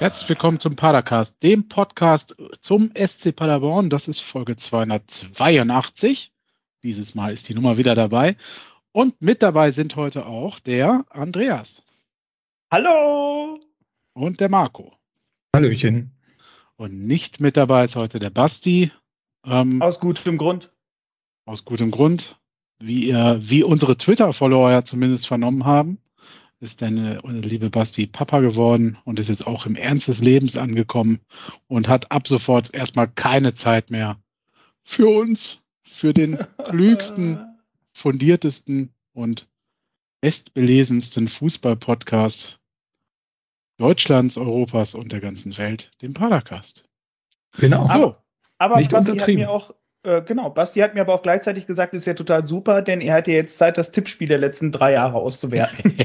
Herzlich willkommen zum Padercast, dem Podcast zum SC Paderborn. Das ist Folge 282. Dieses Mal ist die Nummer wieder dabei. Und mit dabei sind heute auch der Andreas. Hallo! Und der Marco. Hallöchen. Und nicht mit dabei ist heute der Basti. Ähm, aus gutem Grund. Aus gutem Grund. Wie, ihr, wie unsere Twitter-Follower ja zumindest vernommen haben ist deine liebe Basti Papa geworden und ist jetzt auch im Ernst des Lebens angekommen und hat ab sofort erstmal keine Zeit mehr für uns, für den klügsten, fundiertesten und bestbelesensten Fußball-Podcast Deutschlands, Europas und der ganzen Welt, dem Padercast. Genau. So. Aber, aber Nicht Basti hat mir auch äh, genau, Basti hat mir aber auch gleichzeitig gesagt, das ist ja total super, denn er hat ja jetzt Zeit, das Tippspiel der letzten drei Jahre auszuwerten.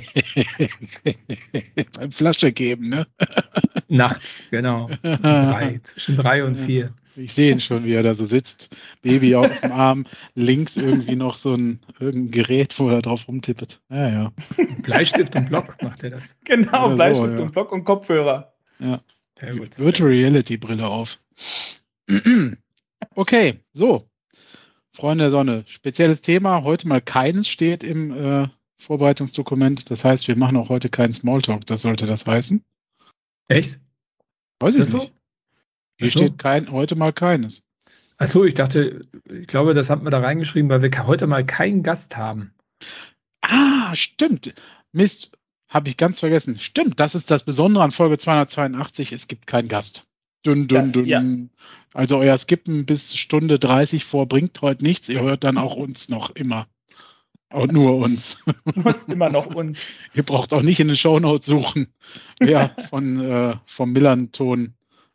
Beim Flasche geben, ne? Nachts, genau. drei, zwischen drei und vier. Ich sehe ihn schon, wie er da so sitzt, Baby auf dem Arm, links irgendwie noch so ein irgendein Gerät, wo er drauf rumtippet. Ja, ja. Bleistift und Block macht er das. Genau, Oder Bleistift so, ja. und Block und Kopfhörer. Ja. Virtual Reality Brille auf. Okay, so. Freunde der Sonne, spezielles Thema. Heute mal keines steht im äh, Vorbereitungsdokument. Das heißt, wir machen auch heute keinen Smalltalk. Das sollte das heißen. Echt? Weiß ich nicht. So? Hier steht kein, heute mal keines. Achso, ich dachte, ich glaube, das haben wir da reingeschrieben, weil wir heute mal keinen Gast haben. Ah, stimmt. Mist, habe ich ganz vergessen. Stimmt, das ist das Besondere an Folge 282. Es gibt keinen Gast. Dünn, dünn, das, dünn. Ja. Also euer Skippen bis Stunde 30 vor bringt heute nichts. Ihr hört dann auch uns noch immer. Und nur uns. immer noch uns. Ihr braucht auch nicht in den Shownotes suchen, wer von, äh, vom Millanton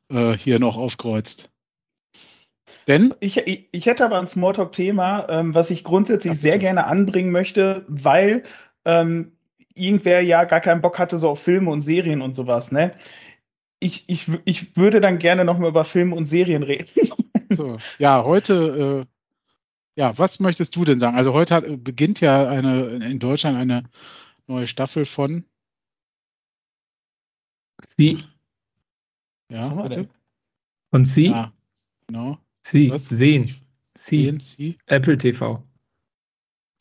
äh, hier noch aufkreuzt. Denn? Ich, ich, ich hätte aber ein Smalltalk-Thema, ähm, was ich grundsätzlich sehr gerne anbringen möchte, weil ähm, irgendwer ja gar keinen Bock hatte so auf Filme und Serien und sowas, ne? Ich, ich, ich würde dann gerne noch mal über Filme und Serien reden. So, ja, heute, äh, ja, was möchtest du denn sagen? Also heute hat, beginnt ja eine in Deutschland eine neue Staffel von Sie. Ja, warte. Und Sie? Ja, genau. Sie, was? sehen. Sie. Sehen, Sie. Apple TV.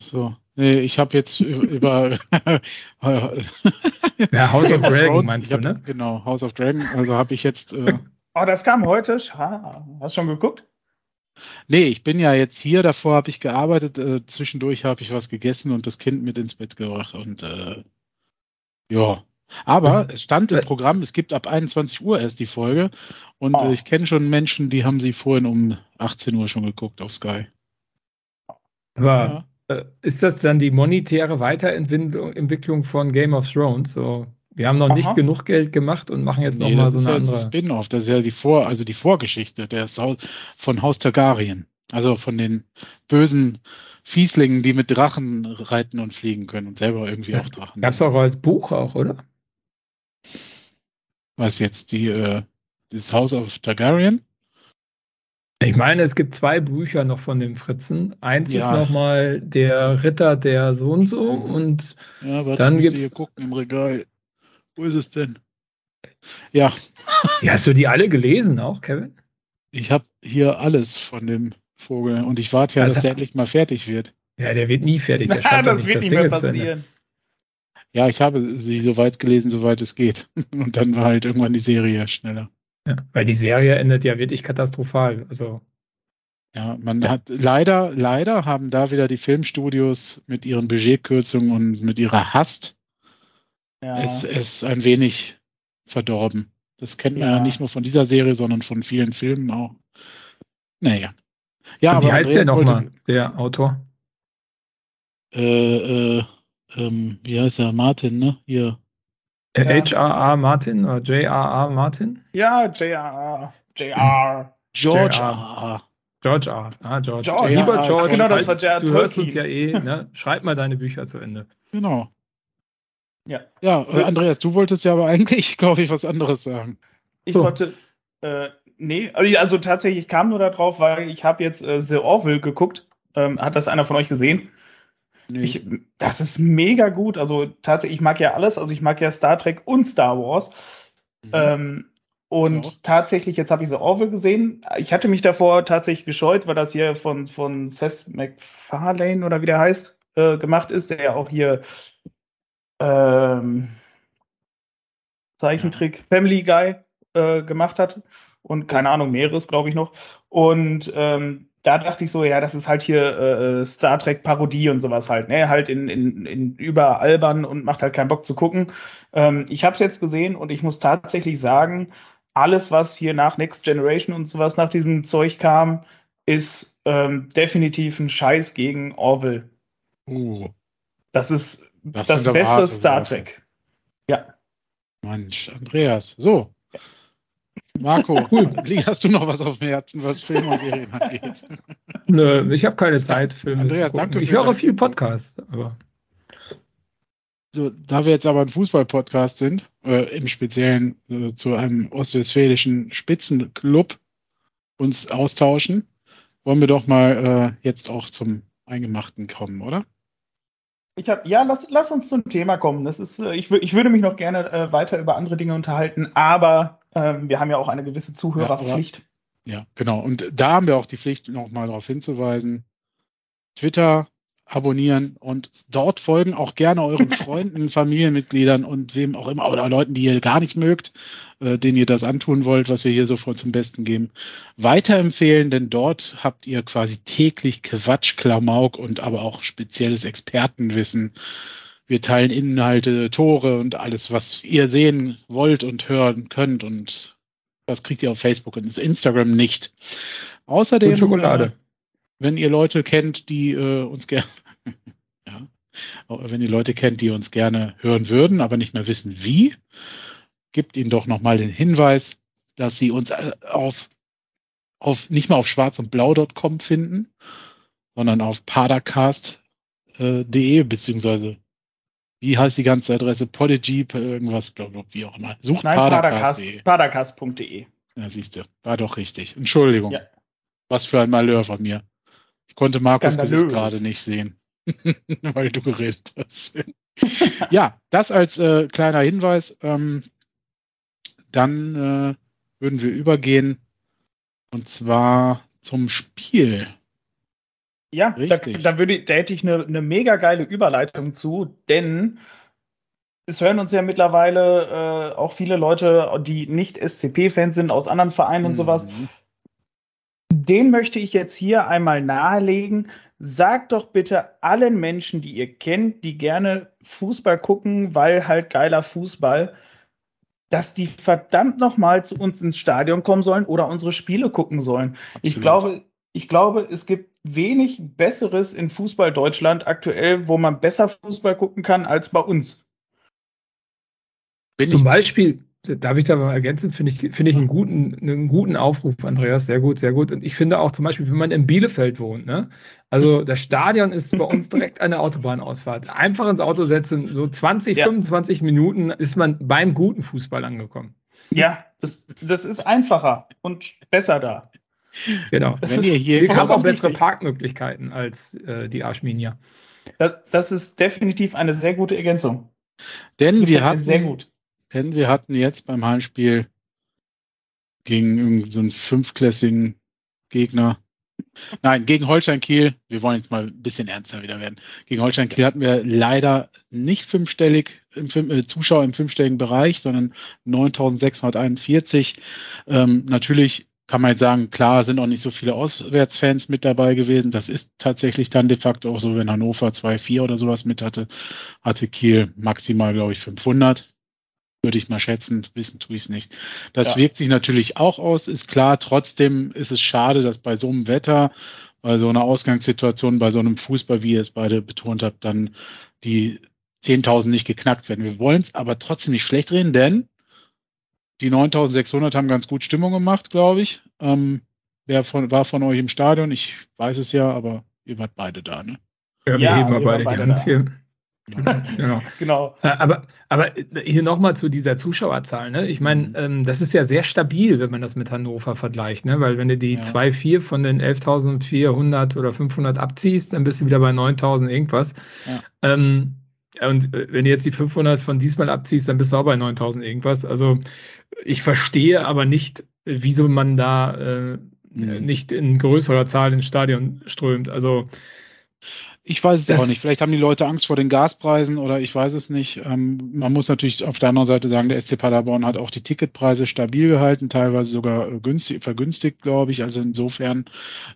So. Nee, ich habe jetzt über ja, House of Dragon meinst du, hab, ne? Genau, House of Dragon. Also habe ich jetzt. Äh, oh, das kam heute. Hast du schon geguckt? Nee, ich bin ja jetzt hier. Davor habe ich gearbeitet. Äh, zwischendurch habe ich was gegessen und das Kind mit ins Bett gebracht. Und äh, ja. Aber das, es stand im Programm, es gibt ab 21 Uhr erst die Folge. Und oh. ich kenne schon Menschen, die haben sie vorhin um 18 Uhr schon geguckt auf Sky. Aber ja. Äh, ist das dann die monetäre Weiterentwicklung von Game of Thrones? So, wir haben noch Aha. nicht genug Geld gemacht und machen jetzt nee, nochmal so eine ja andere. Das Spin-off, das ist ja die Vor, also die Vorgeschichte der von Haus Targaryen. Also von den bösen Fieslingen, die mit Drachen reiten und fliegen können und selber irgendwie das auch Drachen. Gab es auch als Buch auch, oder? Was jetzt, die, äh, das House of Targaryen? Ich meine, es gibt zwei Bücher noch von dem Fritzen. Eins ja. ist nochmal der Ritter der so und so und ja, warte, dann gibt es. hier gucken im Regal. Wo ist es denn? Ja. ja. Hast du die alle gelesen auch, Kevin? Ich habe hier alles von dem Vogel und ich warte ja, also, dass der endlich mal fertig wird. Ja, der wird nie fertig. Der Na, das wird nicht mehr passieren. Ja, ich habe sie so weit gelesen, soweit es geht. Und dann war halt irgendwann die Serie schneller. Ja, weil die Serie endet ja wirklich katastrophal. Also. Ja, man ja. hat leider, leider haben da wieder die Filmstudios mit ihren Budgetkürzungen und mit ihrer Hast ja. es, es ein wenig verdorben. Das kennt man ja. ja nicht nur von dieser Serie, sondern von vielen Filmen auch. Naja. Ja, aber wie heißt der nochmal, der Autor? Äh, äh, ähm, wie heißt er? Martin, ne? Hier. H.R.R. Martin oder J.R.R. Martin? Ja, J.R.R. J.R. George R. George R. Ah, George. George. Lieber George, genau, das war J.R. du hörst uns ja eh, ne? schreib mal deine Bücher zu Ende. Genau. Ja. Ja, äh, Andreas, du wolltest ja aber eigentlich, glaube ich, was anderes sagen. Ich so. wollte, äh, nee, also tatsächlich kam nur darauf, weil ich habe jetzt äh, The Orville geguckt. Ähm, hat das einer von euch gesehen? Nee. Ich, das ist mega gut. Also tatsächlich, ich mag ja alles. Also ich mag ja Star Trek und Star Wars. Mhm. Ähm, und genau. tatsächlich, jetzt habe ich so Orville gesehen. Ich hatte mich davor tatsächlich gescheut, weil das hier von, von Seth MacFarlane oder wie der heißt, äh, gemacht ist, der ja auch hier ähm, Zeichentrick ja. Family Guy äh, gemacht hat. Und keine Ahnung, mehreres, glaube ich noch. Und ähm, da dachte ich so, ja, das ist halt hier äh, Star Trek Parodie und sowas halt, ne? Halt in, in, in überalbern und macht halt keinen Bock zu gucken. Ähm, ich habe es jetzt gesehen und ich muss tatsächlich sagen, alles, was hier nach Next Generation und sowas nach diesem Zeug kam, ist ähm, definitiv ein Scheiß gegen Orville. Uh. Das ist das, das bessere Star Trek. Ja. Mensch, Andreas. So, Marco, hast du noch was auf dem Herzen, was Film und Serien angeht? Nö, ich habe keine Zeit, Filme Andreas, danke. Ich höre viel Podcasts, aber. So, da wir jetzt aber ein Fußball-Podcast sind, äh, im Speziellen äh, zu einem ostwestfälischen Spitzenclub uns austauschen, wollen wir doch mal äh, jetzt auch zum Eingemachten kommen, oder? Ich hab, ja, lass, lass uns zum Thema kommen. Das ist, äh, ich, ich würde mich noch gerne äh, weiter über andere Dinge unterhalten, aber ähm, wir haben ja auch eine gewisse Zuhörerpflicht. Ja, ja, genau. Und da haben wir auch die Pflicht, nochmal darauf hinzuweisen. Twitter abonnieren und dort folgen auch gerne euren Freunden, Familienmitgliedern und wem auch immer oder Leuten, die ihr gar nicht mögt, äh, denen ihr das antun wollt, was wir hier sofort zum Besten geben, weiterempfehlen, denn dort habt ihr quasi täglich Quatsch, Klamauk und aber auch spezielles Expertenwissen wir teilen Inhalte, Tore und alles, was ihr sehen wollt und hören könnt. Und das kriegt ihr auf Facebook und Instagram nicht. Außerdem, und Schokolade. Äh, wenn ihr Leute kennt, die äh, uns gerne, ja, wenn ihr Leute kennt, die uns gerne hören würden, aber nicht mehr wissen wie, gibt ihnen doch nochmal den Hinweis, dass sie uns äh, auf, auf nicht mal auf schwarz und blau.com finden, sondern auf padercast.de äh, beziehungsweise wie heißt die ganze Adresse? Podigy, irgendwas, wie auch immer. Sucht Padercast.de. Padercast.de. Ja, siehst du, war doch richtig. Entschuldigung. Ja. Was für ein Malheur von mir. Ich konnte Markus Gesicht gerade nicht sehen, weil du geredet hast. ja, das als äh, kleiner Hinweis. Ähm, dann äh, würden wir übergehen und zwar zum Spiel. Ja, da, da, würde, da hätte ich eine, eine mega geile Überleitung zu, denn es hören uns ja mittlerweile äh, auch viele Leute, die nicht SCP-Fans sind, aus anderen Vereinen mhm. und sowas. Mhm. Den möchte ich jetzt hier einmal nahelegen. Sagt doch bitte allen Menschen, die ihr kennt, die gerne Fußball gucken, weil halt geiler Fußball, dass die verdammt nochmal zu uns ins Stadion kommen sollen oder unsere Spiele gucken sollen. Absolut. Ich glaube, ich glaube, es gibt wenig Besseres in Fußball Deutschland aktuell, wo man besser Fußball gucken kann als bei uns. Bin Zum Beispiel, darf ich da mal ergänzen, finde ich, finde ich einen guten, einen guten Aufruf, Andreas, sehr gut, sehr gut. Und ich finde auch zum Beispiel, wenn man in Bielefeld wohnt, ne? Also das Stadion ist bei uns direkt eine Autobahnausfahrt. Einfach ins Auto setzen, so 20, ja. 25 Minuten ist man beim guten Fußball angekommen. Ja, das, das ist einfacher und besser da. Genau. Das Wenn ist, ihr hier wir haben auch bessere wichtig. Parkmöglichkeiten als äh, die Arschminia. Das, das, ist definitiv eine sehr gute Ergänzung. Denn wir, hatten, sehr gut. Denn wir hatten jetzt beim Heimspiel gegen so einen fünfklässigen Gegner. Nein, gegen Holstein Kiel. Wir wollen jetzt mal ein bisschen ernster wieder werden. Gegen Holstein Kiel hatten wir leider nicht fünfstellig im, äh, Zuschauer im fünfstelligen Bereich, sondern 9.641. Ähm, natürlich kann man jetzt sagen, klar, sind auch nicht so viele Auswärtsfans mit dabei gewesen. Das ist tatsächlich dann de facto auch so, wenn Hannover 2-4 oder sowas mit hatte, hatte Kiel maximal, glaube ich, 500. Würde ich mal schätzen, wissen tue ich es nicht. Das ja. wirkt sich natürlich auch aus, ist klar. Trotzdem ist es schade, dass bei so einem Wetter, bei so einer Ausgangssituation, bei so einem Fußball, wie ihr es beide betont habt, dann die 10.000 nicht geknackt werden. Wir wollen es aber trotzdem nicht schlecht reden, denn die 9600 haben ganz gut Stimmung gemacht, glaube ich. Ähm, wer von, war von euch im Stadion? Ich weiß es ja, aber ihr wart beide da, ne? Ja, wir ja, heben wir beide, beide die Hand hier. Genau. genau. Aber, aber hier nochmal zu dieser Zuschauerzahl. Ne? Ich meine, mhm. ähm, das ist ja sehr stabil, wenn man das mit Hannover vergleicht. Ne? Weil wenn du die ja. 2,4 von den 11.400 oder 500 abziehst, dann bist du wieder bei 9.000 irgendwas. Ja. Ähm, Und äh, wenn du jetzt die 500 von diesmal abziehst, dann bist du auch bei 9000 irgendwas. Also ich verstehe aber nicht, wieso man da äh, mhm. nicht in größerer Zahl ins Stadion strömt. Also ich weiß es das, auch nicht. Vielleicht haben die Leute Angst vor den Gaspreisen oder ich weiß es nicht. Ähm, man muss natürlich auf der anderen Seite sagen, der SC Paderborn hat auch die Ticketpreise stabil gehalten, teilweise sogar äh, günstig, vergünstigt, glaube ich. Also insofern,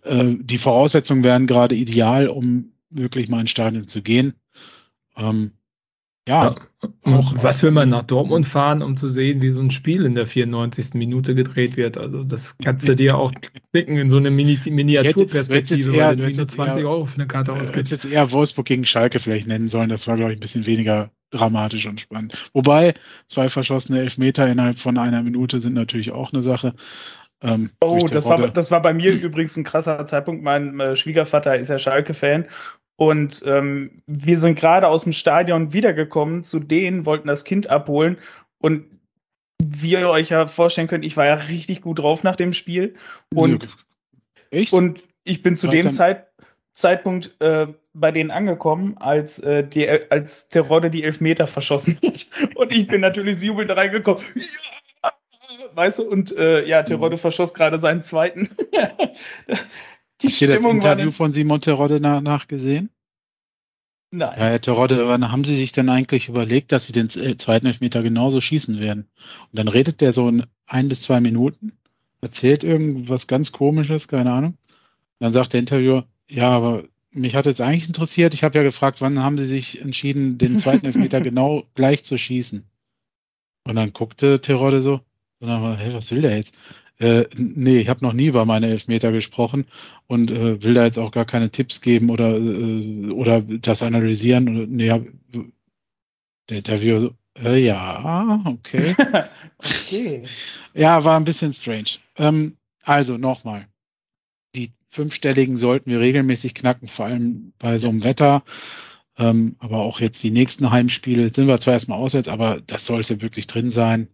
äh, die Voraussetzungen wären gerade ideal, um wirklich mal ins Stadion zu gehen. Ähm, ja. ja. Auch, was will man nach Dortmund fahren, um zu sehen, wie so ein Spiel in der 94. Minute gedreht wird? Also, das kannst du dir auch klicken in so eine Mini Miniaturperspektive, weil du nur 20 eher, Euro für eine Karte ausgibst. Ich hätte eher Wolfsburg gegen Schalke vielleicht nennen sollen. Das war, glaube ich, ein bisschen weniger dramatisch und spannend. Wobei, zwei verschossene Elfmeter innerhalb von einer Minute sind natürlich auch eine Sache. Ähm, oh, das war, das war bei mir übrigens ein krasser Zeitpunkt. Mein äh, Schwiegervater ist ja Schalke-Fan und ähm, wir sind gerade aus dem Stadion wiedergekommen zu denen, wollten das Kind abholen. Und wie ihr euch ja vorstellen könnt, ich war ja richtig gut drauf nach dem Spiel. Und, Echt? und ich bin zu Was dem Zeit, Zeitpunkt äh, bei denen angekommen, als, äh, die, als Terodde die Elfmeter verschossen hat. Und ich bin natürlich jubelnd reingekommen. Ja! Weißt du, und äh, ja, Terodde mhm. verschoss gerade seinen zweiten. Die Hast Stimmung das Interview von Simon Terodde nach, nachgesehen? Nein. Ja, Herr Terodde, wann haben Sie sich denn eigentlich überlegt, dass Sie den äh, zweiten Elfmeter genauso schießen werden? Und dann redet der so in ein bis zwei Minuten, erzählt irgendwas ganz Komisches, keine Ahnung. Dann sagt der Interviewer, ja, aber mich hat jetzt eigentlich interessiert, ich habe ja gefragt, wann haben Sie sich entschieden, den zweiten Elfmeter genau gleich zu schießen? Und dann guckte Terodde so, und dann, hey, was will der jetzt? Äh, nee, ich habe noch nie über meine Elfmeter gesprochen und äh, will da jetzt auch gar keine Tipps geben oder, äh, oder das analysieren. Nee, hab, der Interviewer so, äh, ja, okay. okay. Ja, war ein bisschen strange. Ähm, also nochmal. Die fünfstelligen sollten wir regelmäßig knacken, vor allem bei so einem Wetter. Ähm, aber auch jetzt die nächsten Heimspiele sind wir zwar erstmal auswärts, aber das sollte wirklich drin sein.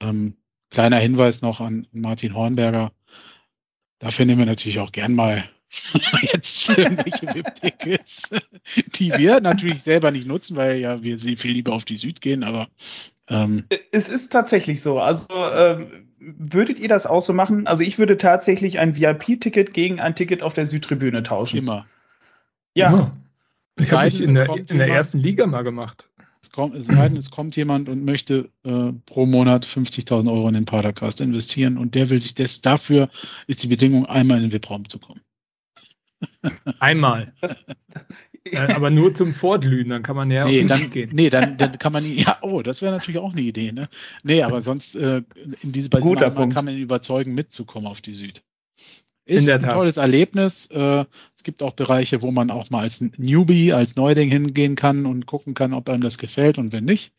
Ähm, Kleiner Hinweis noch an Martin Hornberger. Dafür nehmen wir natürlich auch gern mal jetzt irgendwelche VIP-Tickets, die wir natürlich selber nicht nutzen, weil ja wir viel lieber auf die Süd gehen, aber ähm, es ist tatsächlich so. Also ähm, würdet ihr das auch so machen? Also ich würde tatsächlich ein VIP-Ticket gegen ein Ticket auf der Südtribüne tauschen. Immer. Ja. Immer. Ich habe es in, der, in der ersten Liga mal gemacht. Es, kommt, es sei denn, es kommt jemand und möchte äh, pro Monat 50.000 Euro in den Padercast investieren und der will sich das, dafür ist die Bedingung, einmal in den VIP-Raum zu kommen. Einmal. äh, aber nur zum Vorglühen, dann kann man ja nee, dann, gehen. Nee, dann, dann kann man, ja, oh, das wäre natürlich auch eine Idee, ne? Nee, aber sonst, äh, in diese, bei diesem kann man ihn überzeugen, mitzukommen auf die Süd. Ist ein tolles Erlebnis. Äh, gibt auch Bereiche, wo man auch mal als Newbie, als Neuling hingehen kann und gucken kann, ob einem das gefällt und wenn nicht,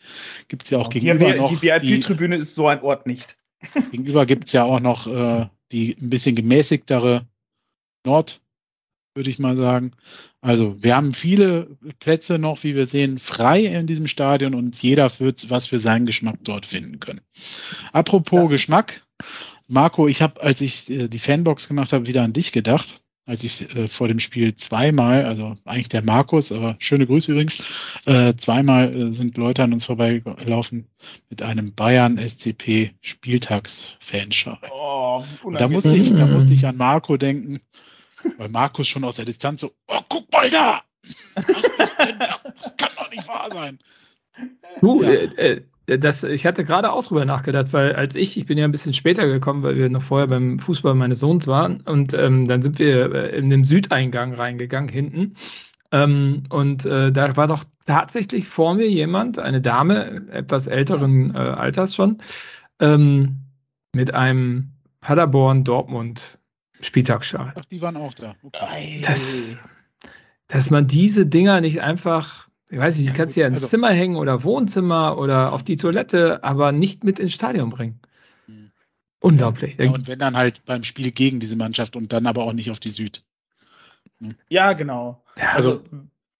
gibt es ja auch genau. gegenüber die, noch. Die VIP-Tribüne ist so ein Ort nicht. Gegenüber gibt es ja auch noch äh, die ein bisschen gemäßigtere Nord, würde ich mal sagen. Also wir haben viele Plätze noch, wie wir sehen, frei in diesem Stadion und jeder wird was für seinen Geschmack dort finden können. Apropos Geschmack. Marco, ich habe, als ich äh, die Fanbox gemacht habe, wieder an dich gedacht. Als ich äh, vor dem Spiel zweimal, also eigentlich der Markus, aber schöne Grüße übrigens, äh, zweimal äh, sind Leute an uns vorbeigelaufen mit einem Bayern SCP Spieltagsfanschal. Oh, da musste ich, da musste ich an Marco denken, weil Markus schon aus der Distanz so, oh, guck mal da! Was ist denn das? Das kann doch nicht wahr sein. Du, ja. äh, äh das, ich hatte gerade auch drüber nachgedacht, weil als ich, ich bin ja ein bisschen später gekommen, weil wir noch vorher beim Fußball meines Sohns waren und ähm, dann sind wir äh, in den Südeingang reingegangen hinten ähm, und äh, da war doch tatsächlich vor mir jemand, eine Dame etwas älteren äh, Alters schon, ähm, mit einem Paderborn-Dortmund Spieltagsschal. Ach, die waren auch da. Okay. Das, dass man diese Dinger nicht einfach ich weiß nicht, die kannst du ja ins also, Zimmer hängen oder Wohnzimmer oder auf die Toilette, aber nicht mit ins Stadion bringen. Hm. Unglaublich. Ja, und wenn dann halt beim Spiel gegen diese Mannschaft und dann aber auch nicht auf die Süd. Hm. Ja, genau. also, also,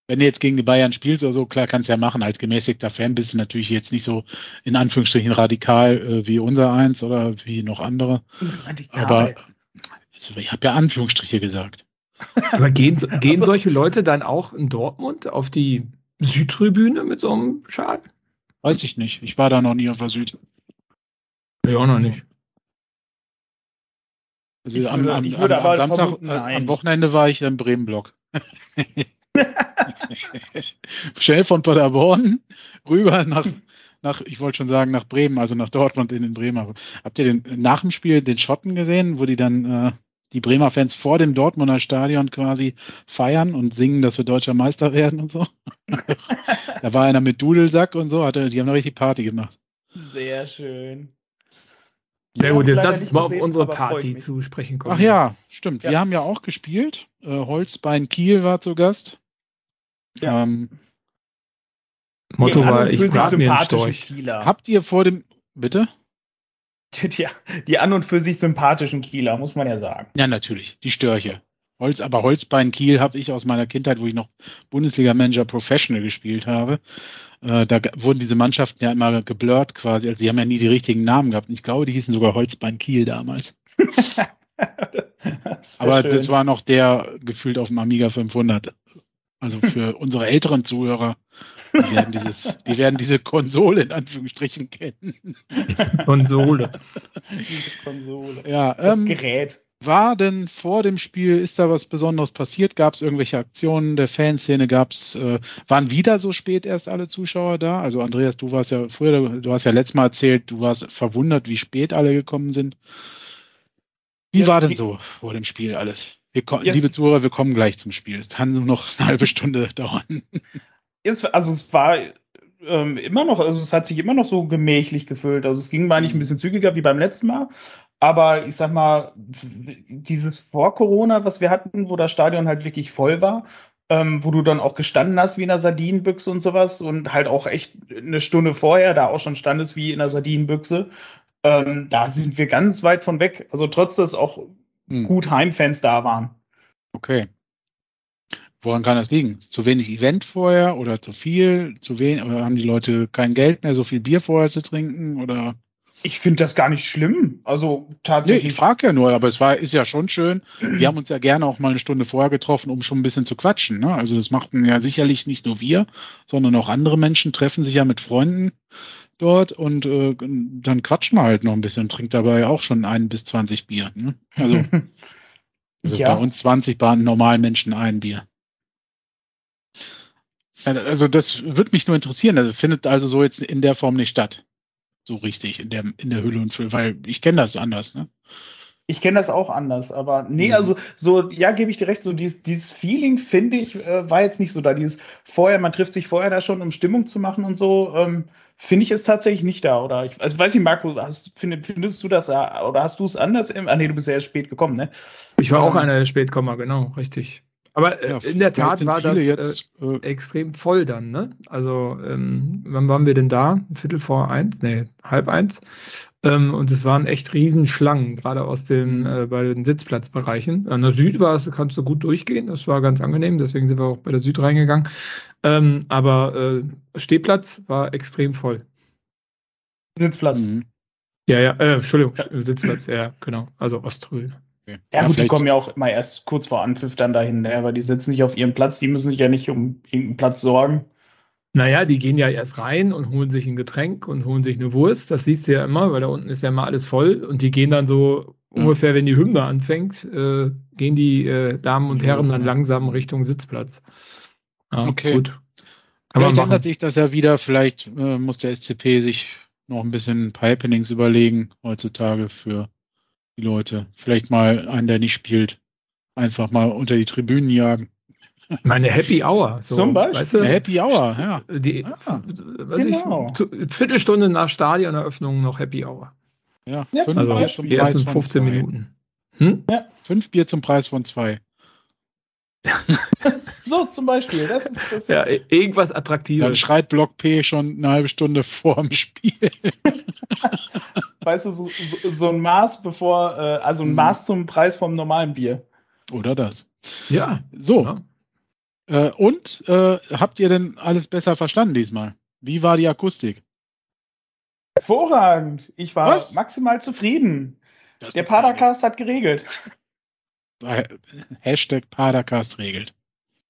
wenn du jetzt gegen die Bayern spielst oder so, klar kannst du ja machen. Als gemäßigter Fan bist du natürlich jetzt nicht so in Anführungsstrichen radikal äh, wie unser eins oder wie noch andere. Radikal. Aber also, ich habe ja Anführungsstriche gesagt. Aber gehen, gehen also, solche Leute dann auch in Dortmund auf die Südtribüne mit so einem Schal? Weiß ich nicht. Ich war da noch nie auf der Süd. Ja, auch noch nicht. Also ich am, würde, am, am, am Samstag, vermuten, äh, am Wochenende war ich im Bremen-Block. Schnell von Paderborn rüber nach, nach, ich wollte schon sagen, nach Bremen, also nach Dortmund in den Bremer. Habt ihr den, nach dem Spiel den Schotten gesehen, wo die dann äh, die Bremer Fans vor dem Dortmunder Stadion quasi feiern und singen, dass wir deutscher Meister werden und so? da war einer mit Dudelsack und so, hatte, die haben eine richtig Party gemacht. Sehr schön. Sehr gut, jetzt lass uns mal auf unsere Party zu sprechen kommen. Ach ja, stimmt. Ja. Wir haben ja auch gespielt. Äh, Holzbein Kiel war zu Gast. Ja. Ähm, Motto war, ich frage mir einen Storch. Kieler. Habt ihr vor dem, bitte? Die, die an und für sich sympathischen Kieler, muss man ja sagen. Ja, natürlich, die Störche. Holz, aber Holzbein Kiel habe ich aus meiner Kindheit, wo ich noch Bundesliga-Manager Professional gespielt habe. Äh, da wurden diese Mannschaften ja immer geblurrt quasi. Also sie haben ja nie die richtigen Namen gehabt. Und ich glaube, die hießen sogar Holzbein Kiel damals. das aber schön. das war noch der gefühlt auf dem Amiga 500. Also für unsere älteren Zuhörer, die werden, dieses, die werden diese Konsole in Anführungsstrichen kennen. Konsole. diese Konsole. Ja, das ähm, Gerät. War denn vor dem Spiel, ist da was Besonderes passiert? Gab es irgendwelche Aktionen der Fanszene? Gab's, äh, waren wieder so spät erst alle Zuschauer da? Also Andreas, du warst ja früher, du hast ja letztes Mal erzählt, du warst verwundert, wie spät alle gekommen sind. Wie yes, war denn so vor dem Spiel alles? Wir, yes. Liebe Zuhörer, wir kommen gleich zum Spiel. Es kann nur noch eine halbe Stunde dauern. Es, also es war ähm, immer noch, also es hat sich immer noch so gemächlich gefühlt. Also es ging mal nicht ein mhm. bisschen zügiger wie beim letzten Mal. Aber ich sag mal, dieses vor Corona, was wir hatten, wo das Stadion halt wirklich voll war, ähm, wo du dann auch gestanden hast wie in einer Sardinenbüchse und sowas und halt auch echt eine Stunde vorher da auch schon standest wie in einer Sardinenbüchse, ähm, da sind wir ganz weit von weg. Also trotz dass auch hm. gut Heimfans da waren. Okay. Woran kann das liegen? Zu wenig Event vorher oder zu viel? Zu wenig? Oder haben die Leute kein Geld mehr, so viel Bier vorher zu trinken? Oder? Ich finde das gar nicht schlimm. Also tatsächlich. Nee, ich frage ja nur, aber es war, ist ja schon schön. Wir haben uns ja gerne auch mal eine Stunde vorher getroffen, um schon ein bisschen zu quatschen. Ne? Also das machten ja sicherlich nicht nur wir, sondern auch andere Menschen treffen sich ja mit Freunden dort und äh, dann quatschen wir halt noch ein bisschen, trinkt dabei auch schon ein bis 20 Bier. Ne? Also, also ja. bei uns 20, bei normalen Menschen ein Bier. Also das würde mich nur interessieren. Also findet also so jetzt in der Form nicht statt. So richtig, in der, in der Hülle und Fülle, weil ich kenne das anders, ne? Ich kenne das auch anders, aber nee, mhm. also so, ja, gebe ich dir recht, so dieses, dieses Feeling, finde ich, äh, war jetzt nicht so da. Dieses vorher, man trifft sich vorher da schon, um Stimmung zu machen und so, ähm, finde ich es tatsächlich nicht da. Oder ich also weiß nicht, Marco, hast, find, findest du das oder hast du es anders? Ah, nee, du bist ja erst spät gekommen, ne? Ich war ähm, auch einer Spätkommer, genau, richtig. Aber äh, ja, in der Tat war das jetzt, äh, äh, extrem voll dann, ne? Also, ähm, wann waren wir denn da? Viertel vor eins? Nee, halb eins. Ähm, und es waren echt Riesenschlangen, gerade aus den, mhm. äh, bei den Sitzplatzbereichen. An der Süd war es, kannst du gut durchgehen, das war ganz angenehm, deswegen sind wir auch bei der Süd reingegangen. Ähm, aber äh, Stehplatz war extrem voll. Sitzplatz. Mhm. Ja, ja, äh, Entschuldigung, Sitzplatz, ja, genau. Also Osttribüne. Okay. Ja, ja, gut, die kommen ja auch immer erst kurz vor Anpfiff dann dahin, ne? weil die sitzen nicht auf ihrem Platz, die müssen sich ja nicht um irgendeinen Platz sorgen. Naja, die gehen ja erst rein und holen sich ein Getränk und holen sich eine Wurst. Das siehst du ja immer, weil da unten ist ja immer alles voll. Und die gehen dann so mhm. ungefähr, wenn die Hymne anfängt, äh, gehen die äh, Damen und Herren dann langsam Richtung Sitzplatz. Ja, okay. Gut. Kann vielleicht ändert sich das ja wieder. Vielleicht äh, muss der SCP sich noch ein bisschen Happenings überlegen heutzutage für die Leute. Vielleicht mal einen, der nicht spielt, einfach mal unter die Tribünen jagen. Meine Happy Hour. So, Zum Beispiel. Weißt du, Happy Hour, ja. Die, ah, genau. ich, Viertelstunde nach Stadioneröffnung noch Happy Hour. Ja, ja fünf also Bier die ersten 15 zwei. Minuten. Hm? Ja. Fünf Bier zum Preis von zwei. so zum Beispiel. Das ist, das ja, irgendwas Attraktives. Da schreit Block P schon eine halbe Stunde vor dem Spiel. weißt du, so, so, so, ein Maß bevor, äh, also ein mhm. Maß zum Preis vom normalen Bier. Oder das. Ja. So. Ja. Äh, und äh, habt ihr denn alles besser verstanden diesmal? Wie war die Akustik? Hervorragend. Ich war Was? maximal zufrieden. Das Der Padercast hat geregelt. Hashtag Padercast regelt.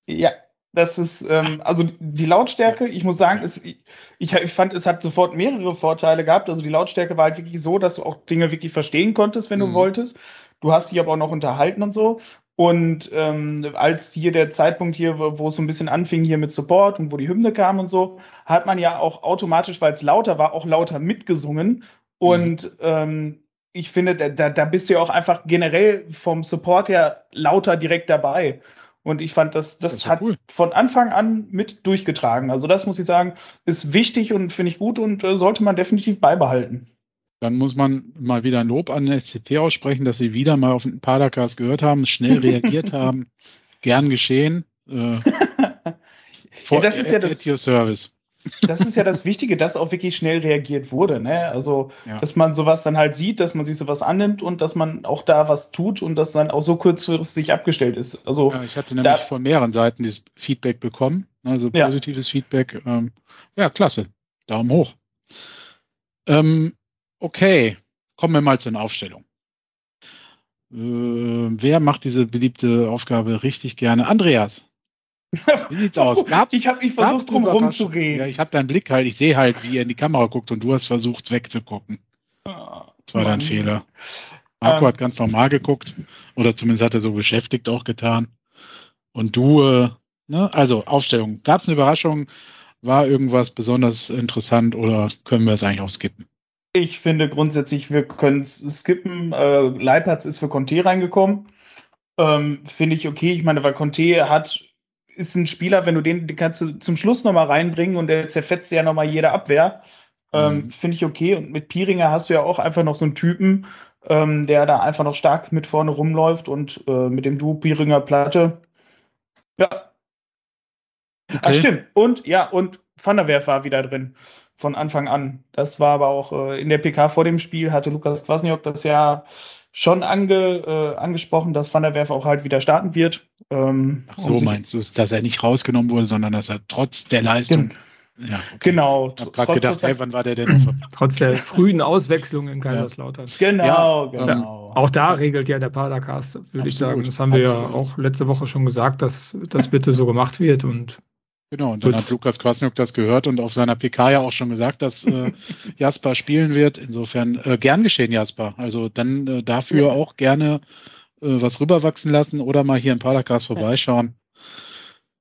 Ja, Das ist, ähm, also die Lautstärke, ich muss sagen, es, ich, ich fand, es hat sofort mehrere Vorteile gehabt. Also die Lautstärke war halt wirklich so, dass du auch Dinge wirklich verstehen konntest, wenn mhm. du wolltest. Du hast dich aber auch noch unterhalten und so. Und ähm, als hier der Zeitpunkt hier, wo, wo es so ein bisschen anfing hier mit Support und wo die Hymne kam und so, hat man ja auch automatisch, weil es lauter war, auch lauter mitgesungen. Und mhm. ähm, ich finde, da, da bist du ja auch einfach generell vom Support her lauter direkt dabei. Und ich fand, das, das, das hat cool. von Anfang an mit durchgetragen. Also das muss ich sagen, ist wichtig und finde ich gut und äh, sollte man definitiv beibehalten. Dann muss man mal wieder ein Lob an den SCP aussprechen, dass sie wieder mal auf den Padercast gehört haben, schnell reagiert haben. Gern geschehen. Äh, ja, das ist ja das. Service das ist ja das Wichtige, dass auch wirklich schnell reagiert wurde. Ne? Also, ja. dass man sowas dann halt sieht, dass man sich sowas annimmt und dass man auch da was tut und das dann auch so kurzfristig abgestellt ist. Also, ja, ich hatte nämlich von mehreren Seiten dieses Feedback bekommen, ne? also positives ja. Feedback. Ähm, ja, klasse. Daumen hoch. Ähm, okay, kommen wir mal zur Aufstellung. Äh, wer macht diese beliebte Aufgabe richtig gerne? Andreas. Wie sieht's aus? Gab's, ich habe mich versucht, drum rumzureden. Ja, ich habe deinen Blick halt, ich sehe halt, wie er in die Kamera guckt und du hast versucht, wegzugucken. Ah, das war dein Fehler. Marco ähm, hat ganz normal geguckt oder zumindest hat er so beschäftigt auch getan. Und du, äh, ne, also Aufstellung. Gab es eine Überraschung? War irgendwas besonders interessant oder können wir es eigentlich auch skippen? Ich finde grundsätzlich, wir können es skippen. Äh, Leipertz ist für Conte reingekommen. Ähm, finde ich okay. Ich meine, weil Conte hat ist ein Spieler, wenn du den, den kannst du zum Schluss nochmal reinbringen und der zerfetzt ja nochmal jede Abwehr. Ähm, mhm. Finde ich okay. Und mit Piringer hast du ja auch einfach noch so einen Typen, ähm, der da einfach noch stark mit vorne rumläuft und äh, mit dem Duo Piringer Platte. Ja. Okay. Ach, stimmt. Und ja, und Van der Werf war wieder drin von Anfang an. Das war aber auch äh, in der PK vor dem Spiel, hatte Lukas Kwasniok das ja schon ange, äh, angesprochen, dass Van der Werf auch halt wieder starten wird. Ähm, Ach so meinst du, dass er nicht rausgenommen wurde, sondern dass er trotz der Leistung. Ja, okay. Genau. Ich habe gerade gedacht, hey, wann war der denn? Trotz der frühen Auswechslung in Kaiserslautern. Genau, ja, genau. Ähm, auch da regelt ja der Padercast, würde ich sagen. Das haben wir Absolut. ja auch letzte Woche schon gesagt, dass das bitte so gemacht wird und Genau, und dann Gut. hat Lukas Kwasniok das gehört und auf seiner PK ja auch schon gesagt, dass äh, Jasper spielen wird. Insofern äh, gern geschehen, Jasper. Also dann äh, dafür ja. auch gerne äh, was rüberwachsen lassen oder mal hier im Padercast vorbeischauen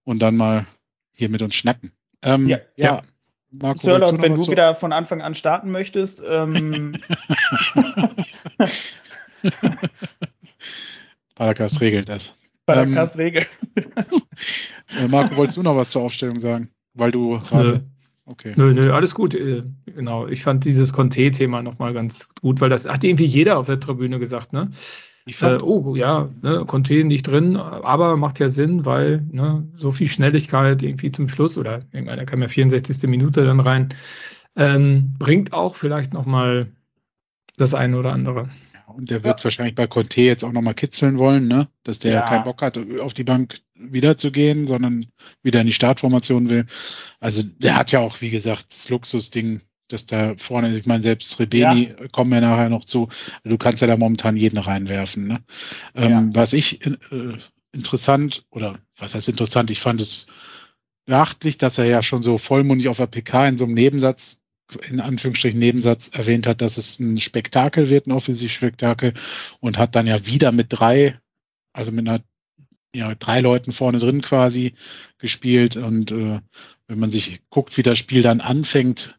und dann mal hier mit uns schnacken. Ähm, ja, ja. ja. Marco, Sirlot, wenn du so? wieder von Anfang an starten möchtest. Ähm Padercast regelt das. Padercast ähm, regelt. Äh, Marco, wolltest du noch was zur Aufstellung sagen? Weil du gerade. Okay. Nö, nö, alles gut. Äh, genau. Ich fand dieses Conte-Thema nochmal ganz gut, weil das hat irgendwie jeder auf der Tribüne gesagt, ne? Äh, oh ja, ne, Conte nicht drin, aber macht ja Sinn, weil ne, so viel Schnelligkeit irgendwie zum Schluss oder irgendeiner kam ja 64. Minute dann rein, ähm, bringt auch vielleicht nochmal das eine oder andere. Und der wird ja. wahrscheinlich bei Conte jetzt auch nochmal kitzeln wollen, ne? Dass der ja. keinen Bock hat, auf die Bank wiederzugehen, sondern wieder in die Startformation will. Also der hat ja auch, wie gesagt, das Luxusding, dass da vorne, ich meine, selbst Rebeni ja. kommen wir nachher noch zu. Du kannst ja da momentan jeden reinwerfen. Ne? Ähm, was ich äh, interessant, oder was heißt interessant, ich fand es beachtlich, dass er ja schon so vollmundig auf der PK in so einem Nebensatz in Anführungsstrichen Nebensatz erwähnt hat, dass es ein Spektakel wird, ein Offensivspektakel und hat dann ja wieder mit drei, also mit einer ja, drei Leuten vorne drin quasi gespielt und äh, wenn man sich guckt, wie das Spiel dann anfängt,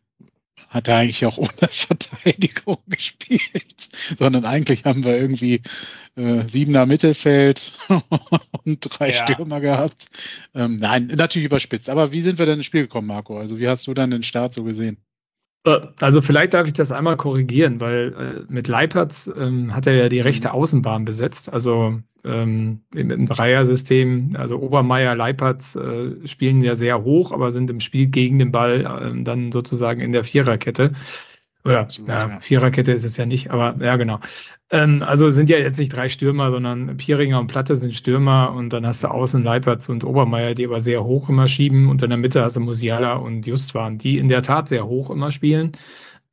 hat er eigentlich auch ohne Verteidigung gespielt, sondern eigentlich haben wir irgendwie äh, siebener Mittelfeld und drei ja. Stürmer gehabt. Ähm, nein, natürlich überspitzt. Aber wie sind wir denn ins Spiel gekommen, Marco? Also wie hast du dann den Start so gesehen? Äh, also vielleicht darf ich das einmal korrigieren, weil äh, mit Leipertz ähm, hat er ja die rechte mhm. Außenbahn besetzt. Also ähm, im Dreiersystem, also Obermeier, Leipertz äh, spielen ja sehr hoch, aber sind im Spiel gegen den Ball äh, dann sozusagen in der Viererkette. Oder Absolut, ja, ja. Viererkette ist es ja nicht, aber ja, genau. Ähm, also sind ja jetzt nicht drei Stürmer, sondern Pieringer und Platte sind Stürmer und dann hast du außen Leipertz und Obermeier, die aber sehr hoch immer schieben und in der Mitte hast du Musiala und Justwan, die in der Tat sehr hoch immer spielen.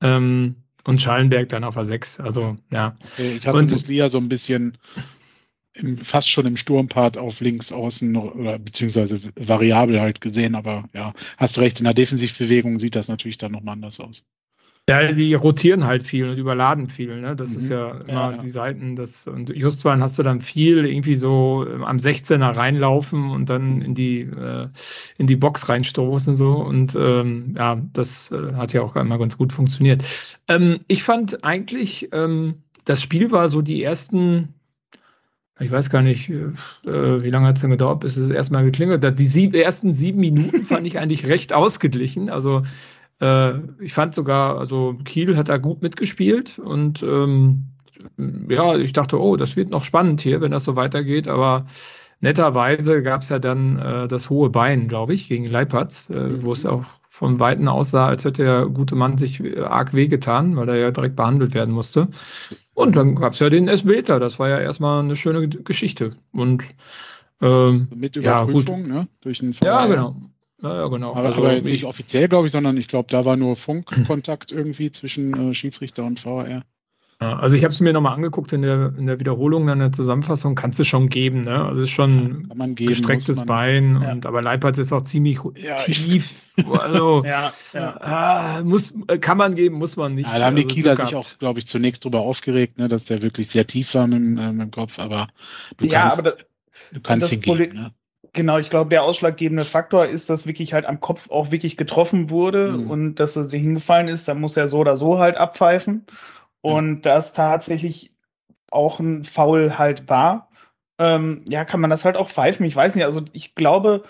Ähm, und Schallenberg dann auf a 6. Also, ja. Okay, ich hatte und, Muslia so ein bisschen im, fast schon im Sturmpart auf links außen oder beziehungsweise variabel halt gesehen, aber ja, hast recht, in der Defensivbewegung sieht das natürlich dann nochmal anders aus. Ja, die rotieren halt viel und überladen viel. Ne? Das mhm. ist ja immer ja, die Seiten. Das, und Justwan hast du dann viel irgendwie so ähm, am 16er reinlaufen und dann in die, äh, in die Box reinstoßen so. Und ähm, ja, das äh, hat ja auch immer ganz gut funktioniert. Ähm, ich fand eigentlich, ähm, das Spiel war so die ersten ich weiß gar nicht, äh, wie lange hat es denn gedauert, bis es erstmal geklingelt hat. Die sieb, ersten sieben Minuten fand ich eigentlich recht ausgeglichen. Also äh, ich fand sogar, also Kiel hat da gut mitgespielt und ähm, ja, ich dachte, oh, das wird noch spannend hier, wenn das so weitergeht, aber netterweise gab es ja dann äh, das hohe Bein, glaube ich, gegen Leipatz, äh, mhm. wo es auch von Weitem aussah, als hätte der gute Mann sich äh, arg wehgetan, weil er ja direkt behandelt werden musste. Und dann gab es ja den Esbeta, das war ja erstmal eine schöne Geschichte. Und ähm, mit Überprüfung, ja, ne? Durch den Ja, genau. Ja, ja, genau. Aber, also, aber jetzt nicht offiziell, glaube ich, sondern ich glaube, da war nur Funkkontakt irgendwie zwischen äh, Schiedsrichter und VR. Ja, also ich habe es mir nochmal angeguckt in der, in der Wiederholung, in der Zusammenfassung, kannst du schon geben, ne? Also es ist schon ja, geben, gestrecktes man, Bein, ja. und, aber Leipzig ist auch ziemlich tief. Also ja, ah, muss, kann man geben, muss man nicht. Ja, da haben die also, Kieler sich auch, glaube ich, zunächst drüber aufgeregt, ne, dass der wirklich sehr tief war mit, äh, mit dem Kopf, aber du kannst, aber das, du kannst hingehen. Ne? Genau, ich glaube, der ausschlaggebende Faktor ist, dass wirklich halt am Kopf auch wirklich getroffen wurde mhm. und dass er hingefallen ist, dann muss er so oder so halt abpfeifen. Und mhm. das tatsächlich auch ein Foul halt war, ähm, ja, kann man das halt auch pfeifen. Ich weiß nicht, also ich glaube,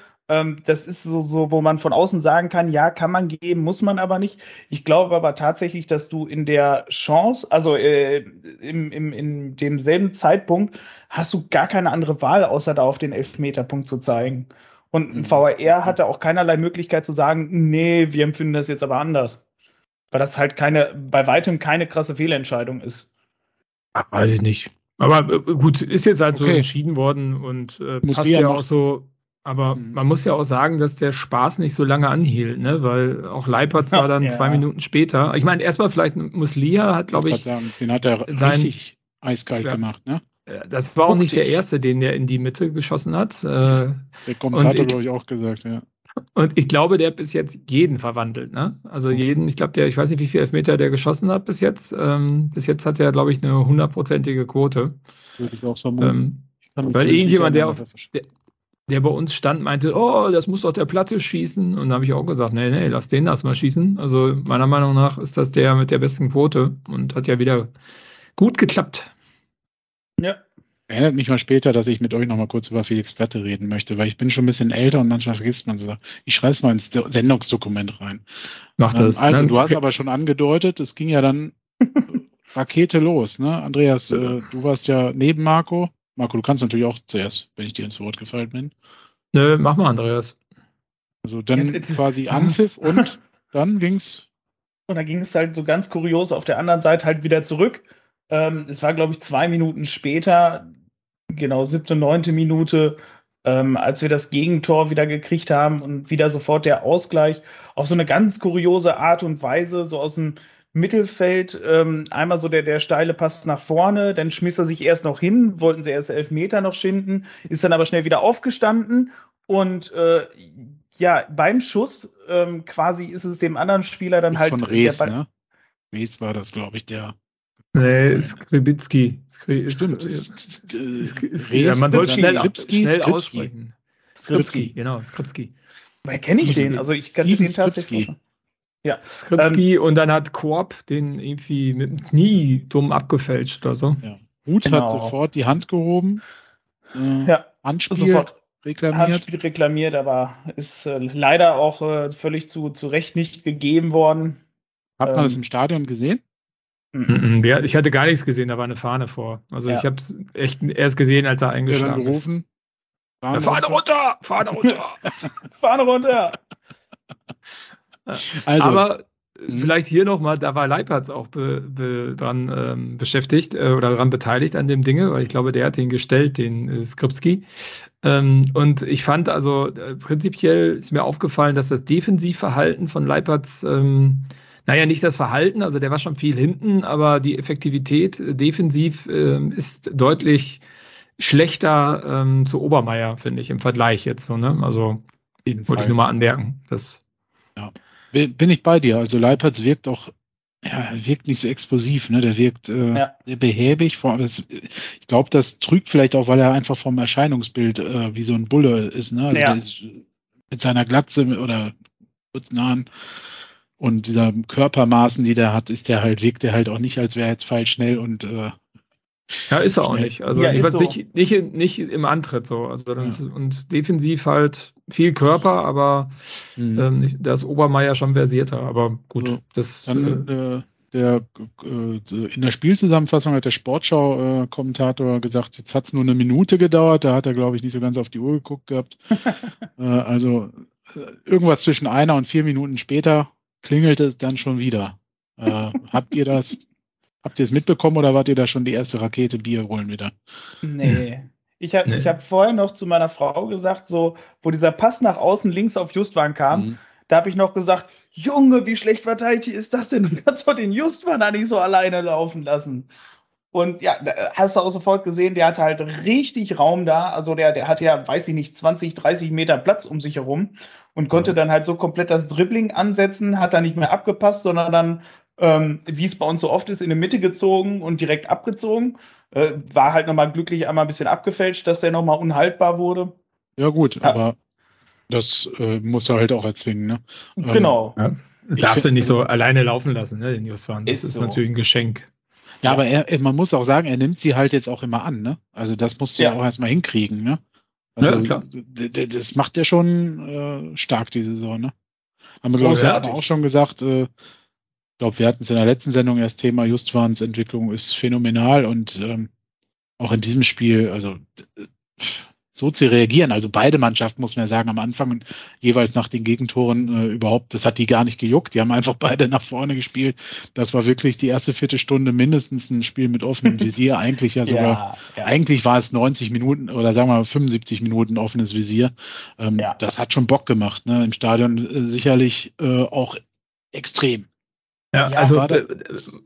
das ist so, so, wo man von außen sagen kann, ja, kann man geben, muss man aber nicht. Ich glaube aber tatsächlich, dass du in der Chance, also äh, im, im, in demselben Zeitpunkt, hast du gar keine andere Wahl, außer da auf den Elfmeterpunkt zu zeigen. Und ein mhm. VAR hatte auch keinerlei Möglichkeit zu sagen, nee, wir empfinden das jetzt aber anders. Weil das halt keine, bei weitem keine krasse Fehlentscheidung ist. Weiß ich nicht. Aber äh, gut, ist jetzt halt okay. so entschieden worden und äh, passt ja auch so aber mhm. man muss ja auch sagen, dass der Spaß nicht so lange anhielt, ne? weil auch Leipert war dann ja. zwei Minuten später. Ich meine, erstmal vielleicht Muslia hat, glaube ich. Den hat er sein, richtig eiskalt ja, gemacht, ne? Das war auch nicht der erste, den der in die Mitte geschossen hat. Äh, der Kommentator, glaube ich, auch gesagt, ja. Und ich glaube, der hat bis jetzt jeden verwandelt, ne? Also jeden, ich glaube, der, ich weiß nicht, wie viele Elfmeter der geschossen hat bis jetzt. Ähm, bis jetzt hat er, glaube ich, eine hundertprozentige Quote. Würde ich auch vermuten. Ähm, weil irgendjemand, der auf, der, der bei uns stand, meinte, oh, das muss doch der Platte schießen. Und da habe ich auch gesagt, nee, nee, lass den das mal schießen. Also meiner Meinung nach ist das der mit der besten Quote und hat ja wieder gut geklappt. Ja. Erinnert mich mal später, dass ich mit euch noch mal kurz über Felix Platte reden möchte, weil ich bin schon ein bisschen älter und manchmal vergisst man so. Ich schreibe es mal ins Sendungsdokument rein. Mach das. Ähm, also, ne? du hast aber schon angedeutet, es ging ja dann Rakete los, ne? Andreas, äh, du warst ja neben Marco. Marco, du kannst natürlich auch zuerst, wenn ich dir ins Wort gefallen bin. Nö, mach mal, Andreas. Also dann jetzt, quasi Anpfiff und dann ging's. Und dann ging es halt so ganz kurios auf der anderen Seite halt wieder zurück. Ähm, es war, glaube ich, zwei Minuten später, genau siebte, neunte Minute, ähm, als wir das Gegentor wieder gekriegt haben und wieder sofort der Ausgleich auf so eine ganz kuriose Art und Weise, so aus dem Mittelfeld ähm, einmal so der, der steile Pass nach vorne, dann schmiss er sich erst noch hin, wollten sie erst elf Meter noch schinden, ist dann aber schnell wieder aufgestanden und äh, ja, beim Schuss ähm, quasi ist es dem anderen Spieler dann ist halt. Von Rees, ne? Rees war das, glaube ich, der. Nee, Skribitski. Stimmt. ja, man soll schnell, schnell aussprechen. Skripski, genau, Skripski. Woher kenne ich den? Also ich kenne den tatsächlich. Ja. Skripski ähm, und dann hat Korb den irgendwie mit dem Knie dumm abgefälscht oder so. Ja. Hut genau. hat sofort die Hand gehoben. Äh, ja, Handspiel sofort. reklamiert. Handspiel reklamiert, aber ist äh, leider auch äh, völlig zu, zu Recht nicht gegeben worden. Hat man ähm, das im Stadion gesehen? Mhm. Ich hatte gar nichts gesehen, da war eine Fahne vor. Also ja. ich habe es echt erst gesehen, als er eingeschlagen ist. Fahne, ja, Fahne runter! Fahne runter! Fahne runter! Also, Aber mh. vielleicht hier nochmal, da war Leipertz auch be, be, dran ähm, beschäftigt äh, oder daran beteiligt an dem Dinge, weil ich glaube, der hat den gestellt, den äh, Skripski. Ähm, und ich fand also äh, prinzipiell ist mir aufgefallen, dass das Defensivverhalten von Leipertz, ähm, naja, nicht das Verhalten, also der war schon viel hinten, aber die Effektivität äh, defensiv äh, ist deutlich schlechter ähm, zu Obermeier, finde ich, im Vergleich jetzt so, ne? Also wollte ich nur mal anmerken. Das. Bin ich bei dir. Also Leipertz wirkt auch, ja, wirkt nicht so explosiv, ne? Der wirkt äh, ja. sehr behäbig. Ich glaube, das trügt vielleicht auch, weil er einfach vom Erscheinungsbild äh, wie so ein Bulle ist, ne? Also ja. ist mit seiner Glatze oder kurzen Haaren und dieser Körpermaßen, die der hat, ist der halt, wirkt der halt auch nicht, als wäre er jetzt falsch schnell und äh, ja, ist er auch nicht. Also ja, so. nicht, nicht, nicht, im Antritt so. Also ja. und, defensiv halt viel Körper, aber mhm. ähm, da ist Obermeier schon versierter. Aber gut, so. das. Dann, äh, äh der, äh, in der Spielzusammenfassung hat der Sportschau-Kommentator gesagt, jetzt hat es nur eine Minute gedauert. Da hat er, glaube ich, nicht so ganz auf die Uhr geguckt gehabt. äh, also äh, irgendwas zwischen einer und vier Minuten später klingelt es dann schon wieder. Äh, habt ihr das Habt ihr es mitbekommen oder wart ihr da schon die erste Rakete Bier holen wieder? Nee. Ich habe nee. hab vorher noch zu meiner Frau gesagt, so, wo dieser Pass nach außen links auf Justwan kam, mhm. da habe ich noch gesagt, Junge, wie schlecht verteilt ist das denn? Du kannst doch den Justwan da nicht so alleine laufen lassen. Und ja, hast du auch sofort gesehen, der hatte halt richtig Raum da. Also der, der hatte ja, weiß ich nicht, 20, 30 Meter Platz um sich herum und konnte dann halt so komplett das Dribbling ansetzen, hat da nicht mehr abgepasst, sondern dann ähm, wie es bei uns so oft ist, in die Mitte gezogen und direkt abgezogen. Äh, war halt nochmal glücklich einmal ein bisschen abgefälscht, dass der nochmal unhaltbar wurde. Ja, gut, ja. aber das äh, muss er halt auch erzwingen, ne? Ähm, genau. Ja. Darfst du nicht so alleine laufen lassen, ne, den Justwan. Das ist, ist so. natürlich ein Geschenk. Ja, aber er, man muss auch sagen, er nimmt sie halt jetzt auch immer an, ne? Also das musst du ja, auch erstmal hinkriegen, ne? Also, ja, klar. Das macht er schon äh, stark, die Saison, ne? Haben wir, glaube ich, auch schon gesagt, äh, glaube, wir hatten es in der letzten Sendung erst Thema, Justwans Entwicklung ist phänomenal und ähm, auch in diesem Spiel, also so zu reagieren. Also beide Mannschaften, muss man ja sagen, am Anfang jeweils nach den Gegentoren äh, überhaupt, das hat die gar nicht gejuckt. Die haben einfach beide nach vorne gespielt. Das war wirklich die erste Viertelstunde mindestens ein Spiel mit offenem Visier. eigentlich ja sogar, ja, ja. eigentlich war es 90 Minuten oder sagen wir mal 75 Minuten offenes Visier. Ähm, ja. Das hat schon Bock gemacht. Ne? Im Stadion äh, sicherlich äh, auch extrem. Ja, ja, also äh,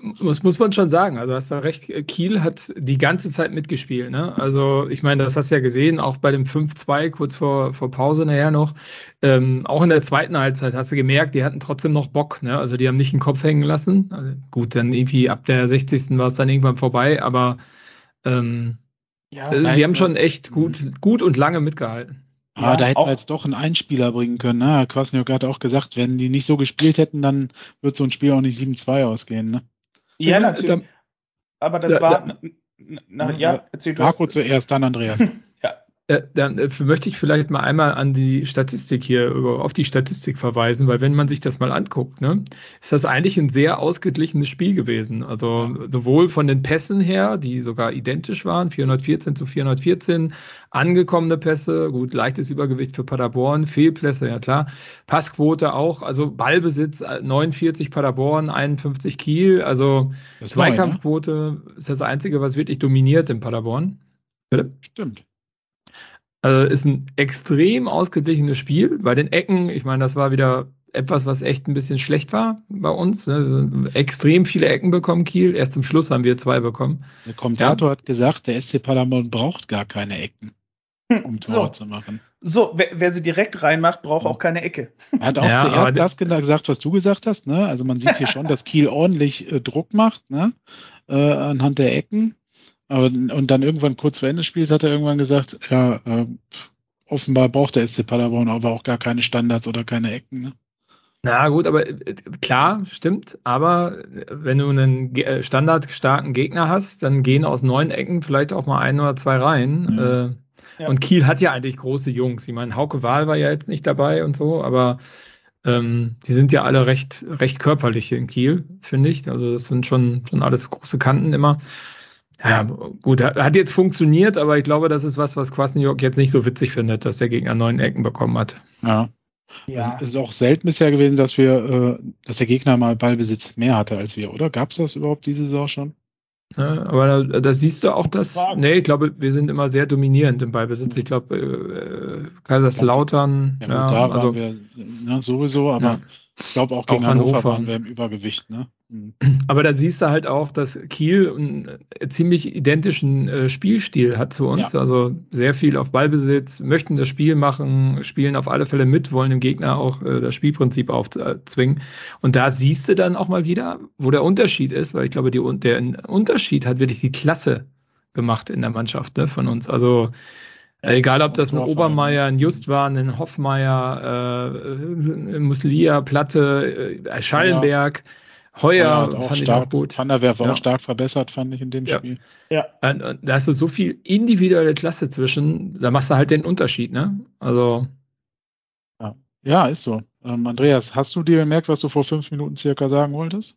muss, muss man schon sagen. Also hast du recht, Kiel hat die ganze Zeit mitgespielt. Ne? Also ich meine, das hast du ja gesehen, auch bei dem 5-2 kurz vor, vor Pause nachher noch. Ähm, auch in der zweiten Halbzeit hast du gemerkt, die hatten trotzdem noch Bock. Ne? Also die haben nicht den Kopf hängen lassen. Also gut, dann irgendwie ab der 60. war es dann irgendwann vorbei, aber ähm, ja, also die haben schon echt gut, gut und lange mitgehalten. Ah, ja, da hätten wir jetzt doch einen Einspieler bringen können. Ne? Kwasniok hat auch gesagt, wenn die nicht so gespielt hätten, dann wird so ein Spiel auch nicht 7-2 ausgehen. Ne? Ja, natürlich. Aber das ja, war. Ja, na, ja, erzähl Marco zuerst, dann Andreas. Äh, dann äh, möchte ich vielleicht mal einmal an die Statistik hier, auf die Statistik verweisen, weil wenn man sich das mal anguckt, ne, ist das eigentlich ein sehr ausgeglichenes Spiel gewesen. Also sowohl von den Pässen her, die sogar identisch waren, 414 zu 414, angekommene Pässe, gut, leichtes Übergewicht für Paderborn, Fehlpässe, ja klar, Passquote auch, also Ballbesitz 49 äh, Paderborn, 51 Kiel, also Zweikampfquote neu, ne? ist das Einzige, was wirklich dominiert in Paderborn. Bitte? Stimmt. Also ist ein extrem ausgeglichenes Spiel. Bei den Ecken, ich meine, das war wieder etwas, was echt ein bisschen schlecht war bei uns. Ne? Extrem viele Ecken bekommen Kiel. Erst zum Schluss haben wir zwei bekommen. Der Kommentator ja. hat gesagt, der SC Paderborn braucht gar keine Ecken, um Tor so. zu machen. So, wer, wer, sie direkt reinmacht, braucht auch keine Ecke. Er hat auch ja, zuerst das gesagt, was du gesagt hast. Ne? Also man sieht hier schon, dass Kiel ordentlich äh, Druck macht ne? äh, anhand der Ecken. Aber, und dann irgendwann kurz vor Ende des Spiels hat er irgendwann gesagt, ja, äh, offenbar braucht der SC Paderborn aber auch gar keine Standards oder keine Ecken. Ne? Na gut, aber äh, klar, stimmt. Aber äh, wenn du einen äh, standardstarken Gegner hast, dann gehen aus neun Ecken vielleicht auch mal ein oder zwei rein. Mhm. Äh, ja. Und Kiel hat ja eigentlich große Jungs. Ich meine, Hauke Wahl war ja jetzt nicht dabei und so, aber ähm, die sind ja alle recht, recht körperlich in Kiel, finde ich. Also das sind schon, schon alles große Kanten immer. Ja, gut, hat jetzt funktioniert, aber ich glaube, das ist was, was Kwasniok jetzt nicht so witzig findet, dass der Gegner neun Ecken bekommen hat. Ja. Ja. Es ist auch selten bisher gewesen, dass wir, äh, dass der Gegner mal Ballbesitz mehr hatte als wir, oder? Gab es das überhaupt diese Saison schon? Ja, aber da, da, siehst du auch das. Nee, ich glaube, wir sind immer sehr dominierend im Ballbesitz. Ich glaube, äh, Kaiserslautern. Ja, ja da also, waren wir ne, sowieso, aber ja. ich glaube auch gegen auch Hannover, Hannover waren wir im Übergewicht, ne? Mhm. Aber da siehst du halt auch, dass Kiel einen äh, ziemlich identischen äh, Spielstil hat zu uns. Ja. Also sehr viel auf Ballbesitz, möchten das Spiel machen, spielen auf alle Fälle mit, wollen dem Gegner auch äh, das Spielprinzip aufzwingen. Und da siehst du dann auch mal wieder, wo der Unterschied ist, weil ich glaube, die, der Unterschied hat wirklich die Klasse gemacht in der Mannschaft ne, von uns. Also Egal, ob das ein Obermeier, ein Just war, ein Hoffmeier, äh, Muslia, Platte, äh, Schallenberg. Ja. Heuer ja, fand ich auch gut. Van der Werf war ja. auch stark verbessert, fand ich in dem ja. Spiel. Ja. Da hast du so viel individuelle Klasse zwischen, da machst du halt den Unterschied, ne? Also. Ja, ja ist so. Ähm, Andreas, hast du dir gemerkt, was du vor fünf Minuten circa sagen wolltest?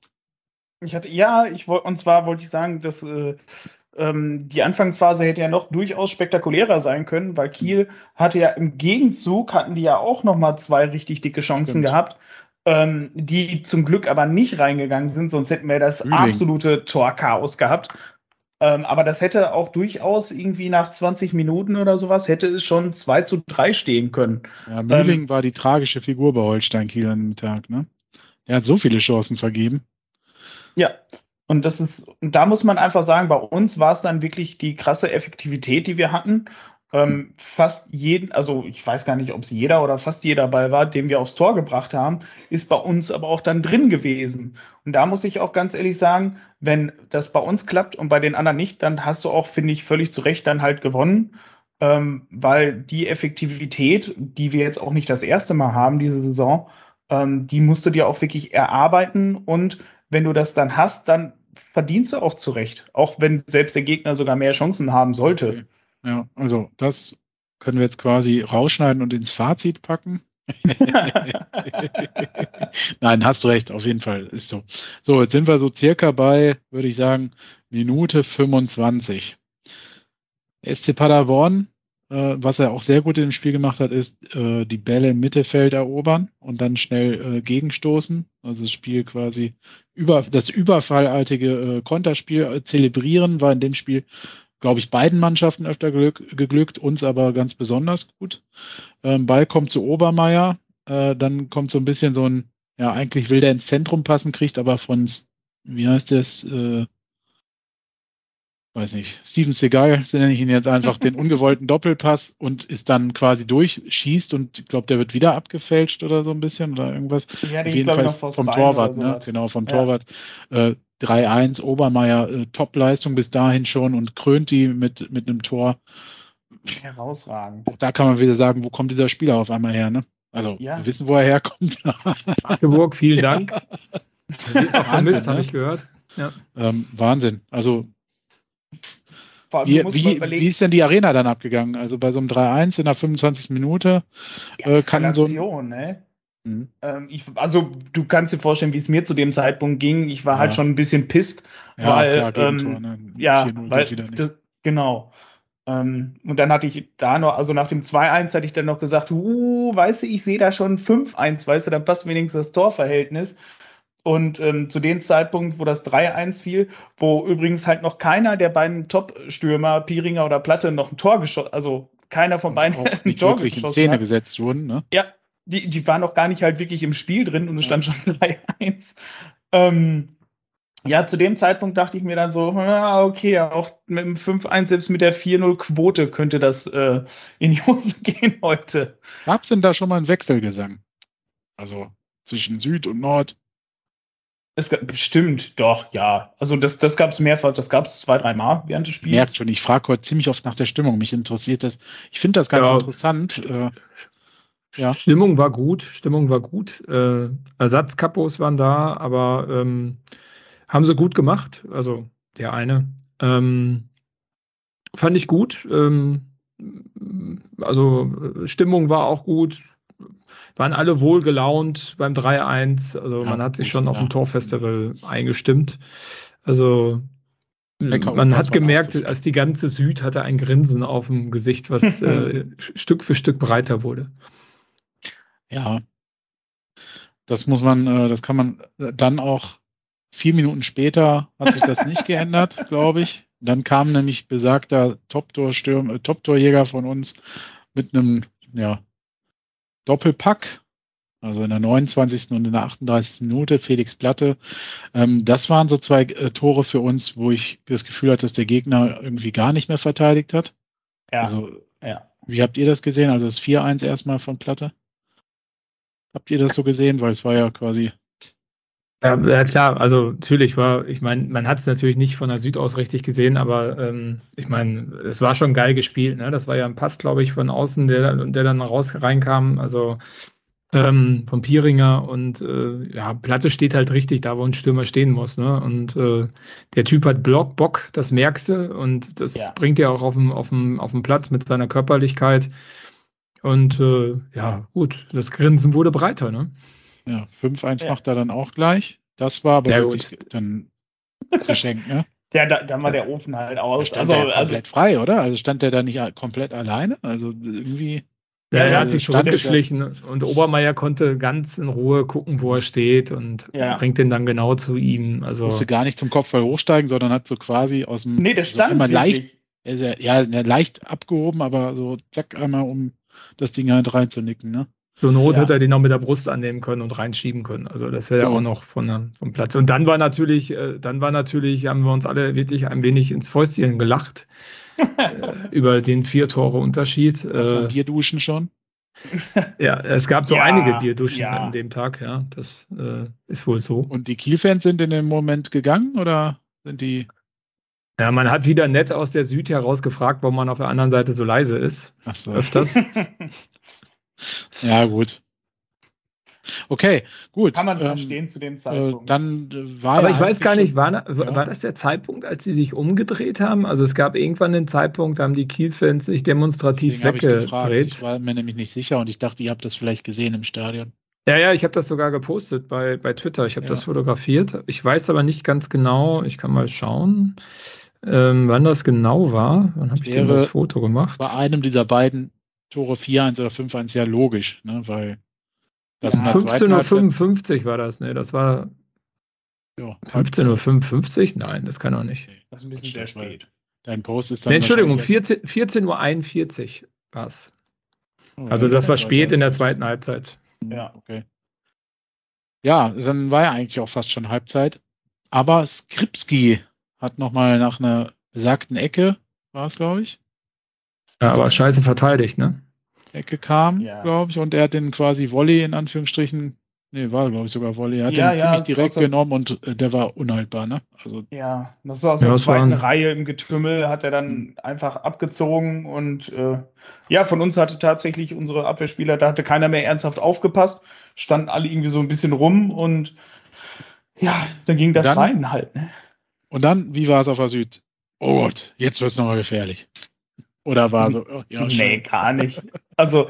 Ich hatte, ja, ich wollte, und zwar wollte ich sagen, dass äh, ähm, die Anfangsphase hätte ja noch durchaus spektakulärer sein können, weil Kiel hatte ja im Gegenzug, hatten die ja auch noch mal zwei richtig dicke Chancen Stimmt. gehabt ähm, die zum Glück aber nicht reingegangen sind, sonst hätten wir das Üling. absolute Torchaos gehabt. Ähm, aber das hätte auch durchaus irgendwie nach 20 Minuten oder sowas, hätte es schon 2 zu 3 stehen können. Ja, Mühling ähm, war die tragische Figur bei Holstein Kiel an dem Tag, ne? Er hat so viele Chancen vergeben. Ja, und das ist, da muss man einfach sagen, bei uns war es dann wirklich die krasse Effektivität, die wir hatten ähm, fast jeden, also ich weiß gar nicht, ob es jeder oder fast jeder Ball war, den wir aufs Tor gebracht haben, ist bei uns aber auch dann drin gewesen. Und da muss ich auch ganz ehrlich sagen, wenn das bei uns klappt und bei den anderen nicht, dann hast du auch, finde ich, völlig zu Recht dann halt gewonnen. Ähm, weil die Effektivität, die wir jetzt auch nicht das erste Mal haben, diese Saison, ähm, die musst du dir auch wirklich erarbeiten und wenn du das dann hast, dann verdienst du auch zurecht. Auch wenn selbst der Gegner sogar mehr Chancen haben sollte. Okay. Ja, also das können wir jetzt quasi rausschneiden und ins Fazit packen. Nein, hast du recht, auf jeden Fall ist so. So, jetzt sind wir so circa bei, würde ich sagen, Minute 25. SC Paderborn, äh, was er auch sehr gut im Spiel gemacht hat, ist äh, die Bälle im Mittelfeld erobern und dann schnell äh, gegenstoßen. Also das Spiel quasi über das überfallartige äh, Konterspiel äh, zelebrieren war in dem Spiel glaube ich, beiden Mannschaften öfter geglück, geglückt, uns aber ganz besonders gut. Ähm, Ball kommt zu Obermeier, äh, dann kommt so ein bisschen so ein, ja, eigentlich will der ins Zentrum passen, kriegt aber von, wie heißt das, äh, weiß nicht, Steven Seagal, nenne ich ihn jetzt einfach, den ungewollten Doppelpass und ist dann quasi durchschießt und ich glaube, der wird wieder abgefälscht oder so ein bisschen oder irgendwas. Ja, Auf jeden Fall vom Torwart, ne? Genau, vom ja. Torwart. Äh, 3-1 Obermeier, äh, Top-Leistung bis dahin schon und krönt die mit, mit einem Tor. Herausragend. Auch da kann man wieder sagen, wo kommt dieser Spieler auf einmal her, ne? Also, ja. wir wissen, wo er herkommt. Magdeburg, vielen Dank. Ja. vermisst, ne? habe ich gehört. Ja. Ähm, Wahnsinn. Also, wie, wie, wie, ist denn die Arena dann abgegangen? Also bei so einem 3-1 in der 25. Minute äh, kann so ein, ne? Mhm. Ähm, ich, also du kannst dir vorstellen, wie es mir zu dem Zeitpunkt ging. Ich war halt ja. halt schon ein bisschen pisst, ja, weil klar, ähm, ne? ja, weil das, genau. Ähm, und dann hatte ich da noch, also nach dem 2-1 hatte ich dann noch gesagt, uh, weißt du, ich sehe da schon 5-1, weißt du, da passt wenigstens das Torverhältnis. Und ähm, zu dem Zeitpunkt, wo das 3-1 fiel, wo übrigens halt noch keiner der beiden Top-Stürmer, Piringer oder Platte, noch ein Tor geschossen, also keiner von beiden ein Tor geschossen in Szene hat. gesetzt wurden, ne? Ja, die, die waren noch gar nicht halt wirklich im Spiel drin und es stand schon 3-1. Ähm, ja, zu dem Zeitpunkt dachte ich mir dann so, ah, okay, auch mit dem 5-1, selbst mit der 4-0-Quote könnte das äh, in die Hose gehen heute. Gab es denn da schon mal einen Wechselgesang? Also zwischen Süd und Nord? Es gab, bestimmt, doch, ja. Also das, das gab es mehrfach, das gab es zwei, dreimal während des Spiels. Merkt schon, ich frage heute ziemlich oft nach der Stimmung. Mich interessiert das. Ich finde das ganz ja. interessant. Äh, ja. Stimmung war gut, Stimmung war gut. Äh, Ersatzkapos waren da, aber ähm, haben sie gut gemacht. Also der eine. Ähm, fand ich gut. Ähm, also Stimmung war auch gut. Waren alle wohl gelaunt beim 3-1. Also ja, man hat sich schon ja. auf dem Torfestival eingestimmt. Also man hat gemerkt, als die ganze Süd hatte ein Grinsen auf dem Gesicht, was äh, Stück für Stück breiter wurde. Ja, das muss man, äh, das kann man äh, dann auch vier Minuten später hat sich das nicht geändert, glaube ich. Dann kam nämlich besagter äh, Top-Torjäger von uns mit einem ja, Doppelpack Also in der 29. und in der 38. Minute Felix Platte. Ähm, das waren so zwei äh, Tore für uns, wo ich das Gefühl hatte, dass der Gegner irgendwie gar nicht mehr verteidigt hat. Ja. Also, ja. Wie habt ihr das gesehen? Also das 4-1 erstmal von Platte? Habt ihr das so gesehen? Weil es war ja quasi ja, ja, klar, also natürlich war, ich meine, man hat es natürlich nicht von der Süd aus richtig gesehen, aber ähm, ich meine, es war schon geil gespielt, ne? Das war ja ein Pass, glaube ich, von außen, der, der dann raus reinkam, also ähm, vom Pieringer und äh, ja, Platte steht halt richtig da, wo ein Stürmer stehen muss, ne? Und äh, der Typ hat Block, Bock, das merkst du, und das ja. bringt er auch auf dem, auf, dem, auf dem Platz mit seiner Körperlichkeit. Und äh, ja, gut, das Grinsen wurde breiter, ne? Ja, 5-1 ja. macht er dann auch gleich. Das war aber ja, wirklich gut. dann geschenkt, ne? Ja, da, dann war der Ofen halt aus. Stand also, der also komplett frei, oder? Also stand der da nicht komplett alleine? Also irgendwie. Ja, er hat also sich zurückgeschlichen und Obermeier konnte ganz in Ruhe gucken, wo er steht und ja. bringt den dann genau zu ihm. Also musste gar nicht zum Kopfball hochsteigen, sondern hat so quasi aus dem. Nee, der stand also leicht. Ja, ja, leicht abgehoben, aber so zack einmal, um das Ding halt reinzunicken, ne? Zur Not ja. hätte er den noch mit der Brust annehmen können und reinschieben können. Also das wäre ja auch noch von, vom Platz. Und dann war natürlich, äh, dann war natürlich, haben wir uns alle wirklich ein wenig ins Fäustchen gelacht äh, über den vier Tore Unterschied. Äh, Bierduschen schon. ja, es gab so ja, einige Bierduschen ja. an dem Tag, ja. Das äh, ist wohl so. Und die Kiel-Fans sind in dem Moment gegangen oder sind die? Ja, man hat wieder nett aus der Süd heraus gefragt, warum man auf der anderen Seite so leise ist. Ach so. Öfters. Ja, gut. Okay, gut. Kann man ähm, verstehen zu dem Zeitpunkt. Äh, dann äh, war Aber ich weiß gar nicht, war, war das der Zeitpunkt, als sie sich umgedreht haben? Also es gab irgendwann den Zeitpunkt, da haben die Kiel-Fans sich demonstrativ weggedreht. Ich, ich, war mir nämlich nicht sicher und ich dachte, ihr habt das vielleicht gesehen im Stadion. Ja, ja, ich habe das sogar gepostet bei, bei Twitter. Ich habe ja. das fotografiert. Ich weiß aber nicht ganz genau, ich kann mal schauen, ähm, wann das genau war. Wann habe ich denn das Foto gemacht? Bei einem dieser beiden Tore 4-1 oder 5-1 ja logisch, ne? weil das ja, 15.55 Uhr war das, ne? Das war ja, 15.55 Uhr? Nein, das kann auch nicht. Das ist ein bisschen sehr spät. Dein Post ist dann. Nee, Entschuldigung, 14, 14.41 Uhr war es. Oh, also das war spät in der zweiten Halbzeit. Ja, okay. Ja, dann war ja eigentlich auch fast schon Halbzeit. Aber Skripski hat nochmal nach einer besagten Ecke, war es, glaube ich, ja, aber scheiße verteidigt, ne? Ecke kam, ja. glaube ich, und er hat den quasi Volley in Anführungsstrichen, nee, war glaube ich sogar Volley, er hat ja, den ja, ziemlich direkt also, genommen und äh, der war unhaltbar, ne? Also, ja, das war aus der zweiten Reihe im Getümmel, hat er dann mhm. einfach abgezogen und äh, ja, von uns hatte tatsächlich unsere Abwehrspieler, da hatte keiner mehr ernsthaft aufgepasst, standen alle irgendwie so ein bisschen rum und ja, dann ging das dann, rein halt, ne? Und dann, wie war es auf der Süd? Oh Gott, jetzt wird es nochmal gefährlich. Oder war so, oh, ja, Nee, gar nicht. Also,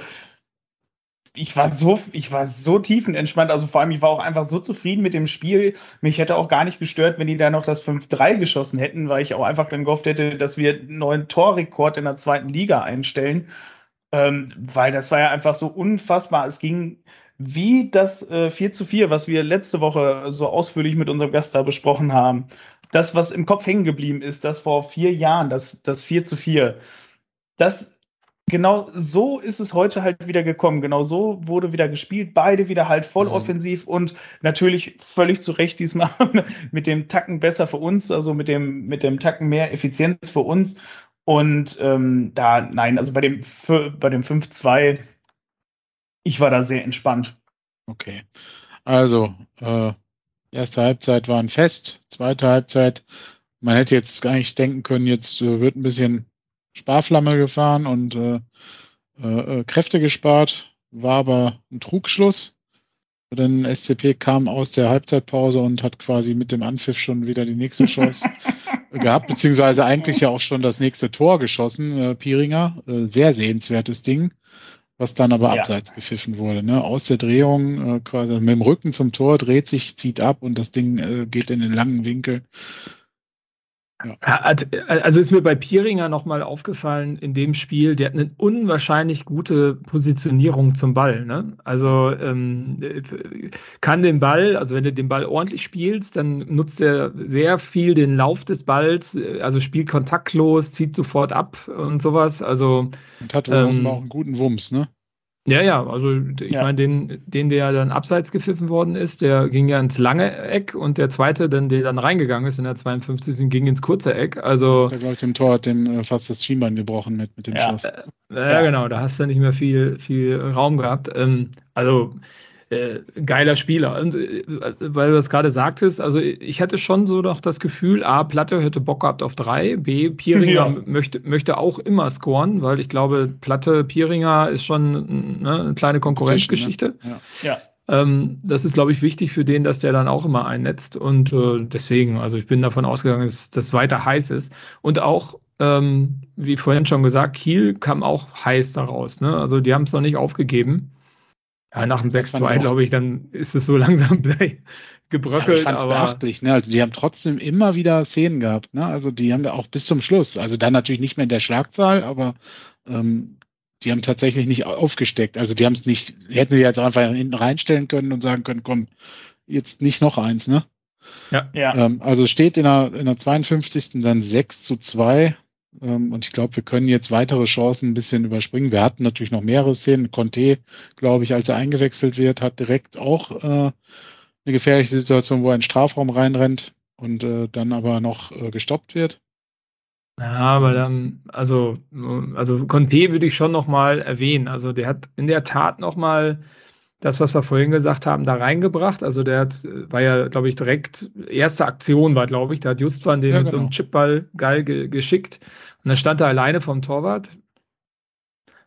ich war so, ich war so tiefenentspannt. Also vor allem, ich war auch einfach so zufrieden mit dem Spiel. Mich hätte auch gar nicht gestört, wenn die da noch das 5-3 geschossen hätten, weil ich auch einfach dann gehofft hätte, dass wir einen neuen Torrekord in der zweiten Liga einstellen. Ähm, weil das war ja einfach so unfassbar. Es ging wie das äh, 4 zu 4, was wir letzte Woche so ausführlich mit unserem Gast da besprochen haben. Das, was im Kopf hängen geblieben ist, das vor vier Jahren, das, das 4 zu 4 das genau so ist es heute halt wieder gekommen. Genau so wurde wieder gespielt. Beide wieder halt voll mhm. offensiv und natürlich völlig zu Recht diesmal mit dem Tacken besser für uns, also mit dem, mit dem Tacken mehr Effizienz für uns. Und ähm, da, nein, also bei dem, bei dem 5-2, ich war da sehr entspannt. Okay. Also, äh, erste Halbzeit war ein Fest, zweite Halbzeit, man hätte jetzt gar nicht denken können, jetzt äh, wird ein bisschen Sparflamme gefahren und äh, äh, Kräfte gespart, war aber ein Trugschluss. Denn SCP kam aus der Halbzeitpause und hat quasi mit dem Anpfiff schon wieder die nächste Chance gehabt, beziehungsweise eigentlich ja auch schon das nächste Tor geschossen, äh, Piringer. Äh, sehr sehenswertes Ding, was dann aber ja. abseits gepfiffen wurde. Ne? Aus der Drehung, äh, quasi mit dem Rücken zum Tor, dreht sich, zieht ab und das Ding äh, geht in den langen Winkel. Ja. Also ist mir bei Pieringer nochmal aufgefallen in dem Spiel, der hat eine unwahrscheinlich gute Positionierung zum Ball. Ne? Also ähm, kann den Ball, also wenn du den Ball ordentlich spielst, dann nutzt er sehr viel den Lauf des Balls, also spielt kontaktlos, zieht sofort ab und sowas. Also und hat ähm, auch einen guten Wumms, ne? Ja, ja, also ich ja. meine, den, den, der dann abseits gepfiffen worden ist, der ging ja ins lange Eck und der zweite, dann, der dann reingegangen ist in der 52. ging ins kurze Eck. Also. Der, glaube ich, dem Tor hat den äh, fast das Schienbein gebrochen mit, mit dem ja, Schuss. Äh, ja, genau, da hast du nicht mehr viel, viel Raum gehabt. Ähm, also äh, geiler Spieler. Und, äh, weil du das gerade sagtest, also ich hatte schon so noch das Gefühl, A, Platte hätte Bock gehabt auf drei, B, Pieringer ja. möchte, möchte auch immer scoren, weil ich glaube, Platte, Pieringer ist schon ne, eine kleine Konkurrenzgeschichte. Ne? Ja. ja. Ähm, das ist, glaube ich, wichtig für den, dass der dann auch immer einnetzt. Und äh, deswegen, also ich bin davon ausgegangen, dass das weiter heiß ist. Und auch ähm, wie vorhin schon gesagt, Kiel kam auch heiß daraus. Ne? Also die haben es noch nicht aufgegeben. Ja, nach dem 6-2, glaube ich, dann ist es so langsam gebröckelt. Ja, ich es beachtlich, ne? Also die haben trotzdem immer wieder Szenen gehabt, ne? Also die haben da auch bis zum Schluss. Also dann natürlich nicht mehr in der Schlagzahl, aber ähm, die haben tatsächlich nicht aufgesteckt. Also die haben es nicht, hätten sie jetzt einfach hinten reinstellen können und sagen können, komm, jetzt nicht noch eins, ne? Ja. ja. Ähm, also steht in der, in der 52. dann 6 zu 2 ähm, und ich glaube, wir können jetzt weitere Chancen ein bisschen überspringen. Wir hatten natürlich noch mehrere Szenen. Conte, glaube ich, als er eingewechselt wird, hat direkt auch äh, eine gefährliche Situation, wo er in den Strafraum reinrennt und äh, dann aber noch äh, gestoppt wird. Ja, aber dann, also, also Conte würde ich schon nochmal erwähnen. Also der hat in der Tat nochmal das, was wir vorhin gesagt haben, da reingebracht. Also der hat, war ja, glaube ich, direkt, erste Aktion war, glaube ich, da hat Justwan den ja, mit so einem genau. Chipball geil ge geschickt. Und dann stand er alleine vom Torwart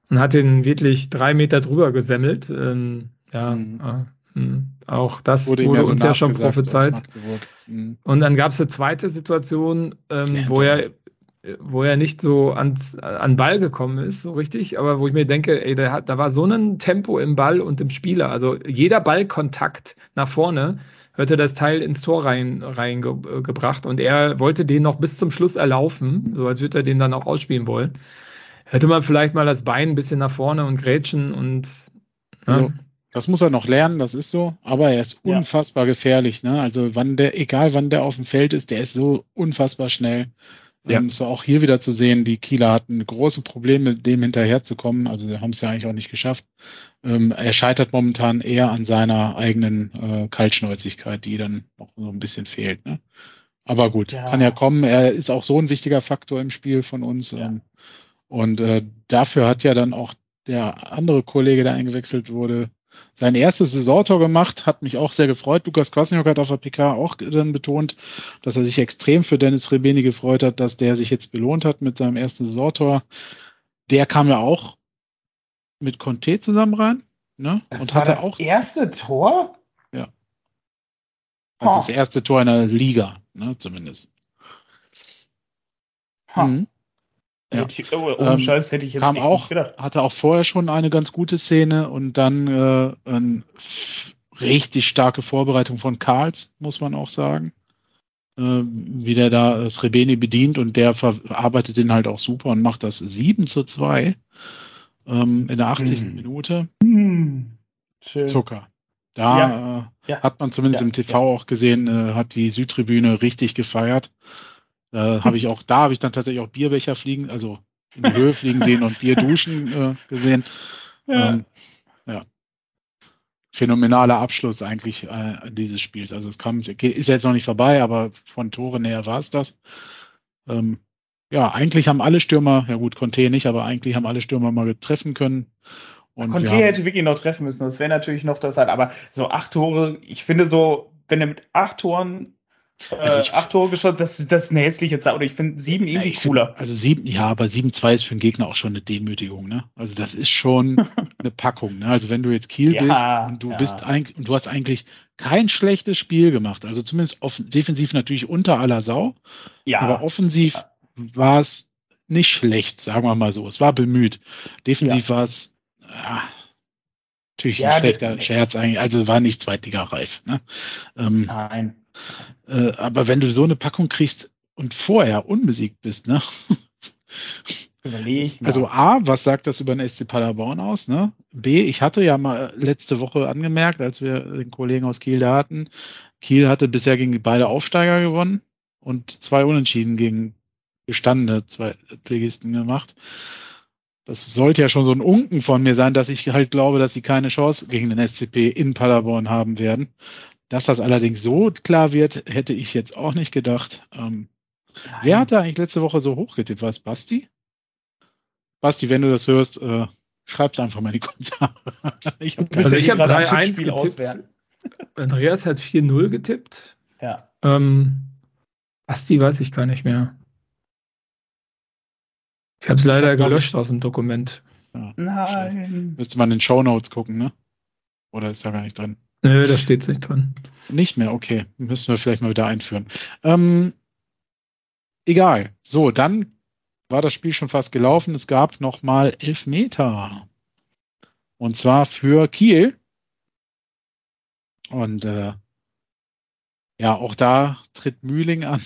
und hat den wirklich drei Meter drüber gesemmelt. Ähm, ja, mhm. äh, mh. auch das wurde, wurde uns ja schon prophezeit. Mhm. Und dann gab es eine zweite Situation, ähm, wo er wo er nicht so ans, an Ball gekommen ist, so richtig, aber wo ich mir denke, ey, da, hat, da war so ein Tempo im Ball und im Spieler. Also jeder Ballkontakt nach vorne hörte das Teil ins Tor rein, reingebracht und er wollte den noch bis zum Schluss erlaufen, so als würde er den dann auch ausspielen wollen. Hätte man vielleicht mal das Bein ein bisschen nach vorne und grätschen und. Ja. Also, das muss er noch lernen, das ist so, aber er ist unfassbar ja. gefährlich. Ne? Also wann der, egal wann der auf dem Feld ist, der ist so unfassbar schnell. Ja. Ähm, so auch hier wieder zu sehen, die Kieler hatten große Probleme, dem hinterherzukommen. Also sie haben es ja eigentlich auch nicht geschafft. Ähm, er scheitert momentan eher an seiner eigenen äh, Kaltschnäuzigkeit, die dann noch so ein bisschen fehlt. Ne? Aber gut, ja. kann ja kommen. Er ist auch so ein wichtiger Faktor im Spiel von uns. Ja. Ähm, und äh, dafür hat ja dann auch der andere Kollege, der eingewechselt wurde, sein erstes Saisontor gemacht, hat mich auch sehr gefreut. Lukas Kwasniok hat auf der PK auch dann betont, dass er sich extrem für Dennis Rebeni gefreut hat, dass der sich jetzt belohnt hat mit seinem ersten Saisontor. Der kam ja auch mit Conte zusammen rein. Ne? Das und war hatte das auch erste Tor? Ja. Das oh. ist das erste Tor in der Liga, ne, zumindest. Hm. Ja. Oh, ohne ähm, Scheiß hätte ich jetzt kam nicht auch, gedacht. Hatte auch vorher schon eine ganz gute Szene und dann äh, eine richtig starke Vorbereitung von Karls, muss man auch sagen. Äh, wie der da das Rebeni bedient und der verarbeitet den halt auch super und macht das 7 zu 2 ähm, in der 80. Hm. Minute. Hm. Zucker. Da ja. Äh, ja. hat man zumindest im TV auch gesehen, äh, hat die Südtribüne richtig gefeiert. Da habe ich auch, da habe ich dann tatsächlich auch Bierbecher fliegen, also in die Höhe fliegen sehen und Bierduschen äh, gesehen. Ja. Ähm, ja. Phänomenaler Abschluss eigentlich äh, dieses Spiels. Also es kam, ist jetzt noch nicht vorbei, aber von Tore näher war es das. Ähm, ja, eigentlich haben alle Stürmer, ja gut, Conte nicht, aber eigentlich haben alle Stürmer mal treffen können. Und Conte hätte wirklich noch treffen müssen. Das wäre natürlich noch das halt, aber so acht Tore, ich finde so, wenn er mit acht Toren also ich, äh, acht Tore geschossen, das, das ist eine hässliche Zahl. Oder ich finde sieben irgendwie ja, cooler. Find, also sieben, ja, aber sieben zwei ist für den Gegner auch schon eine Demütigung, ne? Also das ist schon eine Packung, ne? Also wenn du jetzt Kiel ja, bist und du ja. bist eigentlich und du hast eigentlich kein schlechtes Spiel gemacht. Also zumindest defensiv natürlich unter aller Sau. Ja. Aber offensiv war es nicht schlecht, sagen wir mal so. Es war bemüht. Defensiv war es natürlich ein schlechter Scherz eigentlich. Also war nicht zweitligareif. Ne? Ähm, Nein. Äh, aber wenn du so eine Packung kriegst und vorher unbesiegt bist, ne? Also A, was sagt das über den SC Paderborn aus? Ne? B, ich hatte ja mal letzte Woche angemerkt, als wir den Kollegen aus Kiel da hatten, Kiel hatte bisher gegen beide Aufsteiger gewonnen und zwei Unentschieden gegen gestandene zwei Pflegisten gemacht. das sollte ja schon so ein Unken von mir sein, dass ich halt glaube, dass sie keine Chance gegen den SCP in Paderborn haben werden. Dass das allerdings so klar wird, hätte ich jetzt auch nicht gedacht. Ähm, wer hat da eigentlich letzte Woche so hochgetippt? War es Basti? Basti, wenn du das hörst, äh, schreib's einfach mal in die Kommentare. ich habe also ich hab 3-1 getippt. Andreas hat 4-0 getippt. Ja. Ähm, Basti weiß ich gar nicht mehr. Ich habe es leider gelöscht aus dem Dokument. Ja, Nein. Müsste man in den Show Notes gucken, ne? Oder ist da gar nicht drin? Nö, da steht es nicht drin. Nicht mehr, okay. Müssen wir vielleicht mal wieder einführen. Ähm, egal. So, dann war das Spiel schon fast gelaufen. Es gab nochmal elf Meter. Und zwar für Kiel. Und äh, ja, auch da tritt Mühling an.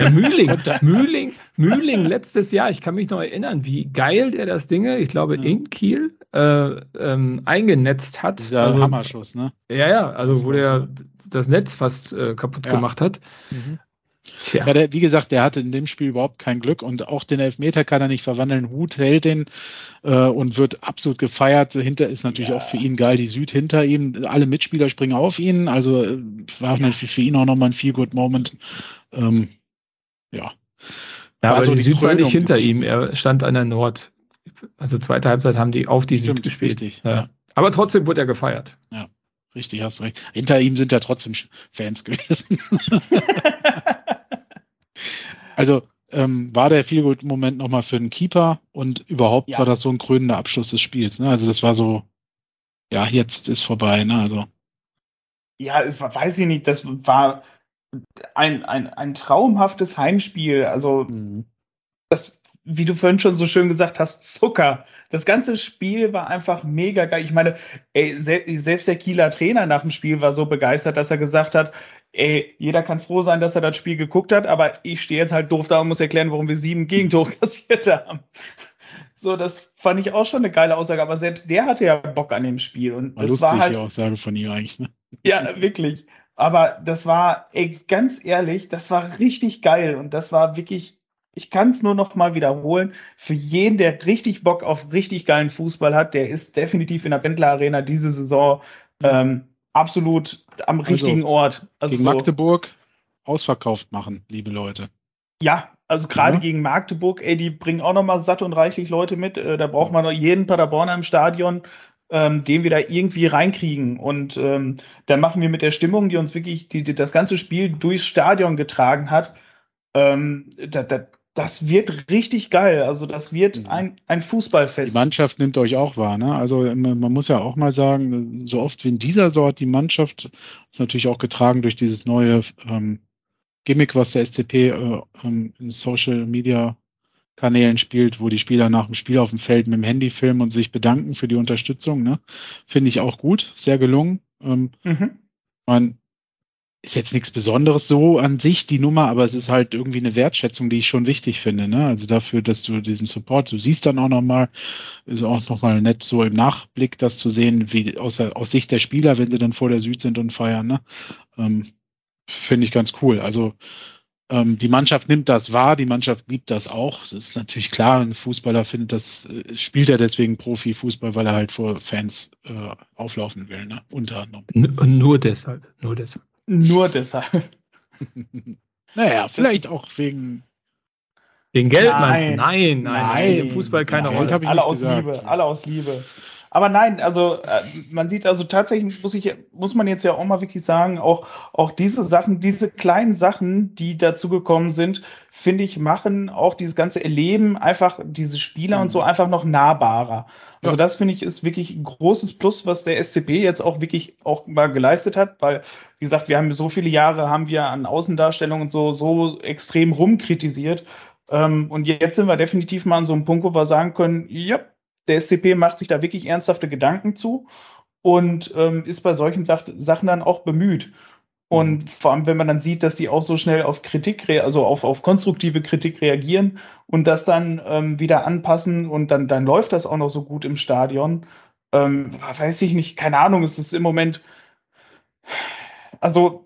Ja, Mühling, Mühling, Mühling letztes Jahr, ich kann mich noch erinnern, wie geil der das Ding, ich glaube, ja. in Kiel äh, ähm, eingenetzt hat. Dieser also, Hammerschuss, ne? Ja, ja, also wo der das Netz fast äh, kaputt ja. gemacht hat. Mhm. Tja. Ja, der, wie gesagt, der hatte in dem Spiel überhaupt kein Glück und auch den Elfmeter kann er nicht verwandeln. Hut hält den äh, und wird absolut gefeiert. Hinter ist natürlich ja. auch für ihn geil, die Süd hinter ihm. Alle Mitspieler springen auf ihn. Also äh, war ja. natürlich für ihn auch nochmal ein Feel-Good-Moment. Ähm, ja. Ja, aber also die, die Süd war nicht hinter ihm. Er stand an der Nord. Also zweite Halbzeit haben die auf die Stimmt, Süd gespielt. Richtig, ja. Aber trotzdem wurde er gefeiert. Ja, richtig, hast recht. Hinter ihm sind ja trotzdem Fans gewesen. Also ähm, war der viel gut Moment nochmal für den Keeper und überhaupt ja. war das so ein krönender Abschluss des Spiels. Ne? Also das war so, ja, jetzt ist vorbei. Ne? Also ja, weiß ich nicht. Das war ein, ein, ein traumhaftes Heimspiel. Also mhm. das, wie du vorhin schon so schön gesagt hast, Zucker. Das ganze Spiel war einfach mega geil. Ich meine, ey, selbst der Kieler Trainer nach dem Spiel war so begeistert, dass er gesagt hat, ey, jeder kann froh sein, dass er das Spiel geguckt hat, aber ich stehe jetzt halt doof da und muss erklären, warum wir sieben Gegentore kassiert haben. So, das fand ich auch schon eine geile Aussage, aber selbst der hatte ja Bock an dem Spiel. Und war das lustig, war halt, die Aussage von ihm eigentlich, ne? Ja, wirklich. Aber das war, ey, ganz ehrlich, das war richtig geil und das war wirklich, ich kann es nur noch mal wiederholen, für jeden, der richtig Bock auf richtig geilen Fußball hat, der ist definitiv in der Wendler Arena diese Saison ähm, absolut am also, richtigen Ort. Also gegen Magdeburg ausverkauft machen, liebe Leute. Ja, also gerade ja. gegen Magdeburg, ey, die bringen auch noch mal satt und reichlich Leute mit. Äh, da braucht man noch jeden Paderborner im Stadion, ähm, den wir da irgendwie reinkriegen. Und ähm, dann machen wir mit der Stimmung, die uns wirklich die, die das ganze Spiel durchs Stadion getragen hat, ähm, da, da, das wird richtig geil. Also das wird mhm. ein, ein Fußballfest. Die Mannschaft nimmt euch auch wahr. Ne? Also man, man, muss ja auch mal sagen, so oft wie in dieser Sorte die Mannschaft ist natürlich auch getragen durch dieses neue ähm, Gimmick, was der SCP äh, ähm, in Social Media Kanälen spielt, wo die Spieler nach dem Spiel auf dem Feld mit dem Handy filmen und sich bedanken für die Unterstützung. Ne? Finde ich auch gut, sehr gelungen. Ähm, mhm. man, ist jetzt nichts Besonderes so an sich, die Nummer, aber es ist halt irgendwie eine Wertschätzung, die ich schon wichtig finde. Ne? Also dafür, dass du diesen Support, du siehst dann auch nochmal, ist auch nochmal nett, so im Nachblick das zu sehen, wie aus, aus Sicht der Spieler, wenn sie dann vor der Süd sind und feiern. Ne? Ähm, finde ich ganz cool. Also die Mannschaft nimmt das wahr, die Mannschaft liebt das auch. Das ist natürlich klar, ein Fußballer findet das, äh, spielt er deswegen Profifußball, weil er halt vor Fans äh, auflaufen will, ne? Unter anderem. N nur deshalb, nur deshalb. Nur deshalb. naja, vielleicht auch wegen. Wegen Geld nein. meinst du? Nein, nein, nein. Im Fußball keine Rolle. Alle aus gesagt. Liebe, alle aus Liebe. Aber nein, also äh, man sieht also tatsächlich, muss ich, muss man jetzt ja auch mal wirklich sagen, auch, auch diese Sachen, diese kleinen Sachen, die dazugekommen sind, finde ich, machen auch dieses ganze Erleben einfach diese Spieler mhm. und so mhm. einfach noch nahbarer. Also ja. das finde ich ist wirklich ein großes Plus, was der SCP jetzt auch wirklich auch mal geleistet hat, weil, wie gesagt, wir haben so viele Jahre, haben wir an Außendarstellungen und so, so extrem rumkritisiert. Ähm, und jetzt sind wir definitiv mal an so einem Punkt, wo wir sagen können, ja, der SCP macht sich da wirklich ernsthafte Gedanken zu und ähm, ist bei solchen Sach Sachen dann auch bemüht. Und mhm. vor allem, wenn man dann sieht, dass die auch so schnell auf Kritik, also auf, auf konstruktive Kritik reagieren und das dann ähm, wieder anpassen und dann, dann läuft das auch noch so gut im Stadion. Ähm, weiß ich nicht, keine Ahnung, es ist im Moment, also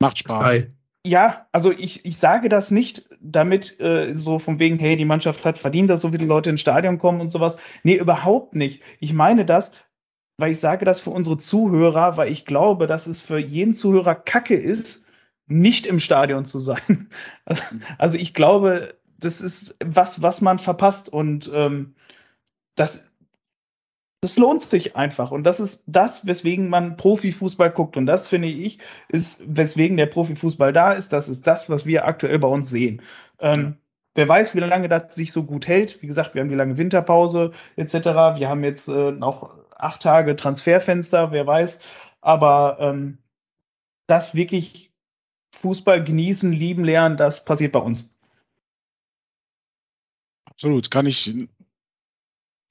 macht Spaß. Geil. Ja, also ich, ich sage das nicht damit äh, so von wegen, hey, die Mannschaft hat verdient, dass so viele Leute ins Stadion kommen und sowas. Nee, überhaupt nicht. Ich meine das, weil ich sage das für unsere Zuhörer, weil ich glaube, dass es für jeden Zuhörer Kacke ist, nicht im Stadion zu sein. Also, also ich glaube, das ist was, was man verpasst und ähm, das, das lohnt sich einfach. Und das ist das, weswegen man Profifußball guckt. Und das, finde ich, ist, weswegen der Profifußball da ist. Das ist das, was wir aktuell bei uns sehen. Ähm, wer weiß, wie lange das sich so gut hält. Wie gesagt, wir haben die lange Winterpause etc. Wir haben jetzt äh, noch acht Tage Transferfenster, wer weiß. Aber ähm, das wirklich Fußball genießen, lieben, lernen, das passiert bei uns. Absolut, kann ich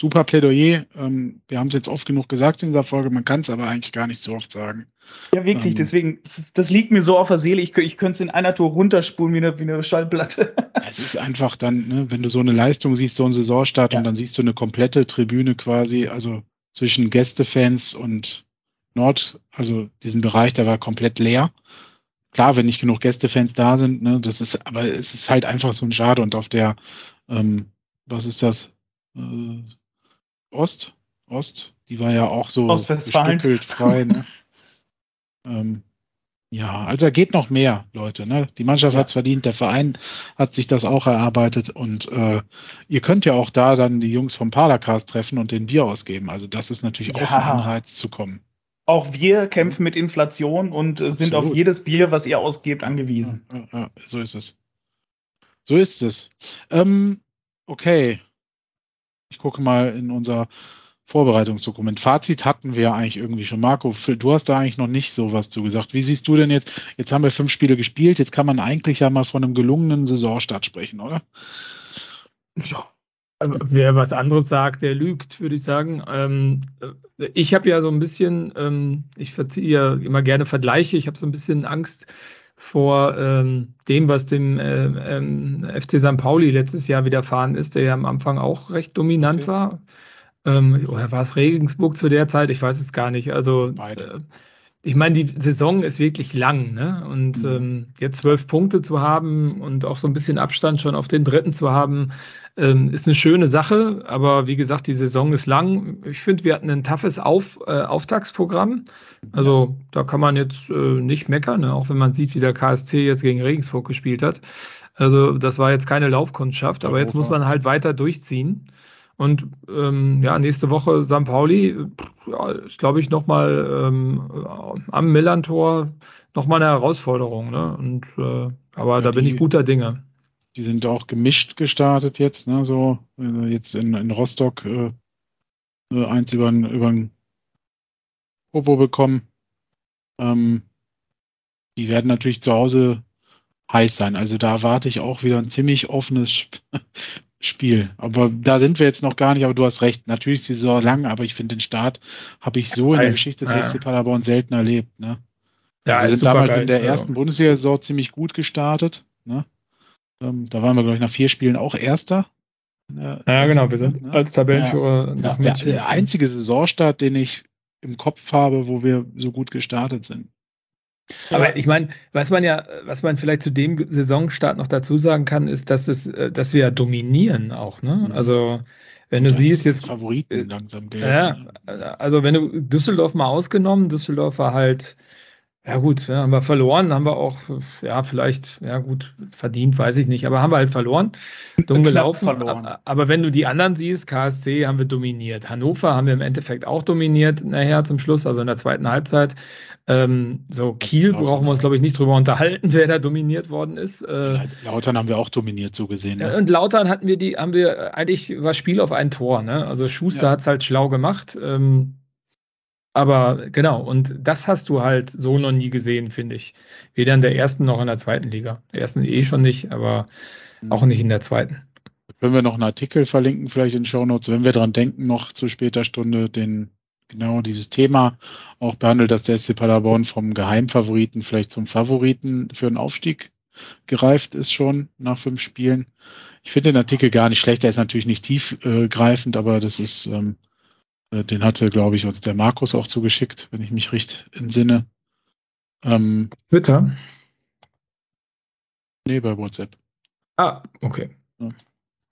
super Plädoyer. Ähm, wir haben es jetzt oft genug gesagt in dieser Folge, man kann es aber eigentlich gar nicht so oft sagen. Ja, wirklich, ähm, deswegen, das, das, liegt mir so auf der Seele, ich, ich könnte es in einer Tour runterspulen wie eine, wie eine Schallplatte. es ist einfach dann, ne, wenn du so eine Leistung siehst, so einen Saisonstart ja. und dann siehst du eine komplette Tribüne quasi, also zwischen Gästefans und Nord, also diesen Bereich, der war komplett leer. Klar, wenn nicht genug Gästefans da sind, ne, das ist, aber es ist halt einfach so ein Schade und auf der, ähm, was ist das? Äh, Ost, Ost, die war ja auch so gestückelt frei. Ne? ähm, ja, also da geht noch mehr, Leute. Ne? Die Mannschaft ja. hat es verdient, der Verein hat sich das auch erarbeitet und äh, ihr könnt ja auch da dann die Jungs vom Paracast treffen und den Bier ausgeben. Also das ist natürlich ja. auch ein Anreiz zu kommen. Auch wir kämpfen mit Inflation und äh, sind auf jedes Bier, was ihr ausgebt, angewiesen. Ja, so ist es. So ist es. Ähm, okay, ich gucke mal in unser Vorbereitungsdokument. Fazit hatten wir eigentlich irgendwie schon. Marco, du hast da eigentlich noch nicht so was zu gesagt. Wie siehst du denn jetzt? Jetzt haben wir fünf Spiele gespielt. Jetzt kann man eigentlich ja mal von einem gelungenen Saisonstart sprechen, oder? Ja. Wer was anderes sagt, der lügt, würde ich sagen. Ähm, ich habe ja so ein bisschen, ähm, ich verziehe ja immer gerne Vergleiche. Ich habe so ein bisschen Angst, vor ähm, dem, was dem äh, ähm, FC St. Pauli letztes Jahr widerfahren ist, der ja am Anfang auch recht dominant okay. war. Ähm, oder war es Regensburg zu der Zeit? Ich weiß es gar nicht. Also äh, ich meine, die Saison ist wirklich lang, ne? Und mhm. ähm, jetzt zwölf Punkte zu haben und auch so ein bisschen Abstand schon auf den dritten zu haben, ähm, ist eine schöne Sache. Aber wie gesagt, die Saison ist lang. Ich finde, wir hatten ein toughes Auf, äh, Auftagsprogramm. Also da kann man jetzt äh, nicht meckern, ne? auch wenn man sieht, wie der KSC jetzt gegen Regensburg gespielt hat. Also das war jetzt keine Laufkundschaft, aber jetzt muss man halt weiter durchziehen. Und ähm, ja, nächste Woche St. Pauli, ja, ist glaube ich nochmal ähm, am Millantor nochmal eine Herausforderung. Ne? Und, äh, aber ja, da bin ich guter Dinge. Die sind auch gemischt gestartet jetzt, ne? So äh, jetzt in, in Rostock äh, äh eins über über Popo bekommen. Ähm, die werden natürlich zu Hause heiß sein. Also da erwarte ich auch wieder ein ziemlich offenes Spiel. Aber da sind wir jetzt noch gar nicht, aber du hast recht. Natürlich ist die Saison lang, aber ich finde den Start habe ich so in der Geschichte des ja. SC Paderborn selten erlebt. Ne? Ja, wir sind damals geil. in der ersten Bundesliga-Saison ziemlich gut gestartet. Ne? Ähm, da waren wir, glaube ich, nach vier Spielen auch Erster. Ja, genau, wir sind ne? als Tabellenführer. Ja, der, der einzige Saisonstart, den ich im Kopf habe, wo wir so gut gestartet sind. Aber ich meine, was man ja, was man vielleicht zu dem Saisonstart noch dazu sagen kann, ist, dass es, äh, dass wir ja dominieren auch, ne? Mhm. Also wenn du ja, siehst jetzt Favoriten äh, langsam gelten. Ja, also wenn du Düsseldorf mal ausgenommen, Düsseldorf war halt ja gut, ja, haben wir verloren, haben wir auch, ja, vielleicht, ja gut, verdient, weiß ich nicht, aber haben wir halt verloren, dumm gelaufen. Verloren. Aber wenn du die anderen siehst, KSC haben wir dominiert, Hannover haben wir im Endeffekt auch dominiert nachher zum Schluss, also in der zweiten Halbzeit. Ähm, so Kiel brauchen wir uns, glaube ich, nicht drüber unterhalten, wer da dominiert worden ist. Äh, Lautern haben wir auch dominiert, so gesehen. Ne? Und Lautern hatten wir die, haben wir eigentlich war Spiel auf ein Tor, ne? Also Schuster ja. hat es halt schlau gemacht. Ähm, aber genau, und das hast du halt so noch nie gesehen, finde ich. Weder in der ersten noch in der zweiten Liga. Der ersten eh schon nicht, aber auch nicht in der zweiten. Können wir noch einen Artikel verlinken, vielleicht in Show Notes, wenn wir daran denken, noch zu später Stunde den genau dieses Thema auch behandelt, dass der SC Paderborn vom Geheimfavoriten vielleicht zum Favoriten für einen Aufstieg gereift ist schon nach fünf Spielen. Ich finde den Artikel gar nicht schlecht. Der ist natürlich nicht tiefgreifend, aber das ist ähm, äh, den hatte, glaube ich, uns der Markus auch zugeschickt, wenn ich mich richtig entsinne. Ähm, Twitter? Nee, bei WhatsApp. Ah, okay.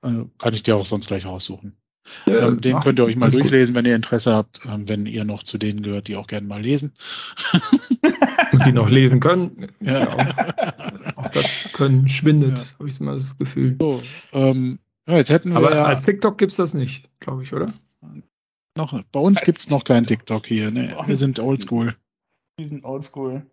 Also kann ich dir auch sonst gleich raussuchen. Ja, ähm, den könnt ihr euch mal durchlesen, gut. wenn ihr Interesse habt, ähm, wenn ihr noch zu denen gehört, die auch gerne mal lesen. Und die noch lesen können. Ja. Ja auch, auch, das Können schwindet, habe ich mal das Gefühl. So, ähm, jetzt hätten wir Aber als TikTok gibt es das nicht, glaube ich, oder? Noch, bei uns gibt es noch kein TikTok hier. Ne? Wir sind oldschool. Wir sind oldschool.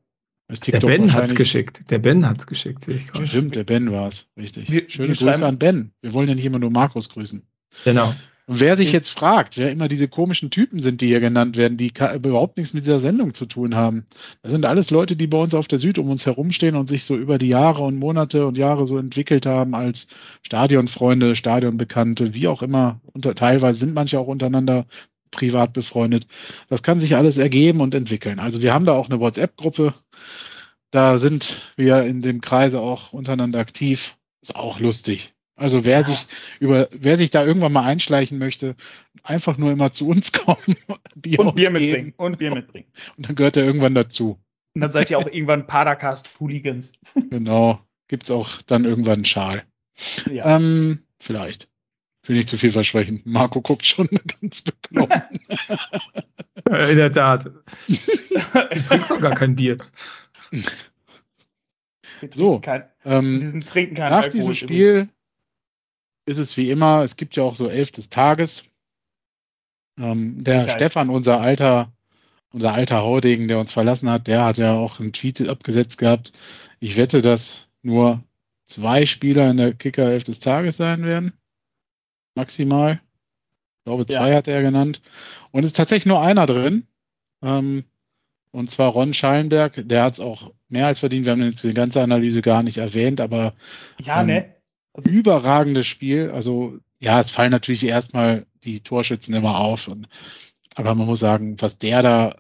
Der Ben hat es geschickt. Der Ben hat es geschickt, sehe ich gerade. Stimmt, der Ben war es. Richtig. Wir, Schöne wir Grüße an Ben. Wir wollen ja nicht immer nur Markus grüßen. Genau. Und wer sich jetzt fragt, wer immer diese komischen Typen sind, die hier genannt werden, die überhaupt nichts mit dieser Sendung zu tun haben, das sind alles Leute, die bei uns auf der Süd um uns herumstehen und sich so über die Jahre und Monate und Jahre so entwickelt haben als Stadionfreunde, Stadionbekannte, wie auch immer. Unter, teilweise sind manche auch untereinander privat befreundet. Das kann sich alles ergeben und entwickeln. Also wir haben da auch eine WhatsApp-Gruppe. Da sind wir in dem Kreise auch untereinander aktiv. Ist auch lustig. Also wer ja. sich über, wer sich da irgendwann mal einschleichen möchte, einfach nur immer zu uns kommen. Bier und Bier mitbringen. Und Bier mitbringen. Und dann gehört er irgendwann dazu. Und dann seid ihr auch irgendwann Padercast-Hooligans. Genau. Gibt's auch dann irgendwann einen Schal. Ja. Ähm, vielleicht. Will nicht zu viel versprechen. Marco guckt schon ganz bekloppt. In der Tat. Du trinkst doch gar kein Bier. so, kein, ähm, diesen trinken kein nach Alkohol diesem Spiel ist es wie immer, es gibt ja auch so elf des Tages. Ähm, der okay. Stefan, unser alter, unser alter Haudegen, der uns verlassen hat, der hat ja auch einen Tweet abgesetzt gehabt. Ich wette, dass nur zwei Spieler in der Kicker elf des Tages sein werden. Maximal. Ich glaube, zwei ja. hat er genannt. Und es ist tatsächlich nur einer drin. Ähm, und zwar Ron Schallenberg. Der hat es auch mehr als verdient. Wir haben jetzt die ganze Analyse gar nicht erwähnt, aber ja, ähm, ne? Also, überragendes Spiel. Also ja, es fallen natürlich erstmal die Torschützen immer auf. Und, aber man muss sagen, was der da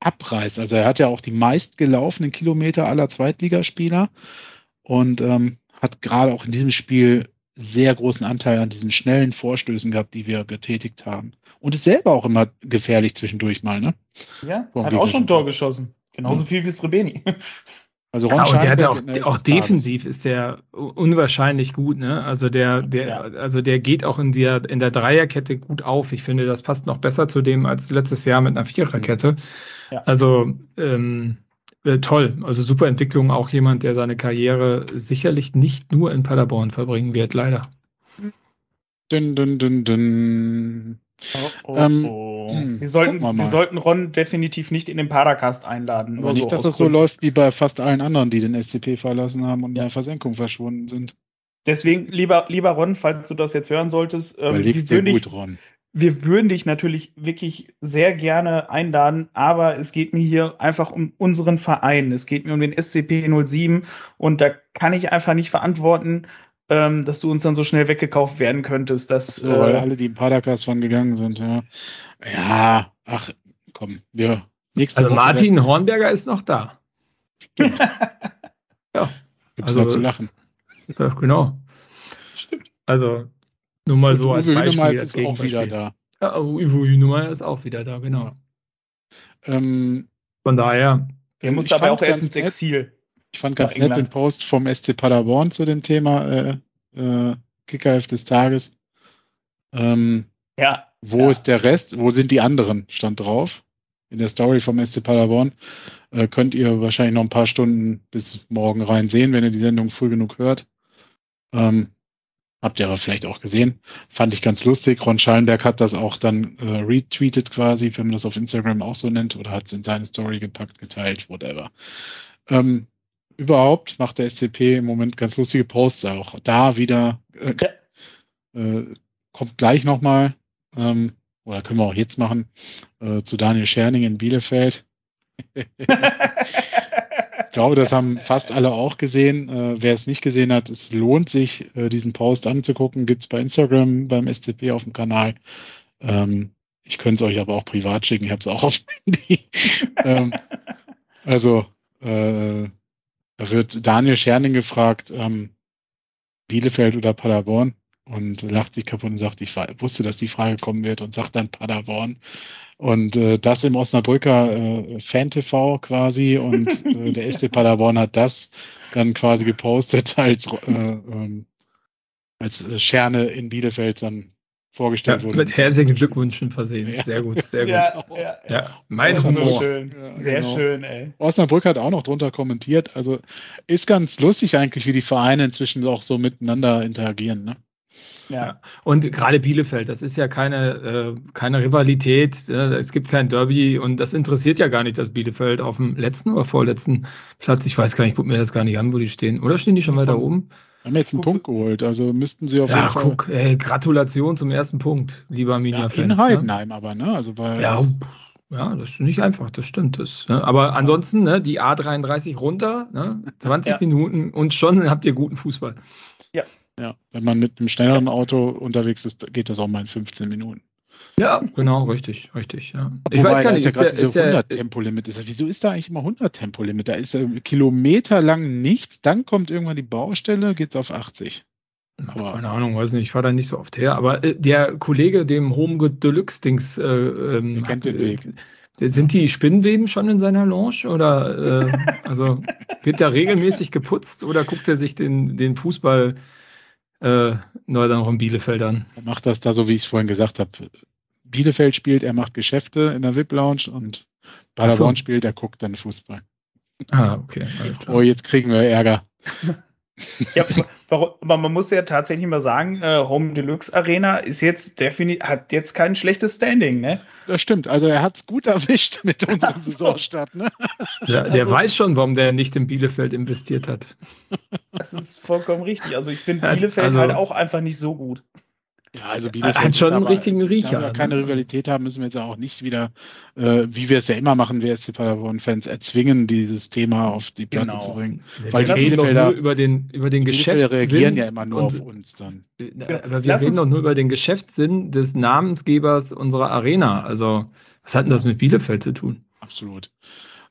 abreißt. Also er hat ja auch die meistgelaufenen Kilometer aller Zweitligaspieler und ähm, hat gerade auch in diesem Spiel sehr großen Anteil an diesen schnellen Vorstößen gehabt, die wir getätigt haben. Und ist selber auch immer gefährlich zwischendurch mal, ne? Ja, Vor hat auch schon ein Tor geschossen. Genauso viel wie Srebeni. Also Ron ja, und der hat auch, auch defensiv ist der unwahrscheinlich gut, ne? Also der, der, ja. also der geht auch in der, in der Dreierkette gut auf. Ich finde, das passt noch besser zu dem als letztes Jahr mit einer Viererkette. Ja. Also ähm, äh, toll. Also super Entwicklung. Auch jemand, der seine Karriere sicherlich nicht nur in Paderborn verbringen wird, leider. Dün, dün, dün, dün. Oh, oh, ähm, oh. Hm, wir, sollten, wir sollten Ron definitiv nicht in den Paracast einladen. Aber nicht, dass das so läuft wie bei fast allen anderen, die den SCP verlassen haben und ja. in der Versenkung verschwunden sind. Deswegen, lieber, lieber Ron, falls du das jetzt hören solltest, ähm, wir, würden dich, Ron. wir würden dich natürlich wirklich sehr gerne einladen, aber es geht mir hier einfach um unseren Verein. Es geht mir um den SCP 07 und da kann ich einfach nicht verantworten, ähm, dass du uns dann so schnell weggekauft werden könntest. Dass, so, weil äh, alle, die im Padercast von gegangen sind, ja. Ja, ach, komm, wir. Nächste also Woche Martin Hornberger ist noch da. Stimmt. ja. Gibt's also, zu lachen. Ja, genau. Stimmt. Also, nur mal Und so als Uwe Beispiel. Hünemeyer ist auch wieder da. Ja, Uwe Hünemeyer ist auch wieder da, genau. Ja. Ähm, Von daher. Er muss aber auch erst ins Exil. Ich fand ganz nett den Post vom SC Paderborn zu dem Thema äh, äh, Kickerheft des Tages. Ähm, ja. Wo ja. ist der Rest? Wo sind die anderen? Stand drauf. In der Story vom SC Paderborn äh, könnt ihr wahrscheinlich noch ein paar Stunden bis morgen rein sehen, wenn ihr die Sendung früh genug hört. Ähm, habt ihr aber vielleicht auch gesehen. Fand ich ganz lustig. Ron Schallenberg hat das auch dann äh, retweetet quasi, wenn man das auf Instagram auch so nennt, oder hat es in seine Story gepackt, geteilt, whatever. Ähm, überhaupt macht der SCP im Moment ganz lustige Posts auch. Da wieder äh, äh, kommt gleich nochmal, ähm, oder können wir auch jetzt machen, äh, zu Daniel Scherning in Bielefeld. ich glaube, das haben fast alle auch gesehen. Äh, wer es nicht gesehen hat, es lohnt sich, äh, diesen Post anzugucken. Gibt es bei Instagram beim SCP auf dem Kanal. Ähm, ich könnte es euch aber auch privat schicken. Ich habe es auch auf Handy. ähm, also äh, da wird Daniel Scherning gefragt, ähm, Bielefeld oder Paderborn. und lacht sich kaputt und sagt, ich wusste, dass die Frage kommen wird und sagt dann Paderborn. Und äh, das im Osnabrücker äh, Fan-TV quasi und äh, der SC Paderborn hat das dann quasi gepostet als, äh, ähm, als äh, Scherne in Bielefeld dann vorgestellt ja, wurde. Mit herzlichen Glückwünschen versehen. Ja. Sehr gut, sehr gut. Ja, ja, ja. mein Humor. So schön. Sehr genau. schön, ey. Osnabrück hat auch noch drunter kommentiert. Also ist ganz lustig eigentlich, wie die Vereine inzwischen auch so miteinander interagieren. Ne? Ja. Und gerade Bielefeld, das ist ja keine, äh, keine Rivalität, äh, es gibt kein Derby und das interessiert ja gar nicht, dass Bielefeld auf dem letzten oder vorletzten Platz, ich weiß gar nicht, ich gucke mir das gar nicht an, wo die stehen. Oder stehen die schon weiter oben? Haben jetzt einen Punkt geholt, also müssten sie auf ja, jeden Fall. guck, ey, Gratulation zum ersten Punkt, lieber Arminia-Fans. Ja, in ne? Heidenheim ne? aber, ne? Also bei, ja, ja, das ist nicht einfach, das stimmt. Das, ne? Aber ansonsten, ne, die A33 runter, ne, 20 ja. Minuten und schon habt ihr guten Fußball. Ja. Ja, wenn man mit einem schnelleren Auto unterwegs ist, geht das auch mal in 15 Minuten. Ja, genau, richtig, richtig. Ja. Ich Wobei, weiß gar nicht, ist ja gerade diese 100 Tempolimit ist. Wieso ist da eigentlich immer 100 Tempolimit? Da ist ja Kilometer lang nichts, dann kommt irgendwann die Baustelle, geht's auf 80. Aber keine Ahnung, weiß nicht, ich fahre da nicht so oft her. Aber äh, der Kollege, dem Home Deluxe-Dings, äh, ähm, kennt den Weg. Äh, sind die Spinnenweben schon in seiner Lounge? Oder äh, also wird da regelmäßig geputzt oder guckt er sich den, den Fußball äh, Neuland auch in Bielefeld an? Er macht das da so, wie ich es vorhin gesagt habe. Bielefeld spielt, er macht Geschäfte in der VIP-Lounge und Paderborn so. spielt, er guckt dann Fußball. Ah, okay. Oh, jetzt kriegen wir Ärger. ja, aber man muss ja tatsächlich mal sagen, äh, Home Deluxe Arena ist jetzt definitiv, hat jetzt kein schlechtes Standing, ne? Das stimmt. Also er hat es gut erwischt mit unserem Saisonstart, ne? Ja, der also, weiß schon, warum der nicht in Bielefeld investiert hat. Das ist vollkommen richtig. Also ich finde Bielefeld also, halt auch einfach nicht so gut. Ja, also Bielefeld hat schon einen richtigen Riecher. Da wir keine ne? Rivalität haben, müssen wir jetzt auch nicht wieder, äh, wie wir es ja immer machen, wir SC Paderborn-Fans erzwingen, dieses Thema auf die Platte genau. zu bringen. Wir Weil die Bielefelder über den, über den Geschäftssinn reagieren ja immer nur auf uns dann. Äh, aber wir Lass reden doch nur über den Geschäftssinn des Namensgebers unserer Arena. Also, was hat denn das mit Bielefeld zu tun? Absolut.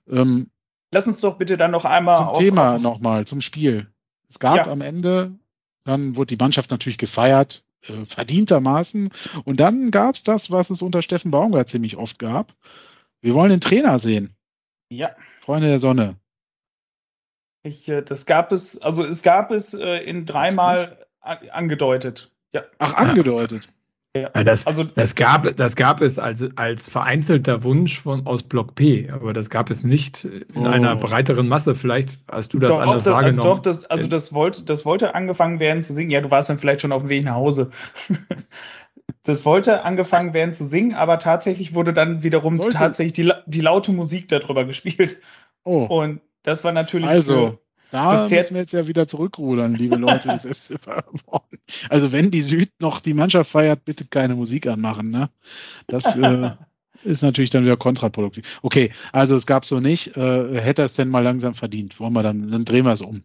Ähm, Lass uns doch bitte dann noch einmal zum Thema nochmal, zum Spiel. Es gab ja. am Ende, dann wurde die Mannschaft natürlich gefeiert, äh, verdientermaßen. Und dann gab es das, was es unter Steffen Baumgart ziemlich oft gab. Wir wollen den Trainer sehen. Ja. Freunde der Sonne. Ich, äh, das gab es, also es gab es äh, in dreimal angedeutet. Ja. Ach, angedeutet. Ja. Das, also, das, gab, das gab es als, als vereinzelter Wunsch von, aus Block P, aber das gab es nicht in oh. einer breiteren Masse. Vielleicht hast du das doch, anders das, wahrgenommen. Doch, das, also das wollte, das wollte angefangen werden zu singen. Ja, du warst dann vielleicht schon auf dem Weg nach Hause. das wollte angefangen werden zu singen, aber tatsächlich wurde dann wiederum wollte. tatsächlich die, die laute Musik darüber gespielt. Oh. Und das war natürlich. Also. Da müssen wir jetzt ja wieder zurückrudern, liebe Leute des SC Also wenn die Süd noch die Mannschaft feiert, bitte keine Musik anmachen. Ne? Das äh, ist natürlich dann wieder kontraproduktiv. Okay, also es gab so nicht. Äh, hätte er es denn mal langsam verdient? Wollen wir dann, dann drehen wir es um.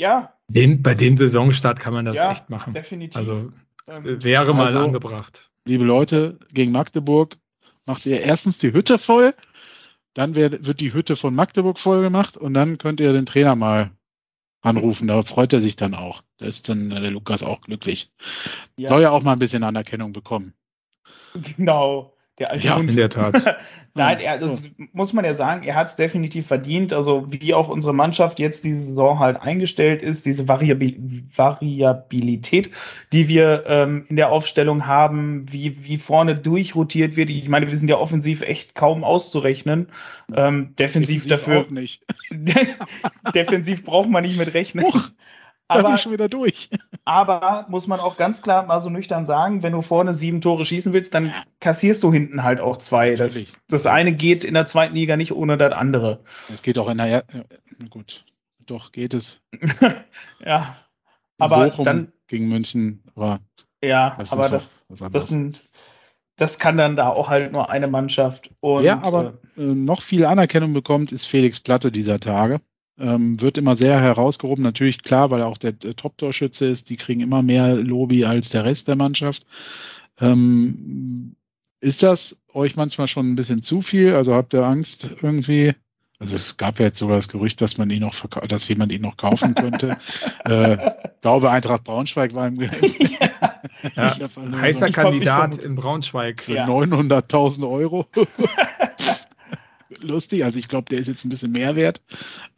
Ja. Den, bei dem Saisonstart kann man das ja, echt machen. Definitiv. Also ähm, wäre mal also, angebracht. Liebe Leute, gegen Magdeburg macht ihr erstens die Hütte voll dann wird die Hütte von Magdeburg voll gemacht und dann könnt ihr den Trainer mal anrufen. Da freut er sich dann auch. Da ist dann der Lukas auch glücklich. Ja. Soll ja auch mal ein bisschen Anerkennung bekommen. Genau. Der alte ja, Hund. in der Tat. Nein, er, das muss man ja sagen, er hat es definitiv verdient. Also wie auch unsere Mannschaft jetzt diese Saison halt eingestellt ist, diese Variabil Variabilität, die wir ähm, in der Aufstellung haben, wie, wie vorne durchrotiert wird. Ich meine, wir sind ja offensiv echt kaum auszurechnen. Ähm, defensiv, defensiv dafür. Auch nicht. defensiv braucht man nicht mit rechnen. Huch aber bin schon wieder durch. Aber muss man auch ganz klar mal so nüchtern sagen, wenn du vorne sieben Tore schießen willst, dann kassierst du hinten halt auch zwei. Das, das eine geht in der zweiten Liga nicht ohne das andere. Es geht auch in der, er gut, doch geht es. ja, aber Bochum dann gegen München war. Ja, das aber das, das sind, das kann dann da auch halt nur eine Mannschaft. Und, Wer aber äh, noch viel Anerkennung bekommt, ist Felix Platte dieser Tage. Ähm, wird immer sehr herausgehoben. Natürlich klar, weil er auch der, der Top-Torschütze ist. Die kriegen immer mehr Lobby als der Rest der Mannschaft. Ähm, ist das euch manchmal schon ein bisschen zu viel? Also habt ihr Angst irgendwie Also es gab ja jetzt sogar das Gerücht, dass man ihn noch dass jemand ihn noch kaufen könnte. äh, glaube Eintracht Braunschweig war im ja. ja. Heißer Kandidat in Braunschweig. Für ja. 900.000 Euro. Lustig, also ich glaube, der ist jetzt ein bisschen mehr wert.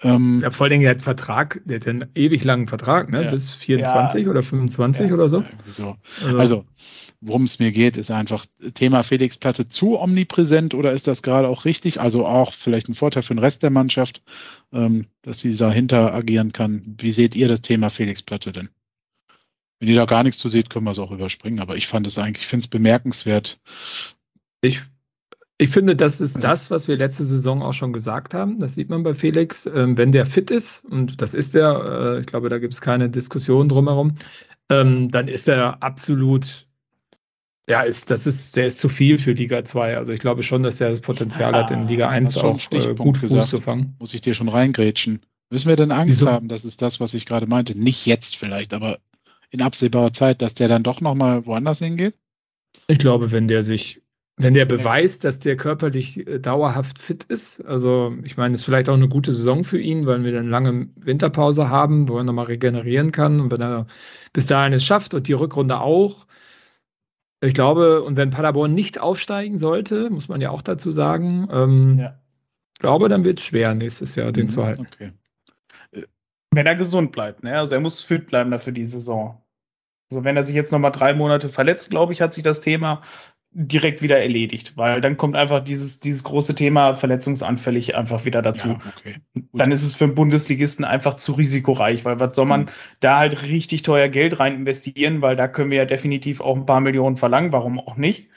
Ähm, ja, vor allen Dingen, der hat Vertrag, der hat einen ewig langen Vertrag, ne? Ja. bis 24 oder 25 oder so. so. Also, also worum es mir geht, ist einfach Thema Felix Platte zu omnipräsent oder ist das gerade auch richtig? Also auch vielleicht ein Vorteil für den Rest der Mannschaft, ähm, dass dieser hinter agieren kann. Wie seht ihr das Thema Felix Platte denn? Wenn ihr da gar nichts zu seht, können wir es auch überspringen. Aber ich fand es eigentlich, ich finde es bemerkenswert. Ich, ich finde, das ist das, was wir letzte Saison auch schon gesagt haben. Das sieht man bei Felix. Ähm, wenn der fit ist, und das ist der, äh, ich glaube, da gibt es keine Diskussion drumherum, ähm, dann ist er absolut ja, ist, das ist, der ist zu viel für Liga 2. Also ich glaube schon, dass er das Potenzial ah, hat, in Liga 1 auch äh, gut Fuß zu fangen. Muss ich dir schon reingrätschen. Müssen wir denn Angst Wieso? haben, das ist das, was ich gerade meinte. Nicht jetzt vielleicht, aber in absehbarer Zeit, dass der dann doch nochmal woanders hingeht? Ich glaube, wenn der sich, wenn der beweist, dass der körperlich äh, dauerhaft fit ist, also ich meine, es ist vielleicht auch eine gute Saison für ihn, weil wir dann lange Winterpause haben, wo er nochmal regenerieren kann und wenn er bis dahin es schafft und die Rückrunde auch, ich glaube, und wenn Paderborn nicht aufsteigen sollte, muss man ja auch dazu sagen, ähm, ja. glaube, dann wird es schwer, nächstes Jahr den mhm, zu halten. Okay. Äh, wenn er gesund bleibt, ne? Also er muss fit bleiben dafür die Saison. Also wenn er sich jetzt nochmal drei Monate verletzt, glaube ich, hat sich das Thema direkt wieder erledigt, weil dann kommt einfach dieses, dieses große Thema verletzungsanfällig einfach wieder dazu. Ja, okay. Dann ist es für einen Bundesligisten einfach zu risikoreich, weil was soll man mhm. da halt richtig teuer Geld rein investieren, weil da können wir ja definitiv auch ein paar Millionen verlangen, warum auch nicht.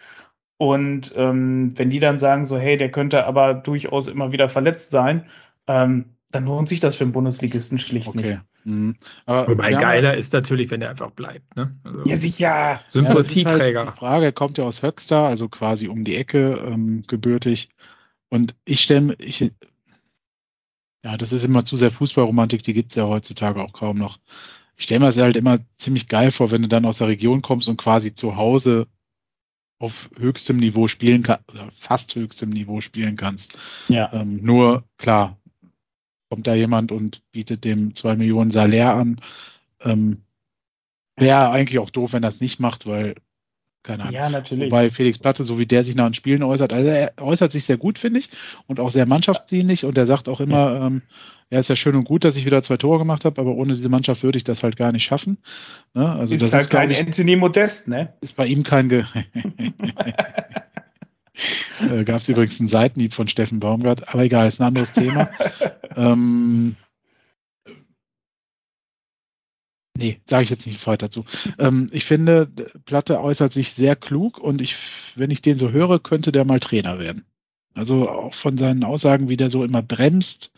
Und ähm, wenn die dann sagen so, hey, der könnte aber durchaus immer wieder verletzt sein, ähm, dann lohnt sich das für einen Bundesligisten schlicht okay. nicht. Mhm. Aber Wobei geiler ist natürlich, wenn er einfach bleibt. Ne? Also ja, sicher. Sympathieträger. Ja, halt die Frage kommt ja aus Höxter, also quasi um die Ecke ähm, gebürtig. Und ich stelle ich, ja, das ist immer zu sehr Fußballromantik, die gibt es ja heutzutage auch kaum noch. Ich stelle mir das halt immer ziemlich geil vor, wenn du dann aus der Region kommst und quasi zu Hause auf höchstem Niveau spielen kannst, fast höchstem Niveau spielen kannst. Ja. Ähm, nur, klar, kommt da jemand und bietet dem zwei Millionen Salär an. Ähm, Wäre eigentlich auch doof, wenn er es nicht macht, weil, keine Ahnung. Ja, natürlich. Wobei Felix Platte, so wie der sich nach den Spielen äußert, also er äußert sich sehr gut, finde ich, und auch sehr mannschaftsdienlich und er sagt auch immer, ja. ähm, ja, ist ja schön und gut, dass ich wieder zwei Tore gemacht habe, aber ohne diese Mannschaft würde ich das halt gar nicht schaffen. Ne? Also ist das halt ist, kein ich, Anthony Modest, ne? Ist bei ihm kein Ge Äh, Gab es übrigens einen Seitenhieb von Steffen Baumgart, aber egal, ist ein anderes Thema. ähm, Nee, sage ich jetzt nichts weiter dazu. Ähm, ich finde, Platte äußert sich sehr klug und ich, wenn ich den so höre, könnte der mal Trainer werden. Also auch von seinen Aussagen, wie der so immer bremst.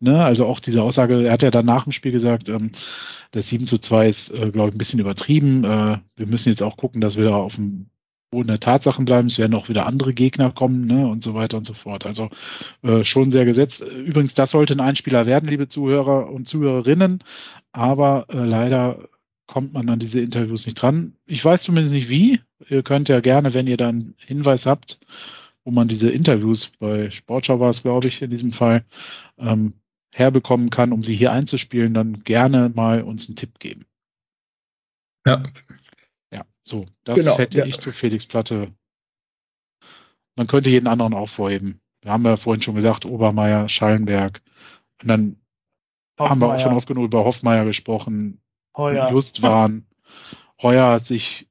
Ne? Also auch diese Aussage, er hat ja dann nach dem Spiel gesagt, ähm, das 7 zu 2 ist, äh, glaube ich, ein bisschen übertrieben. Äh, wir müssen jetzt auch gucken, dass wir da auf dem Der Tatsachen bleiben. Es werden auch wieder andere Gegner kommen ne, und so weiter und so fort. Also äh, schon sehr gesetzt. Übrigens, das sollte ein Einspieler werden, liebe Zuhörer und Zuhörerinnen. Aber äh, leider kommt man an diese Interviews nicht dran. Ich weiß zumindest nicht wie. Ihr könnt ja gerne, wenn ihr dann Hinweis habt, wo man diese Interviews bei Sportschau war es, glaube ich, in diesem Fall, ähm, herbekommen kann, um sie hier einzuspielen, dann gerne mal uns einen Tipp geben. Ja, so, das genau, hätte ja. ich zu Felix Platte. Man könnte jeden anderen auch vorheben. Wir haben ja vorhin schon gesagt, Obermeier, Schallenberg. Und dann Hoffmeier. haben wir auch schon oft genug über Hoffmeier gesprochen. Heuer. Justwan. Heuer hat sich,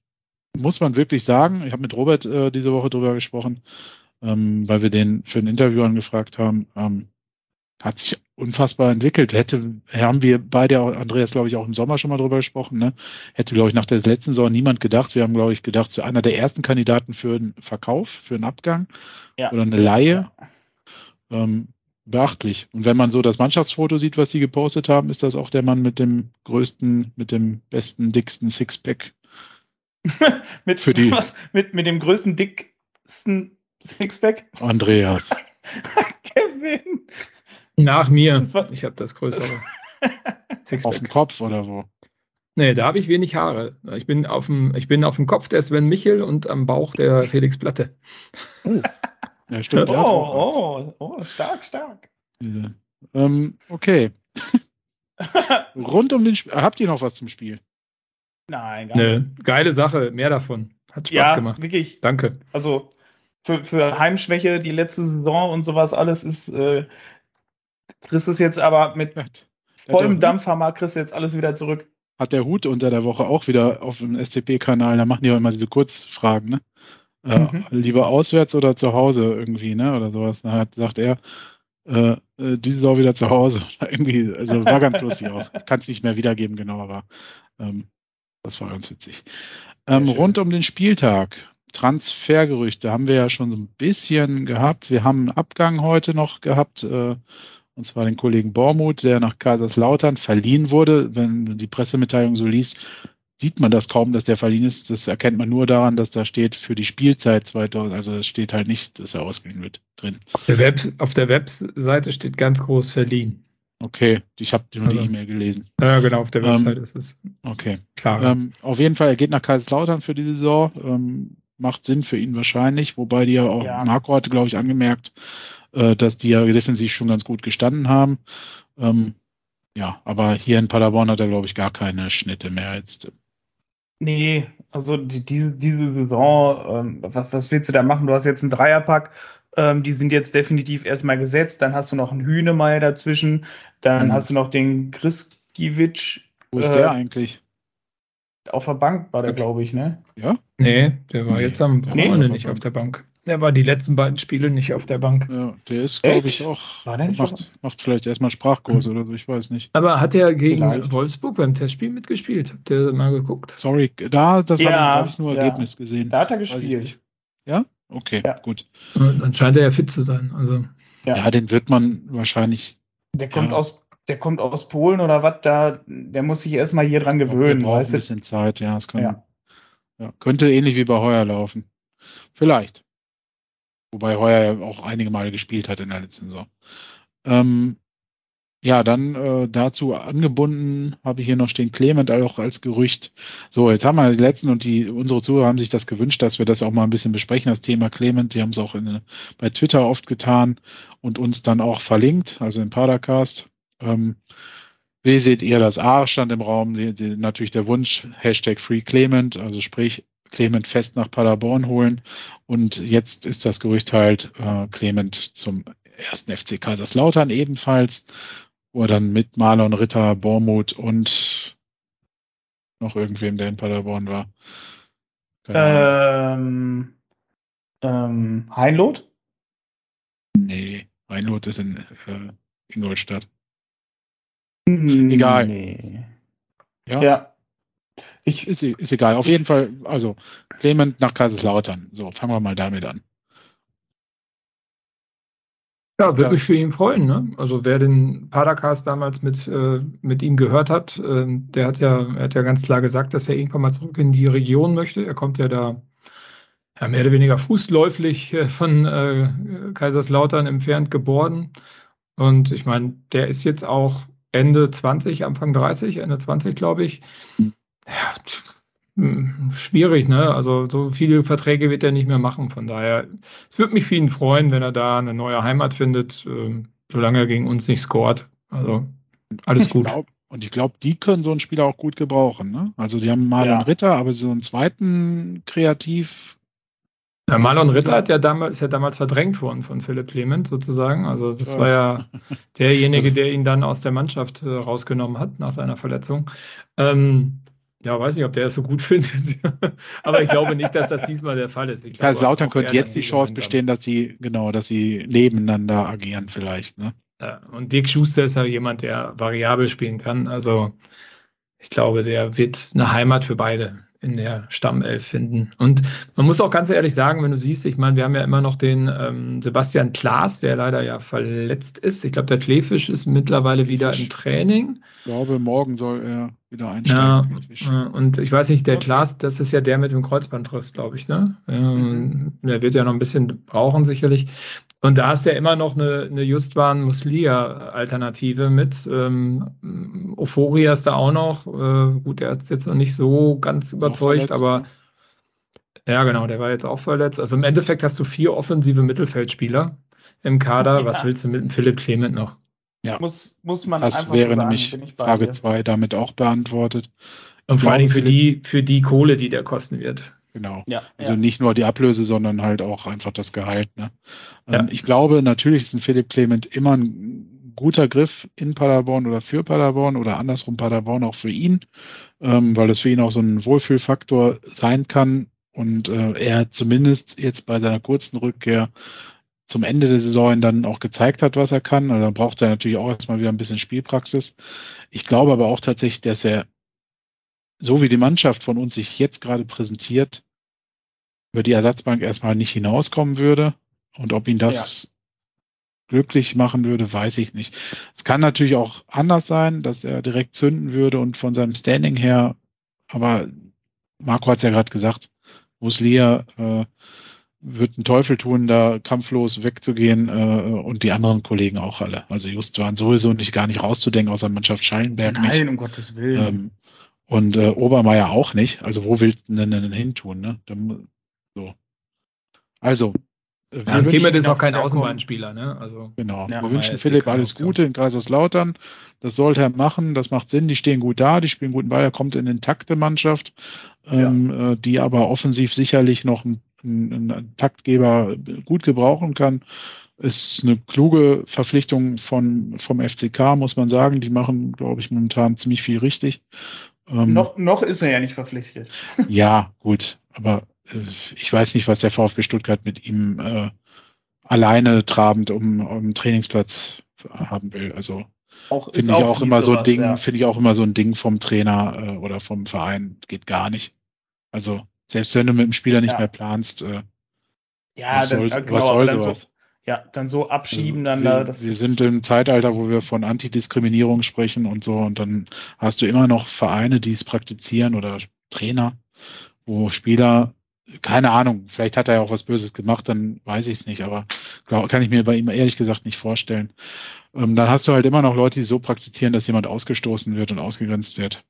muss man wirklich sagen, ich habe mit Robert äh, diese Woche drüber gesprochen, ähm, weil wir den für ein Interview angefragt haben. Ähm, hat sich unfassbar entwickelt. Hätte, haben wir beide, Andreas, glaube ich, auch im Sommer schon mal drüber gesprochen, ne? Hätte, glaube ich, nach der letzten Saison niemand gedacht. Wir haben, glaube ich, gedacht, zu einer der ersten Kandidaten für einen Verkauf, für einen Abgang ja. oder eine Laie. Ähm, beachtlich. Und wenn man so das Mannschaftsfoto sieht, was sie gepostet haben, ist das auch der Mann mit dem größten, mit dem besten, dicksten Sixpack. mit, für die, was? Mit, mit dem größten, dicksten Sixpack? Andreas. Kevin. Nach mir. Ich habe das größere. auf dem Kopf oder wo? Nee, da habe ich wenig Haare. Ich bin auf dem, ich bin auf dem Kopf der Sven Michel und am Bauch der Felix Platte. Oh. Ja, stimmt. Oh, oh, oh, stark, stark. Ja. Ähm, okay. Rund um den Spiel. Habt ihr noch was zum Spiel? Nein, gar nicht. Nee, geile Sache, mehr davon. Hat Spaß ja, gemacht. Wirklich. Danke. Also für, für Heimschwäche, die letzte Saison und sowas alles ist, äh, du es jetzt aber mit vollem Dampfhammer, du jetzt alles wieder zurück. Hat der Hut unter der Woche auch wieder auf dem SCP-Kanal, da machen die auch immer diese Kurzfragen, ne? Äh, mhm. Lieber auswärts oder zu Hause irgendwie, ne? Oder sowas. Da hat, sagt er, äh, äh, diese Saison wieder zu Hause. irgendwie, also war ganz lustig auch. Kann es nicht mehr wiedergeben, genau, aber ähm, das war ganz witzig. Ähm, rund um den Spieltag, Transfergerüchte haben wir ja schon so ein bisschen gehabt. Wir haben einen Abgang heute noch gehabt, äh, und zwar den Kollegen Bormuth, der nach Kaiserslautern verliehen wurde. Wenn du die Pressemitteilung so liest, sieht man das kaum, dass der verliehen ist. Das erkennt man nur daran, dass da steht für die Spielzeit 2000. Also es steht halt nicht, dass er ausgeliehen wird drin. Auf der, Web, auf der Webseite steht ganz groß verliehen. Okay, ich habe nur also, die E-Mail gelesen. Ja, genau, auf der ähm, Website ähm, ist es. Okay. Klar. Ähm, auf jeden Fall, er geht nach Kaiserslautern für die Saison. Ähm, macht Sinn für ihn wahrscheinlich, wobei die ja auch, ja. Marco hatte, glaube ich, angemerkt, äh, dass die ja defensiv schon ganz gut gestanden haben. Ähm, ja, aber hier in Paderborn hat er, glaube ich, gar keine Schnitte mehr jetzt. Nee, also die, diese, diese Saison, ähm, was, was willst du da machen? Du hast jetzt einen Dreierpack, ähm, die sind jetzt definitiv erstmal gesetzt. Dann hast du noch einen Hühnemeier dazwischen. Dann mhm. hast du noch den Kriskiewicz. Wo ist äh, der eigentlich? Auf der Bank war der, glaube ich, ne? Ja? Nee, der war nee. jetzt am Wochenende nee, nicht auf der Bank. Der war die letzten beiden Spiele nicht auf der Bank. Ja, der ist, glaube ich, auch. War der nicht macht, macht vielleicht erstmal Sprachkurs oder so, ich weiß nicht. Aber hat er gegen vielleicht. Wolfsburg beim Testspiel mitgespielt? Habt ihr mal geguckt? Sorry, da das ja, habe ich nur ja. Ergebnis gesehen. Da hat er gespielt. Ja? Okay, ja. gut. dann scheint er ja fit zu sein. Also. Ja. ja, den wird man wahrscheinlich. Der kommt aus der kommt aus Polen oder was, da, der muss sich erstmal hier dran gewöhnen. Der braucht ein bisschen Zeit, ja. Es kann, ja. ja. Könnte ähnlich wie bei Heuer laufen. Vielleicht. Wobei Heuer ja auch einige Male gespielt hat in der letzten Saison. Ähm, ja, dann äh, dazu angebunden habe ich hier noch stehen Clement auch als Gerücht. So, jetzt haben wir die letzten und die unsere Zuhörer haben sich das gewünscht, dass wir das auch mal ein bisschen besprechen, das Thema Clement. Die haben es auch in, bei Twitter oft getan und uns dann auch verlinkt, also im Padercast. Ähm, wie seht ihr das? A stand im Raum die, die, natürlich der Wunsch, Hashtag Free Clement, also sprich Clement fest nach Paderborn holen. Und jetzt ist das Gerücht halt äh, Clement zum ersten FC Kaiserslautern ebenfalls, wo er dann mit Marlon Ritter, Bormuth und noch irgendwem, der in Paderborn war. Ähm, ähm, Heinloth? Nee, Heinloth ist in äh, Ingolstadt. Egal. Nee. Ja. ja. Ich, ist, ist egal. Auf jeden Fall, also Clement nach Kaiserslautern. So, fangen wir mal damit an. Ja, würde mich für ihn freuen. Ne? Also wer den Padercast damals mit, äh, mit ihm gehört hat, äh, der hat ja, hat ja ganz klar gesagt, dass er irgendwann mal zurück in die Region möchte. Er kommt ja da ja, mehr oder weniger fußläufig äh, von äh, Kaiserslautern entfernt geboren. Und ich meine, der ist jetzt auch Ende 20, Anfang 30, Ende 20, glaube ich. Hm. Ja, hm, schwierig, ne? Also so viele Verträge wird er nicht mehr machen. Von daher, es würde mich für ihn freuen, wenn er da eine neue Heimat findet, äh, solange er gegen uns nicht scored. Also alles gut. Ich glaub, und ich glaube, die können so einen Spieler auch gut gebrauchen. Ne? Also sie haben Marlon ja. Ritter, aber so einen zweiten kreativ ja, Marlon Ritter hat ja damals, ist ja damals verdrängt worden von Philipp Clement sozusagen. Also das war ja derjenige, der ihn dann aus der Mannschaft äh, rausgenommen hat nach seiner Verletzung. Ähm, ja, weiß nicht, ob der es so gut findet. Aber ich glaube nicht, dass das diesmal der Fall ist. Kaiserslautern könnte jetzt die Chance bestehen, dass sie, genau, dass sie nebeneinander agieren vielleicht. Ne? Ja, und Dick Schuster ist ja jemand, der variabel spielen kann. Also ich glaube, der wird eine Heimat für beide in der Stammelf finden. Und man muss auch ganz ehrlich sagen, wenn du siehst, ich meine, wir haben ja immer noch den ähm, Sebastian Klaas, der leider ja verletzt ist. Ich glaube, der Kleefisch ist mittlerweile wieder im Training. Ich glaube, morgen soll er wieder einsteigen. Ja, und ich weiß nicht, der Klaas, das ist ja der mit dem Kreuzbandriss, glaube ich, ne? Ähm, mhm. Der wird ja noch ein bisschen brauchen, sicherlich. Und da ist ja immer noch eine, eine Justwan Muslia-Alternative mit. Ähm, Euphoria ist da auch noch. Äh, gut, der hat jetzt noch nicht so ganz überzeugt, aber ne? ja, genau, der war jetzt auch verletzt. Also im Endeffekt hast du vier offensive Mittelfeldspieler. im Kader. Ja. Was willst du mit dem Philipp Clement noch? Ja, muss, muss man das wäre so sagen, nämlich Frage 2 damit auch beantwortet. Und vor allen Dingen für die, für die Kohle, die der kosten wird. Genau. Ja, also ja. nicht nur die Ablöse, sondern halt auch einfach das Gehalt. Ne? Ja. Ähm, ich glaube, natürlich ist ein Philipp Clement immer ein guter Griff in Paderborn oder für Paderborn oder andersrum Paderborn auch für ihn, ähm, weil es für ihn auch so ein Wohlfühlfaktor sein kann und äh, er zumindest jetzt bei seiner kurzen Rückkehr zum Ende der Saison dann auch gezeigt hat, was er kann. Also braucht er natürlich auch erstmal wieder ein bisschen Spielpraxis. Ich glaube aber auch tatsächlich, dass er so wie die Mannschaft von uns sich jetzt gerade präsentiert, über die Ersatzbank erstmal nicht hinauskommen würde. Und ob ihn das ja. glücklich machen würde, weiß ich nicht. Es kann natürlich auch anders sein, dass er direkt zünden würde und von seinem Standing her, aber Marco hat es ja gerade gesagt, Muslia äh, wird einen Teufel tun, da kampflos wegzugehen äh, und die anderen Kollegen auch alle. Also Just waren sowieso nicht gar nicht rauszudenken aus der Mannschaft Schallenberg Nein, nicht. um Gottes Willen. Ähm, und äh, Obermeier auch nicht. Also wo willst du denn denn hin tun? Ne? Dann, so. Also. Äh, ja, Kemet ist auch kein Außenbahnspieler, ne? Also, genau. Ja, wir wünschen Philipp alles Gute in Kaiserslautern. Das sollte er machen. Das macht Sinn. Die stehen gut da. Die spielen guten Ball. Er kommt in eine intakte Mannschaft, ähm, ja. äh, die aber offensiv sicherlich noch einen, einen Taktgeber gut gebrauchen kann ist eine kluge Verpflichtung von, vom FCK, muss man sagen. Die machen, glaube ich, momentan ziemlich viel richtig. Ähm, noch, noch ist er ja nicht verpflichtet. ja, gut, aber äh, ich weiß nicht, was der VfB Stuttgart mit ihm äh, alleine trabend um, um Trainingsplatz haben will. Also finde ich auch immer so ein Ding, ja. finde ich auch immer so ein Ding vom Trainer äh, oder vom Verein geht gar nicht. Also selbst wenn du mit dem Spieler nicht ja. mehr planst, äh, ja, was, dann, soll, genau, was soll sowas? So, ja, dann so abschieben also, dann wir, da. Das wir sind im Zeitalter, wo wir von Antidiskriminierung sprechen und so und dann hast du immer noch Vereine, die es praktizieren oder Trainer, wo Spieler, keine Ahnung, vielleicht hat er ja auch was Böses gemacht, dann weiß ich es nicht, aber glaub, kann ich mir bei ihm ehrlich gesagt nicht vorstellen. Ähm, dann hast du halt immer noch Leute, die so praktizieren, dass jemand ausgestoßen wird und ausgegrenzt wird.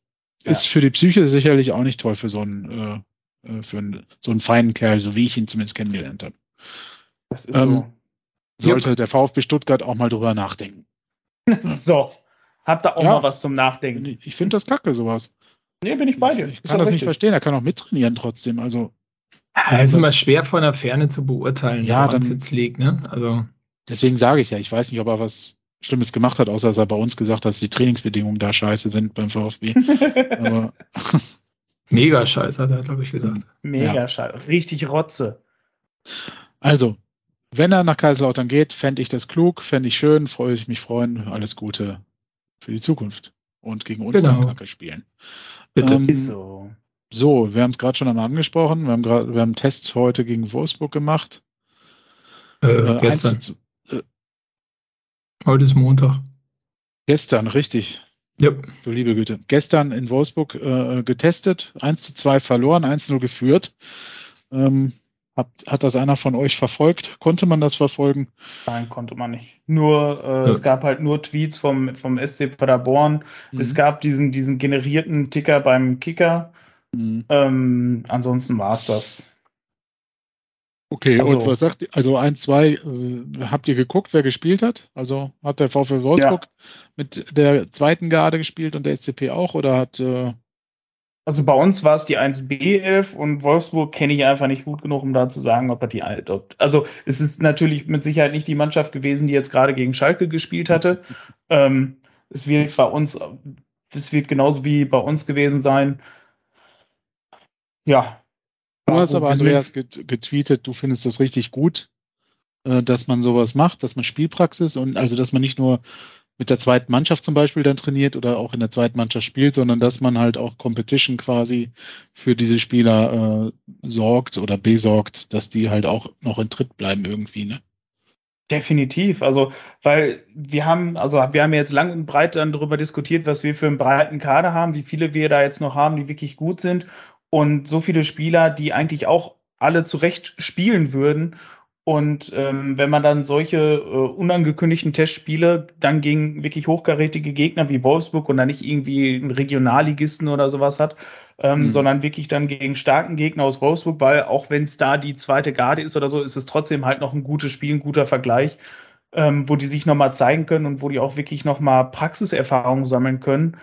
Ja. Ist für die Psyche sicherlich auch nicht toll für so einen, äh, äh für einen, so einen feinen Kerl, so wie ich ihn zumindest kennengelernt habe. Das ist ähm, so sollte ja. der VfB Stuttgart auch mal drüber nachdenken. So, habt ihr auch ja. mal was zum Nachdenken. Ich finde das kacke, sowas. Nee, bin ich bei dir. Ich, ich kann das richtig. nicht verstehen. Er kann auch mittrainieren trotzdem. Also. Ja, ist immer schwer von der Ferne zu beurteilen, ja, woran es jetzt liegt, ne? Also. Deswegen sage ich ja, ich weiß nicht, ob er was Schlimmes gemacht hat, außer dass er bei uns gesagt hat, dass die Trainingsbedingungen da scheiße sind beim VfB. Aber Mega scheiße, hat er, glaube ich, gesagt. Mega ja. scheiße. Richtig Rotze. Also, wenn er nach Kaiserslautern geht, fände ich das klug, fände ich schön, freue ich mich freuen. Alles Gute für die Zukunft und gegen uns genau. Kacke spielen. Bitte. Ähm, so. so, wir haben es gerade schon einmal angesprochen. Wir haben gerade, wir haben einen Test heute gegen Wolfsburg gemacht. Äh, äh, gestern. Äh, heute ist Montag. Gestern, richtig. Ja. Du liebe Güte. Gestern in Wolfsburg äh, getestet, 1 zu 2 verloren, 1-0 geführt. Ähm, hat, hat das einer von euch verfolgt? Konnte man das verfolgen? Nein, konnte man nicht. Nur, äh, ja. es gab halt nur Tweets vom, vom SC Paderborn. Mhm. Es gab diesen, diesen generierten Ticker beim Kicker. Mhm. Ähm, ansonsten war es das. Okay, also, und was sagt ihr? Also 1, 2, äh, habt ihr geguckt, wer gespielt hat? Also hat der VfL Wolfsburg ja. mit der zweiten Garde gespielt und der SCP auch oder hat äh, also bei uns war es die 1B11 und Wolfsburg kenne ich einfach nicht gut genug, um da zu sagen, ob er die alt. Also es ist natürlich mit Sicherheit nicht die Mannschaft gewesen, die jetzt gerade gegen Schalke gespielt hatte. ähm, es wird bei uns, es wird genauso wie bei uns gewesen sein. Ja. Du hast aber Andreas getweetet, du findest das richtig gut, äh, dass man sowas macht, dass man Spielpraxis und also dass man nicht nur mit der zweiten Mannschaft zum Beispiel dann trainiert oder auch in der zweiten Mannschaft spielt, sondern dass man halt auch Competition quasi für diese Spieler äh, sorgt oder besorgt, dass die halt auch noch in Tritt bleiben irgendwie, ne? Definitiv. Also, weil wir haben, also wir haben jetzt lang und breit dann darüber diskutiert, was wir für einen breiten Kader haben, wie viele wir da jetzt noch haben, die wirklich gut sind. Und so viele Spieler, die eigentlich auch alle zurecht spielen würden. Und ähm, wenn man dann solche äh, unangekündigten Testspiele dann gegen wirklich hochkarätige Gegner wie Wolfsburg und dann nicht irgendwie einen Regionalligisten oder sowas hat, ähm, mhm. sondern wirklich dann gegen starken Gegner aus Wolfsburg, weil auch wenn es da die zweite Garde ist oder so, ist es trotzdem halt noch ein gutes Spiel, ein guter Vergleich, ähm, wo die sich nochmal zeigen können und wo die auch wirklich nochmal Praxiserfahrung sammeln können.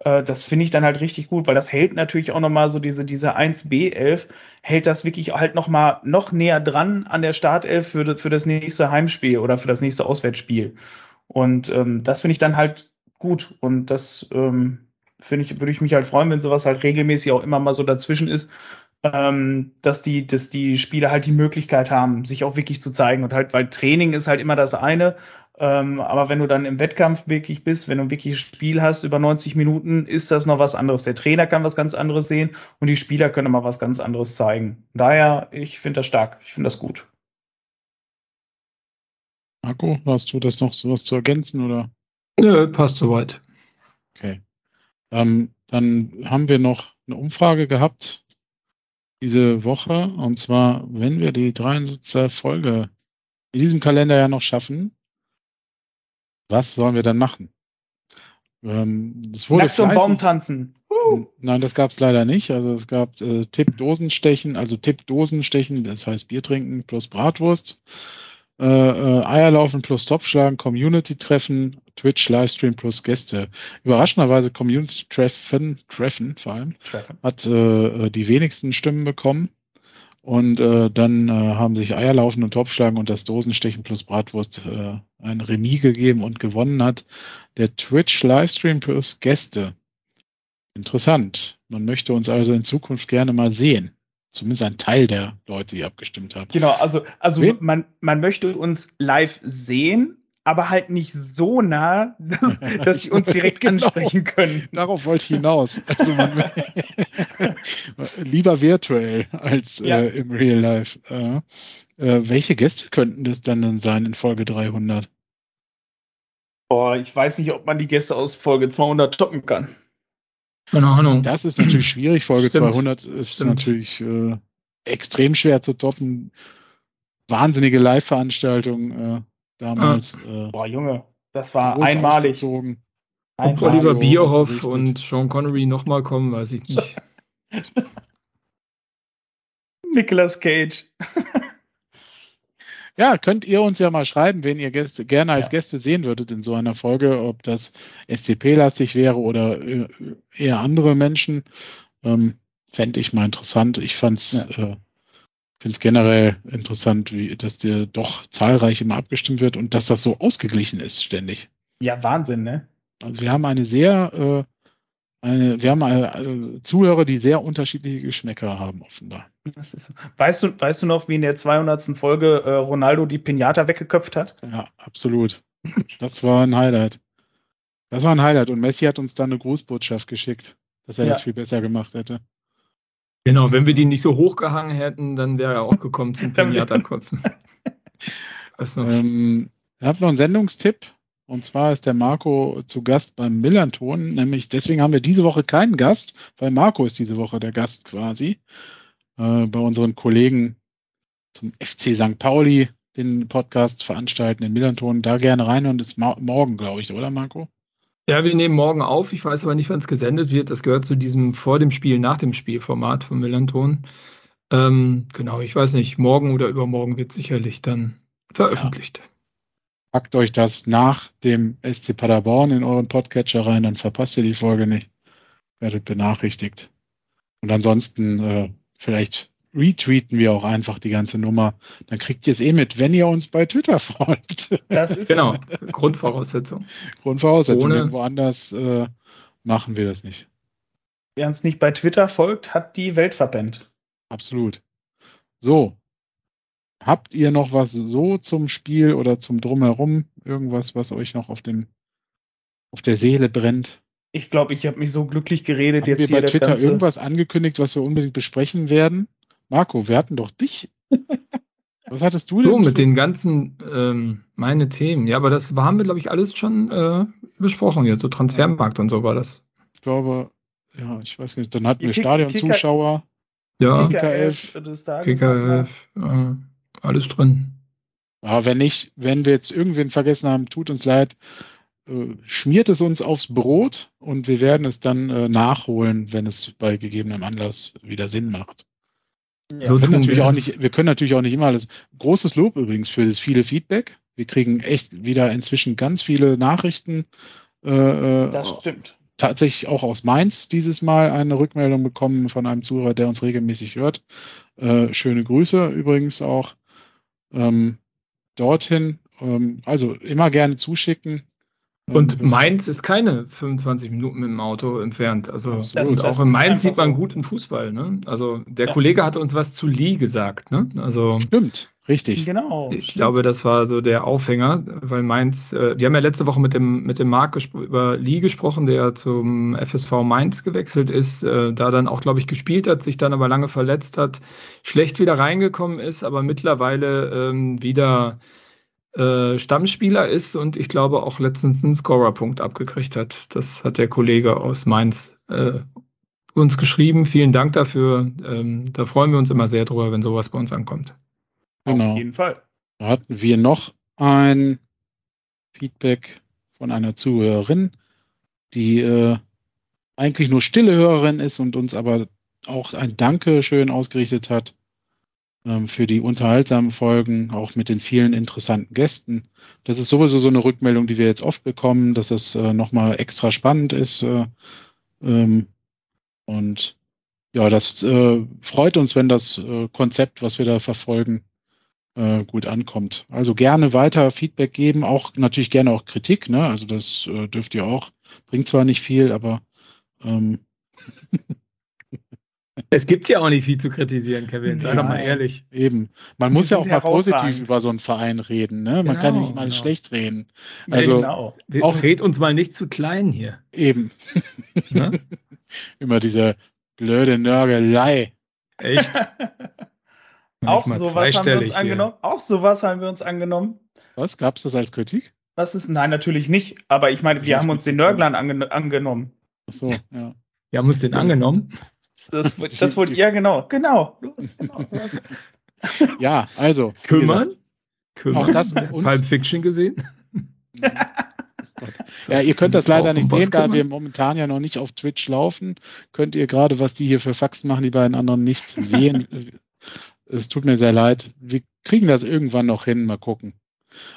Äh, das finde ich dann halt richtig gut, weil das hält natürlich auch nochmal so diese, diese 1B11, hält das wirklich halt nochmal noch näher dran an der Startelf für, für das nächste Heimspiel oder für das nächste Auswärtsspiel. Und ähm, das finde ich dann halt gut. Und das ähm, finde ich, würde ich mich halt freuen, wenn sowas halt regelmäßig auch immer mal so dazwischen ist, ähm, dass die, dass die Spieler halt die Möglichkeit haben, sich auch wirklich zu zeigen. Und halt, weil Training ist halt immer das eine, ähm, aber wenn du dann im Wettkampf wirklich bist, wenn du wirklich ein Spiel hast über 90 Minuten, ist das noch was anderes. Der Trainer kann was ganz anderes sehen und die Spieler können mal was ganz anderes zeigen. Daher, ich finde das stark, ich finde das gut. Marco, hast du das noch sowas zu ergänzen oder? Nö, passt soweit. Okay. Ähm, dann haben wir noch eine Umfrage gehabt diese Woche und zwar, wenn wir die 73. Folge in diesem Kalender ja noch schaffen, was sollen wir dann machen? Ähm, das wurde Nackt um Baum tanzen. Uh. Nein, das gab es leider nicht. Also es gab äh, Tipp-Dosenstechen, also Tipp-Dosenstechen, das heißt Bier trinken plus Bratwurst, äh, äh, Eierlaufen plus Topfschlagen, Community-Treffen, Twitch-Livestream plus Gäste. Überraschenderweise Community-Treffen, Treffen vor allem, Treffen. hat äh, äh die wenigsten Stimmen bekommen. Und äh, dann äh, haben sich Eierlaufen und Topfschlagen und das Dosenstechen plus Bratwurst äh, ein Remis gegeben und gewonnen hat der Twitch Livestream plus Gäste. Interessant. Man möchte uns also in Zukunft gerne mal sehen. Zumindest ein Teil der Leute, die abgestimmt haben. Genau, also, also man, man möchte uns live sehen, aber halt nicht so nah, dass, dass die uns direkt genau. ansprechen können. Darauf wollte ich hinaus. Also man, lieber virtuell als ja. äh, im Real Life. Äh, äh, welche Gäste könnten das dann sein in Folge 300? Boah, ich weiß nicht, ob man die Gäste aus Folge 200 toppen kann. Keine Ahnung. Das ist natürlich schwierig. Folge Stimmt. 200 ist Stimmt. natürlich äh, extrem schwer zu toppen. Wahnsinnige Live-Veranstaltung. Äh, damals. Äh, Boah, Junge, das war einmalig. Gezogen. Ob Oliver Bierhoff und Sean Connery nochmal kommen, weiß ich nicht. Nicolas Cage. ja, könnt ihr uns ja mal schreiben, wen ihr Gäste, gerne als ja. Gäste sehen würdet in so einer Folge, ob das SCP-lastig wäre oder äh, eher andere Menschen. Ähm, Fände ich mal interessant. Ich fand's ja. äh, finde es generell interessant, wie, dass dir doch zahlreich immer abgestimmt wird und dass das so ausgeglichen ist ständig. Ja, Wahnsinn, ne? Also wir haben eine sehr, äh, eine, wir haben eine, äh, Zuhörer, die sehr unterschiedliche Geschmäcker haben, offenbar. Ist, weißt, du, weißt du noch, wie in der 200. Folge äh, Ronaldo die Pinata weggeköpft hat? Ja, absolut. Das war ein Highlight. Das war ein Highlight und Messi hat uns dann eine Grußbotschaft geschickt, dass er ja. das viel besser gemacht hätte. Genau, wenn wir die nicht so hochgehangen hätten, dann wäre er auch gekommen zum Pinata-Kopf. ähm, ich habe noch einen Sendungstipp. Und zwar ist der Marco zu Gast beim Millanton. Nämlich deswegen haben wir diese Woche keinen Gast, weil Marco ist diese Woche der Gast quasi. Äh, bei unseren Kollegen zum FC St. Pauli den Podcast veranstalten in Millanton. Da gerne rein und ist morgen, glaube ich, oder Marco? Ja, wir nehmen morgen auf. Ich weiß aber nicht, wann es gesendet wird. Das gehört zu diesem vor dem Spiel, nach dem Spiel Format von Millanton. Ähm, genau, ich weiß nicht. Morgen oder übermorgen wird sicherlich dann veröffentlicht. Ja. Packt euch das nach dem SC Paderborn in euren Podcatcher rein, dann verpasst ihr die Folge nicht. Werdet benachrichtigt. Und ansonsten äh, vielleicht retweeten wir auch einfach die ganze Nummer. Dann kriegt ihr es eh mit, wenn ihr uns bei Twitter folgt. Das ist genau Grundvoraussetzung. Grundvoraussetzung. Ohne Irgendwo anders äh, machen wir das nicht. Wer uns nicht bei Twitter folgt, hat die Welt verpennt. Absolut. So. Habt ihr noch was so zum Spiel oder zum Drumherum? Irgendwas, was euch noch auf dem auf der Seele brennt? Ich glaube, ich habe mich so glücklich geredet Haben jetzt wir bei Twitter irgendwas angekündigt, was wir unbedingt besprechen werden? Marco, wir hatten doch dich. Was hattest du denn? So, mit den ganzen, ähm, meine Themen. Ja, aber das haben wir, glaube ich, alles schon äh, besprochen jetzt. So Transfermarkt und so war das. Ich glaube, ja, ich weiß nicht. Dann hatten wir Stadionzuschauer. Ja, KKF, KKF äh, alles drin. Ja, wenn nicht, wenn wir jetzt irgendwen vergessen haben, tut uns leid. äh, schmiert es uns aufs Brot und wir werden es dann äh, nachholen, wenn es bei gegebenem Anlass wieder Sinn macht. Ja. So wir, können natürlich auch nicht, wir können natürlich auch nicht immer alles. Großes Lob übrigens für das viele Feedback. Wir kriegen echt wieder inzwischen ganz viele Nachrichten. Äh, äh das stimmt. Tatsächlich auch aus Mainz dieses Mal eine Rückmeldung bekommen von einem Zuhörer, der uns regelmäßig hört. Äh, schöne Grüße übrigens auch ähm, dorthin. Ähm, also immer gerne zuschicken. Und ähm, Mainz ist keine 25 Minuten mit dem Auto entfernt. Also Absolut. auch in Mainz sieht man so. guten Fußball. Ne? Also der ja. Kollege hatte uns was zu Lee gesagt. Ne? Also Stimmt, richtig. Genau. Ich stimmt. glaube, das war so der Aufhänger, weil Mainz, äh, wir haben ja letzte Woche mit dem, mit dem Marc über Lee gesprochen, der zum FSV Mainz gewechselt ist, äh, da dann auch, glaube ich, gespielt hat, sich dann aber lange verletzt hat, schlecht wieder reingekommen ist, aber mittlerweile ähm, wieder äh, Stammspieler ist und ich glaube auch letztens einen Scorerpunkt abgekriegt hat. Das hat der Kollege aus Mainz äh, uns geschrieben. Vielen Dank dafür. Ähm, da freuen wir uns immer sehr drüber, wenn sowas bei uns ankommt. Genau. Auf jeden Fall. Da hatten wir noch ein Feedback von einer Zuhörerin, die äh, eigentlich nur stille Hörerin ist und uns aber auch ein Danke schön ausgerichtet hat für die unterhaltsamen Folgen, auch mit den vielen interessanten Gästen. Das ist sowieso so eine Rückmeldung, die wir jetzt oft bekommen, dass es äh, nochmal extra spannend ist. Äh, ähm, und ja, das äh, freut uns, wenn das äh, Konzept, was wir da verfolgen, äh, gut ankommt. Also gerne weiter Feedback geben, auch natürlich gerne auch Kritik. Ne? Also das äh, dürft ihr auch. Bringt zwar nicht viel, aber ähm, Es gibt ja auch nicht viel zu kritisieren, Kevin, sei ja, doch mal ehrlich. Eben. Man muss ja auch mal positiv über so einen Verein reden, ne? Man genau, kann ja nicht mal genau. schlecht reden. Also genau. auch red uns mal nicht zu klein hier. Eben. Ne? Immer diese blöde Nörgelei. Echt? auch sowas haben wir uns angenommen. Auch sowas haben wir uns angenommen. Was? Gab es das als Kritik? Das ist, nein, natürlich nicht. Aber ich meine, wir haben uns den Nörglern ange angenommen. Ach so, ja. Wir haben uns den angenommen. Das, das wollte, ja, genau, genau. genau. ja, also. Kümmern? Kümmern? Auch das Pulp Fiction gesehen? ja, ihr könnt das leider nicht sehen, da wir momentan ja noch nicht auf Twitch laufen. Könnt ihr gerade, was die hier für Faxen machen, die beiden anderen nicht sehen. es tut mir sehr leid. Wir kriegen das irgendwann noch hin, mal gucken.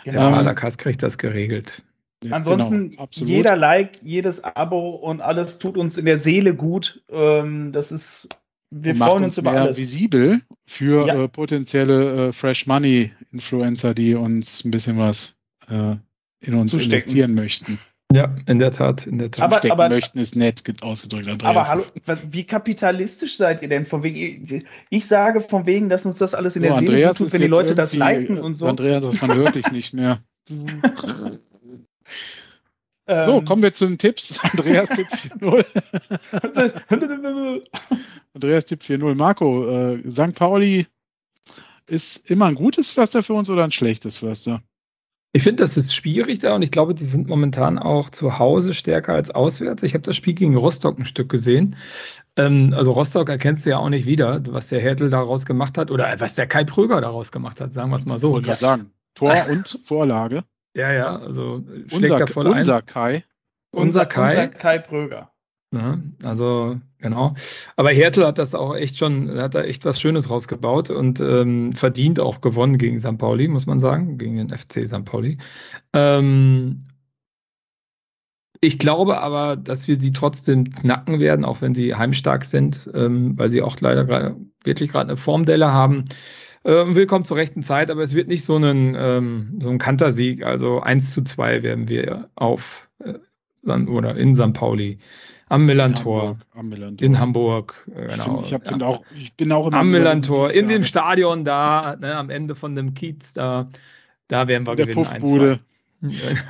Genau. Ähm, Alakas kriegt das geregelt. Ja, Ansonsten genau, jeder Like, jedes Abo und alles tut uns in der Seele gut. Ähm, das ist, wir freuen uns, uns über alles. visibel für ja. äh, potenzielle äh, Fresh Money Influencer, die uns ein bisschen was äh, in uns Zustecken. investieren möchten. Ja, in der Tat, in der Tat. Aber, Stecken aber, möchten ist nett ausgedrückt. Andreas. Aber hallo, wie kapitalistisch seid ihr denn? Von wegen, ich sage von wegen, dass uns das alles in so, der Seele gut tut, wenn die Leute das liken und so. Andreas, man hört dich nicht mehr. so, ähm. kommen wir zu den Tipps. Andreas Tipp 4.0. Andreas Tipp 4.0. Marco, äh, St. Pauli ist immer ein gutes Pflaster für uns oder ein schlechtes Pflaster? Ich finde, das ist schwierig da und ich glaube, die sind momentan auch zu Hause stärker als auswärts. Ich habe das Spiel gegen Rostock ein Stück gesehen. Ähm, also Rostock erkennst du ja auch nicht wieder, was der Hertel daraus gemacht hat oder was der Kai Pröger daraus gemacht hat, sagen wir es mal so. Ich wollte gerade sagen, Tor und Vorlage. Ja, ja, also schlägt unser, da voll unser ein. Kai. Unser Kai. Unser Kai Pröger. Ja, also, genau. Aber Hertel hat das auch echt schon, hat da echt was Schönes rausgebaut und ähm, verdient auch gewonnen gegen St. Pauli, muss man sagen, gegen den FC St. Pauli. Ähm, ich glaube aber, dass wir sie trotzdem knacken werden, auch wenn sie heimstark sind, ähm, weil sie auch leider grad, wirklich gerade eine Formdelle haben. Ähm, willkommen zur rechten Zeit, aber es wird nicht so ein, ähm, so ein Kantersieg. Also 1 zu 2 werden wir auf äh, oder in St. Pauli am Millantor. In Hamburg. Äh, genau. Ich, bin, auch, ich bin auch am Millantor, in dem Stadion da, ne, am Ende von dem Kiez da. Da werden wir Der gewinnen. Puffbude.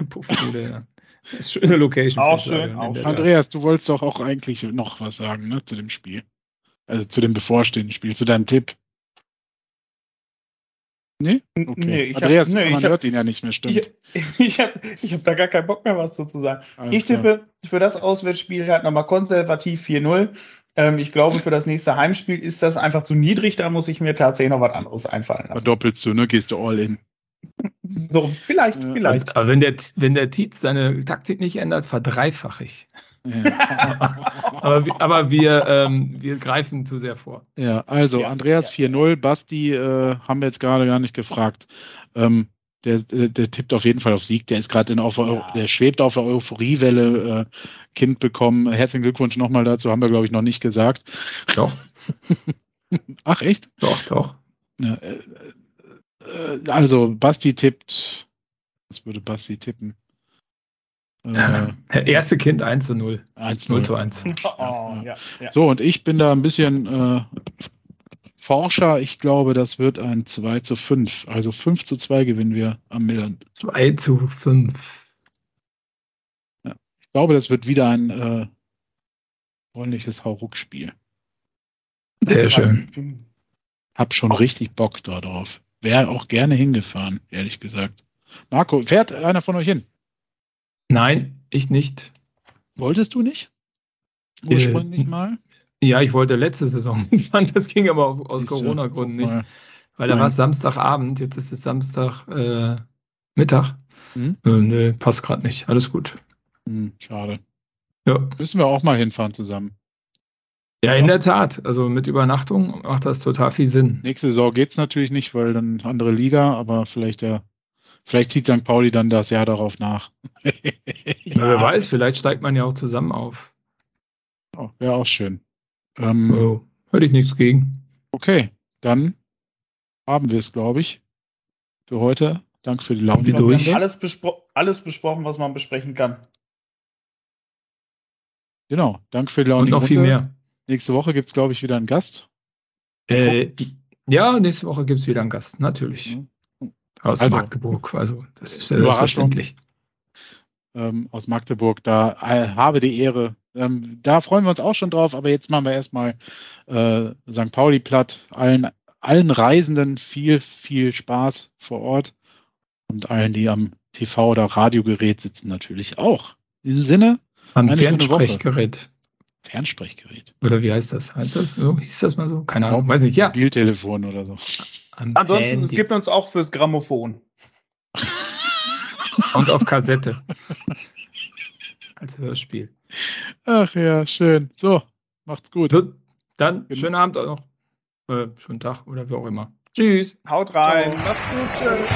Puffbude, ja. Das ist eine schöne Location. Auch schön. Auch Andreas, du wolltest doch auch eigentlich noch was sagen ne, zu dem Spiel. Also zu dem bevorstehenden Spiel, zu deinem Tipp. Nee? Okay. Nee, Andreas, hab, nee, man hört hab, ihn ja nicht mehr, stimmt. Ich, ich habe ich hab da gar keinen Bock mehr, was zu sagen. Alles ich tippe klar. für das Auswärtsspiel halt nochmal konservativ 4-0. Ähm, ich glaube, für das nächste Heimspiel ist das einfach zu niedrig. Da muss ich mir tatsächlich noch was anderes einfallen lassen. Verdoppelst du, ne? Gehst du all in. So, vielleicht, ja. vielleicht. Und, aber wenn der, wenn der Tietz seine Taktik nicht ändert, verdreifache ich. Ja. aber, aber wir, ähm, wir greifen zu sehr vor. Ja, also ja, Andreas ja. 4-0, Basti äh, haben wir jetzt gerade gar nicht gefragt. Ähm, der, der, der, tippt auf jeden Fall auf Sieg. Der ist gerade in auf, ja. der schwebt auf der Euphoriewelle. Äh, kind bekommen. Herzlichen Glückwunsch nochmal dazu. Haben wir glaube ich noch nicht gesagt. Doch. Ach echt? Doch, doch. Ja, äh, äh, also Basti tippt. Was würde Basti tippen? Äh, erste Kind 1 zu 0. 1 0 zu 1. Oh, ja, ja. So, und ich bin da ein bisschen äh, Forscher. Ich glaube, das wird ein 2 zu 5. Also 5 zu 2 gewinnen wir am Millern. 2 zu 5. Ja, ich glaube, das wird wieder ein äh, ordentliches Hauruck-Spiel. Sehr schön. Hab schon richtig Bock darauf. Wäre auch gerne hingefahren, ehrlich gesagt. Marco, fährt einer von euch hin? Nein, ich nicht. Wolltest du nicht? Ursprünglich äh, mal? Ja, ich wollte letzte Saison fahren, das ging aber aus Corona-Gründen nicht. Weil da war es Samstagabend, jetzt ist es Samstag äh, Mittag. Hm? Äh, nee, passt gerade nicht. Alles gut. Hm, schade. Ja. Müssen wir auch mal hinfahren zusammen. Ja, in der Tat. Also mit Übernachtung macht das total viel Sinn. Nächste Saison geht es natürlich nicht, weil dann andere Liga, aber vielleicht ja Vielleicht zieht St. Pauli dann das Jahr darauf nach. ja. Na, wer weiß, vielleicht steigt man ja auch zusammen auf. Oh, Wäre auch schön. Ähm, oh, hätte ich nichts gegen. Okay, dann haben wir es, glaube ich, für heute. Danke für die Laune. Wir haben alles, bespro alles besprochen, was man besprechen kann. Genau, danke für die Laune. Und noch viel mehr. Nächste Woche gibt es, glaube ich, wieder einen Gast. Äh, ja, nächste Woche gibt es wieder einen Gast, natürlich. Mhm. Aus also, Magdeburg, also das ist selbstverständlich. Ähm, aus Magdeburg, da äh, habe die Ehre. Ähm, da freuen wir uns auch schon drauf, aber jetzt machen wir erstmal äh, St. Pauli platt. Allen, allen Reisenden viel, viel Spaß vor Ort und allen, die am TV- oder Radiogerät sitzen, natürlich auch. In diesem Sinne. Am Fernsprechgerät. Fernsprechgerät. Oder wie heißt das? Heißt das so? Hieß das mal so? Keine Ahnung, weiß nicht. Ja. Mobiltelefon oder so. Am Ansonsten, Handy. es gibt uns auch fürs Grammophon. Und auf Kassette. Als Hörspiel. Ach ja, schön. So, macht's gut. Dann genau. schönen Abend auch noch. Äh, schönen Tag oder wie auch immer. Tschüss. Haut rein. Ciao. Macht's gut. Tschüss.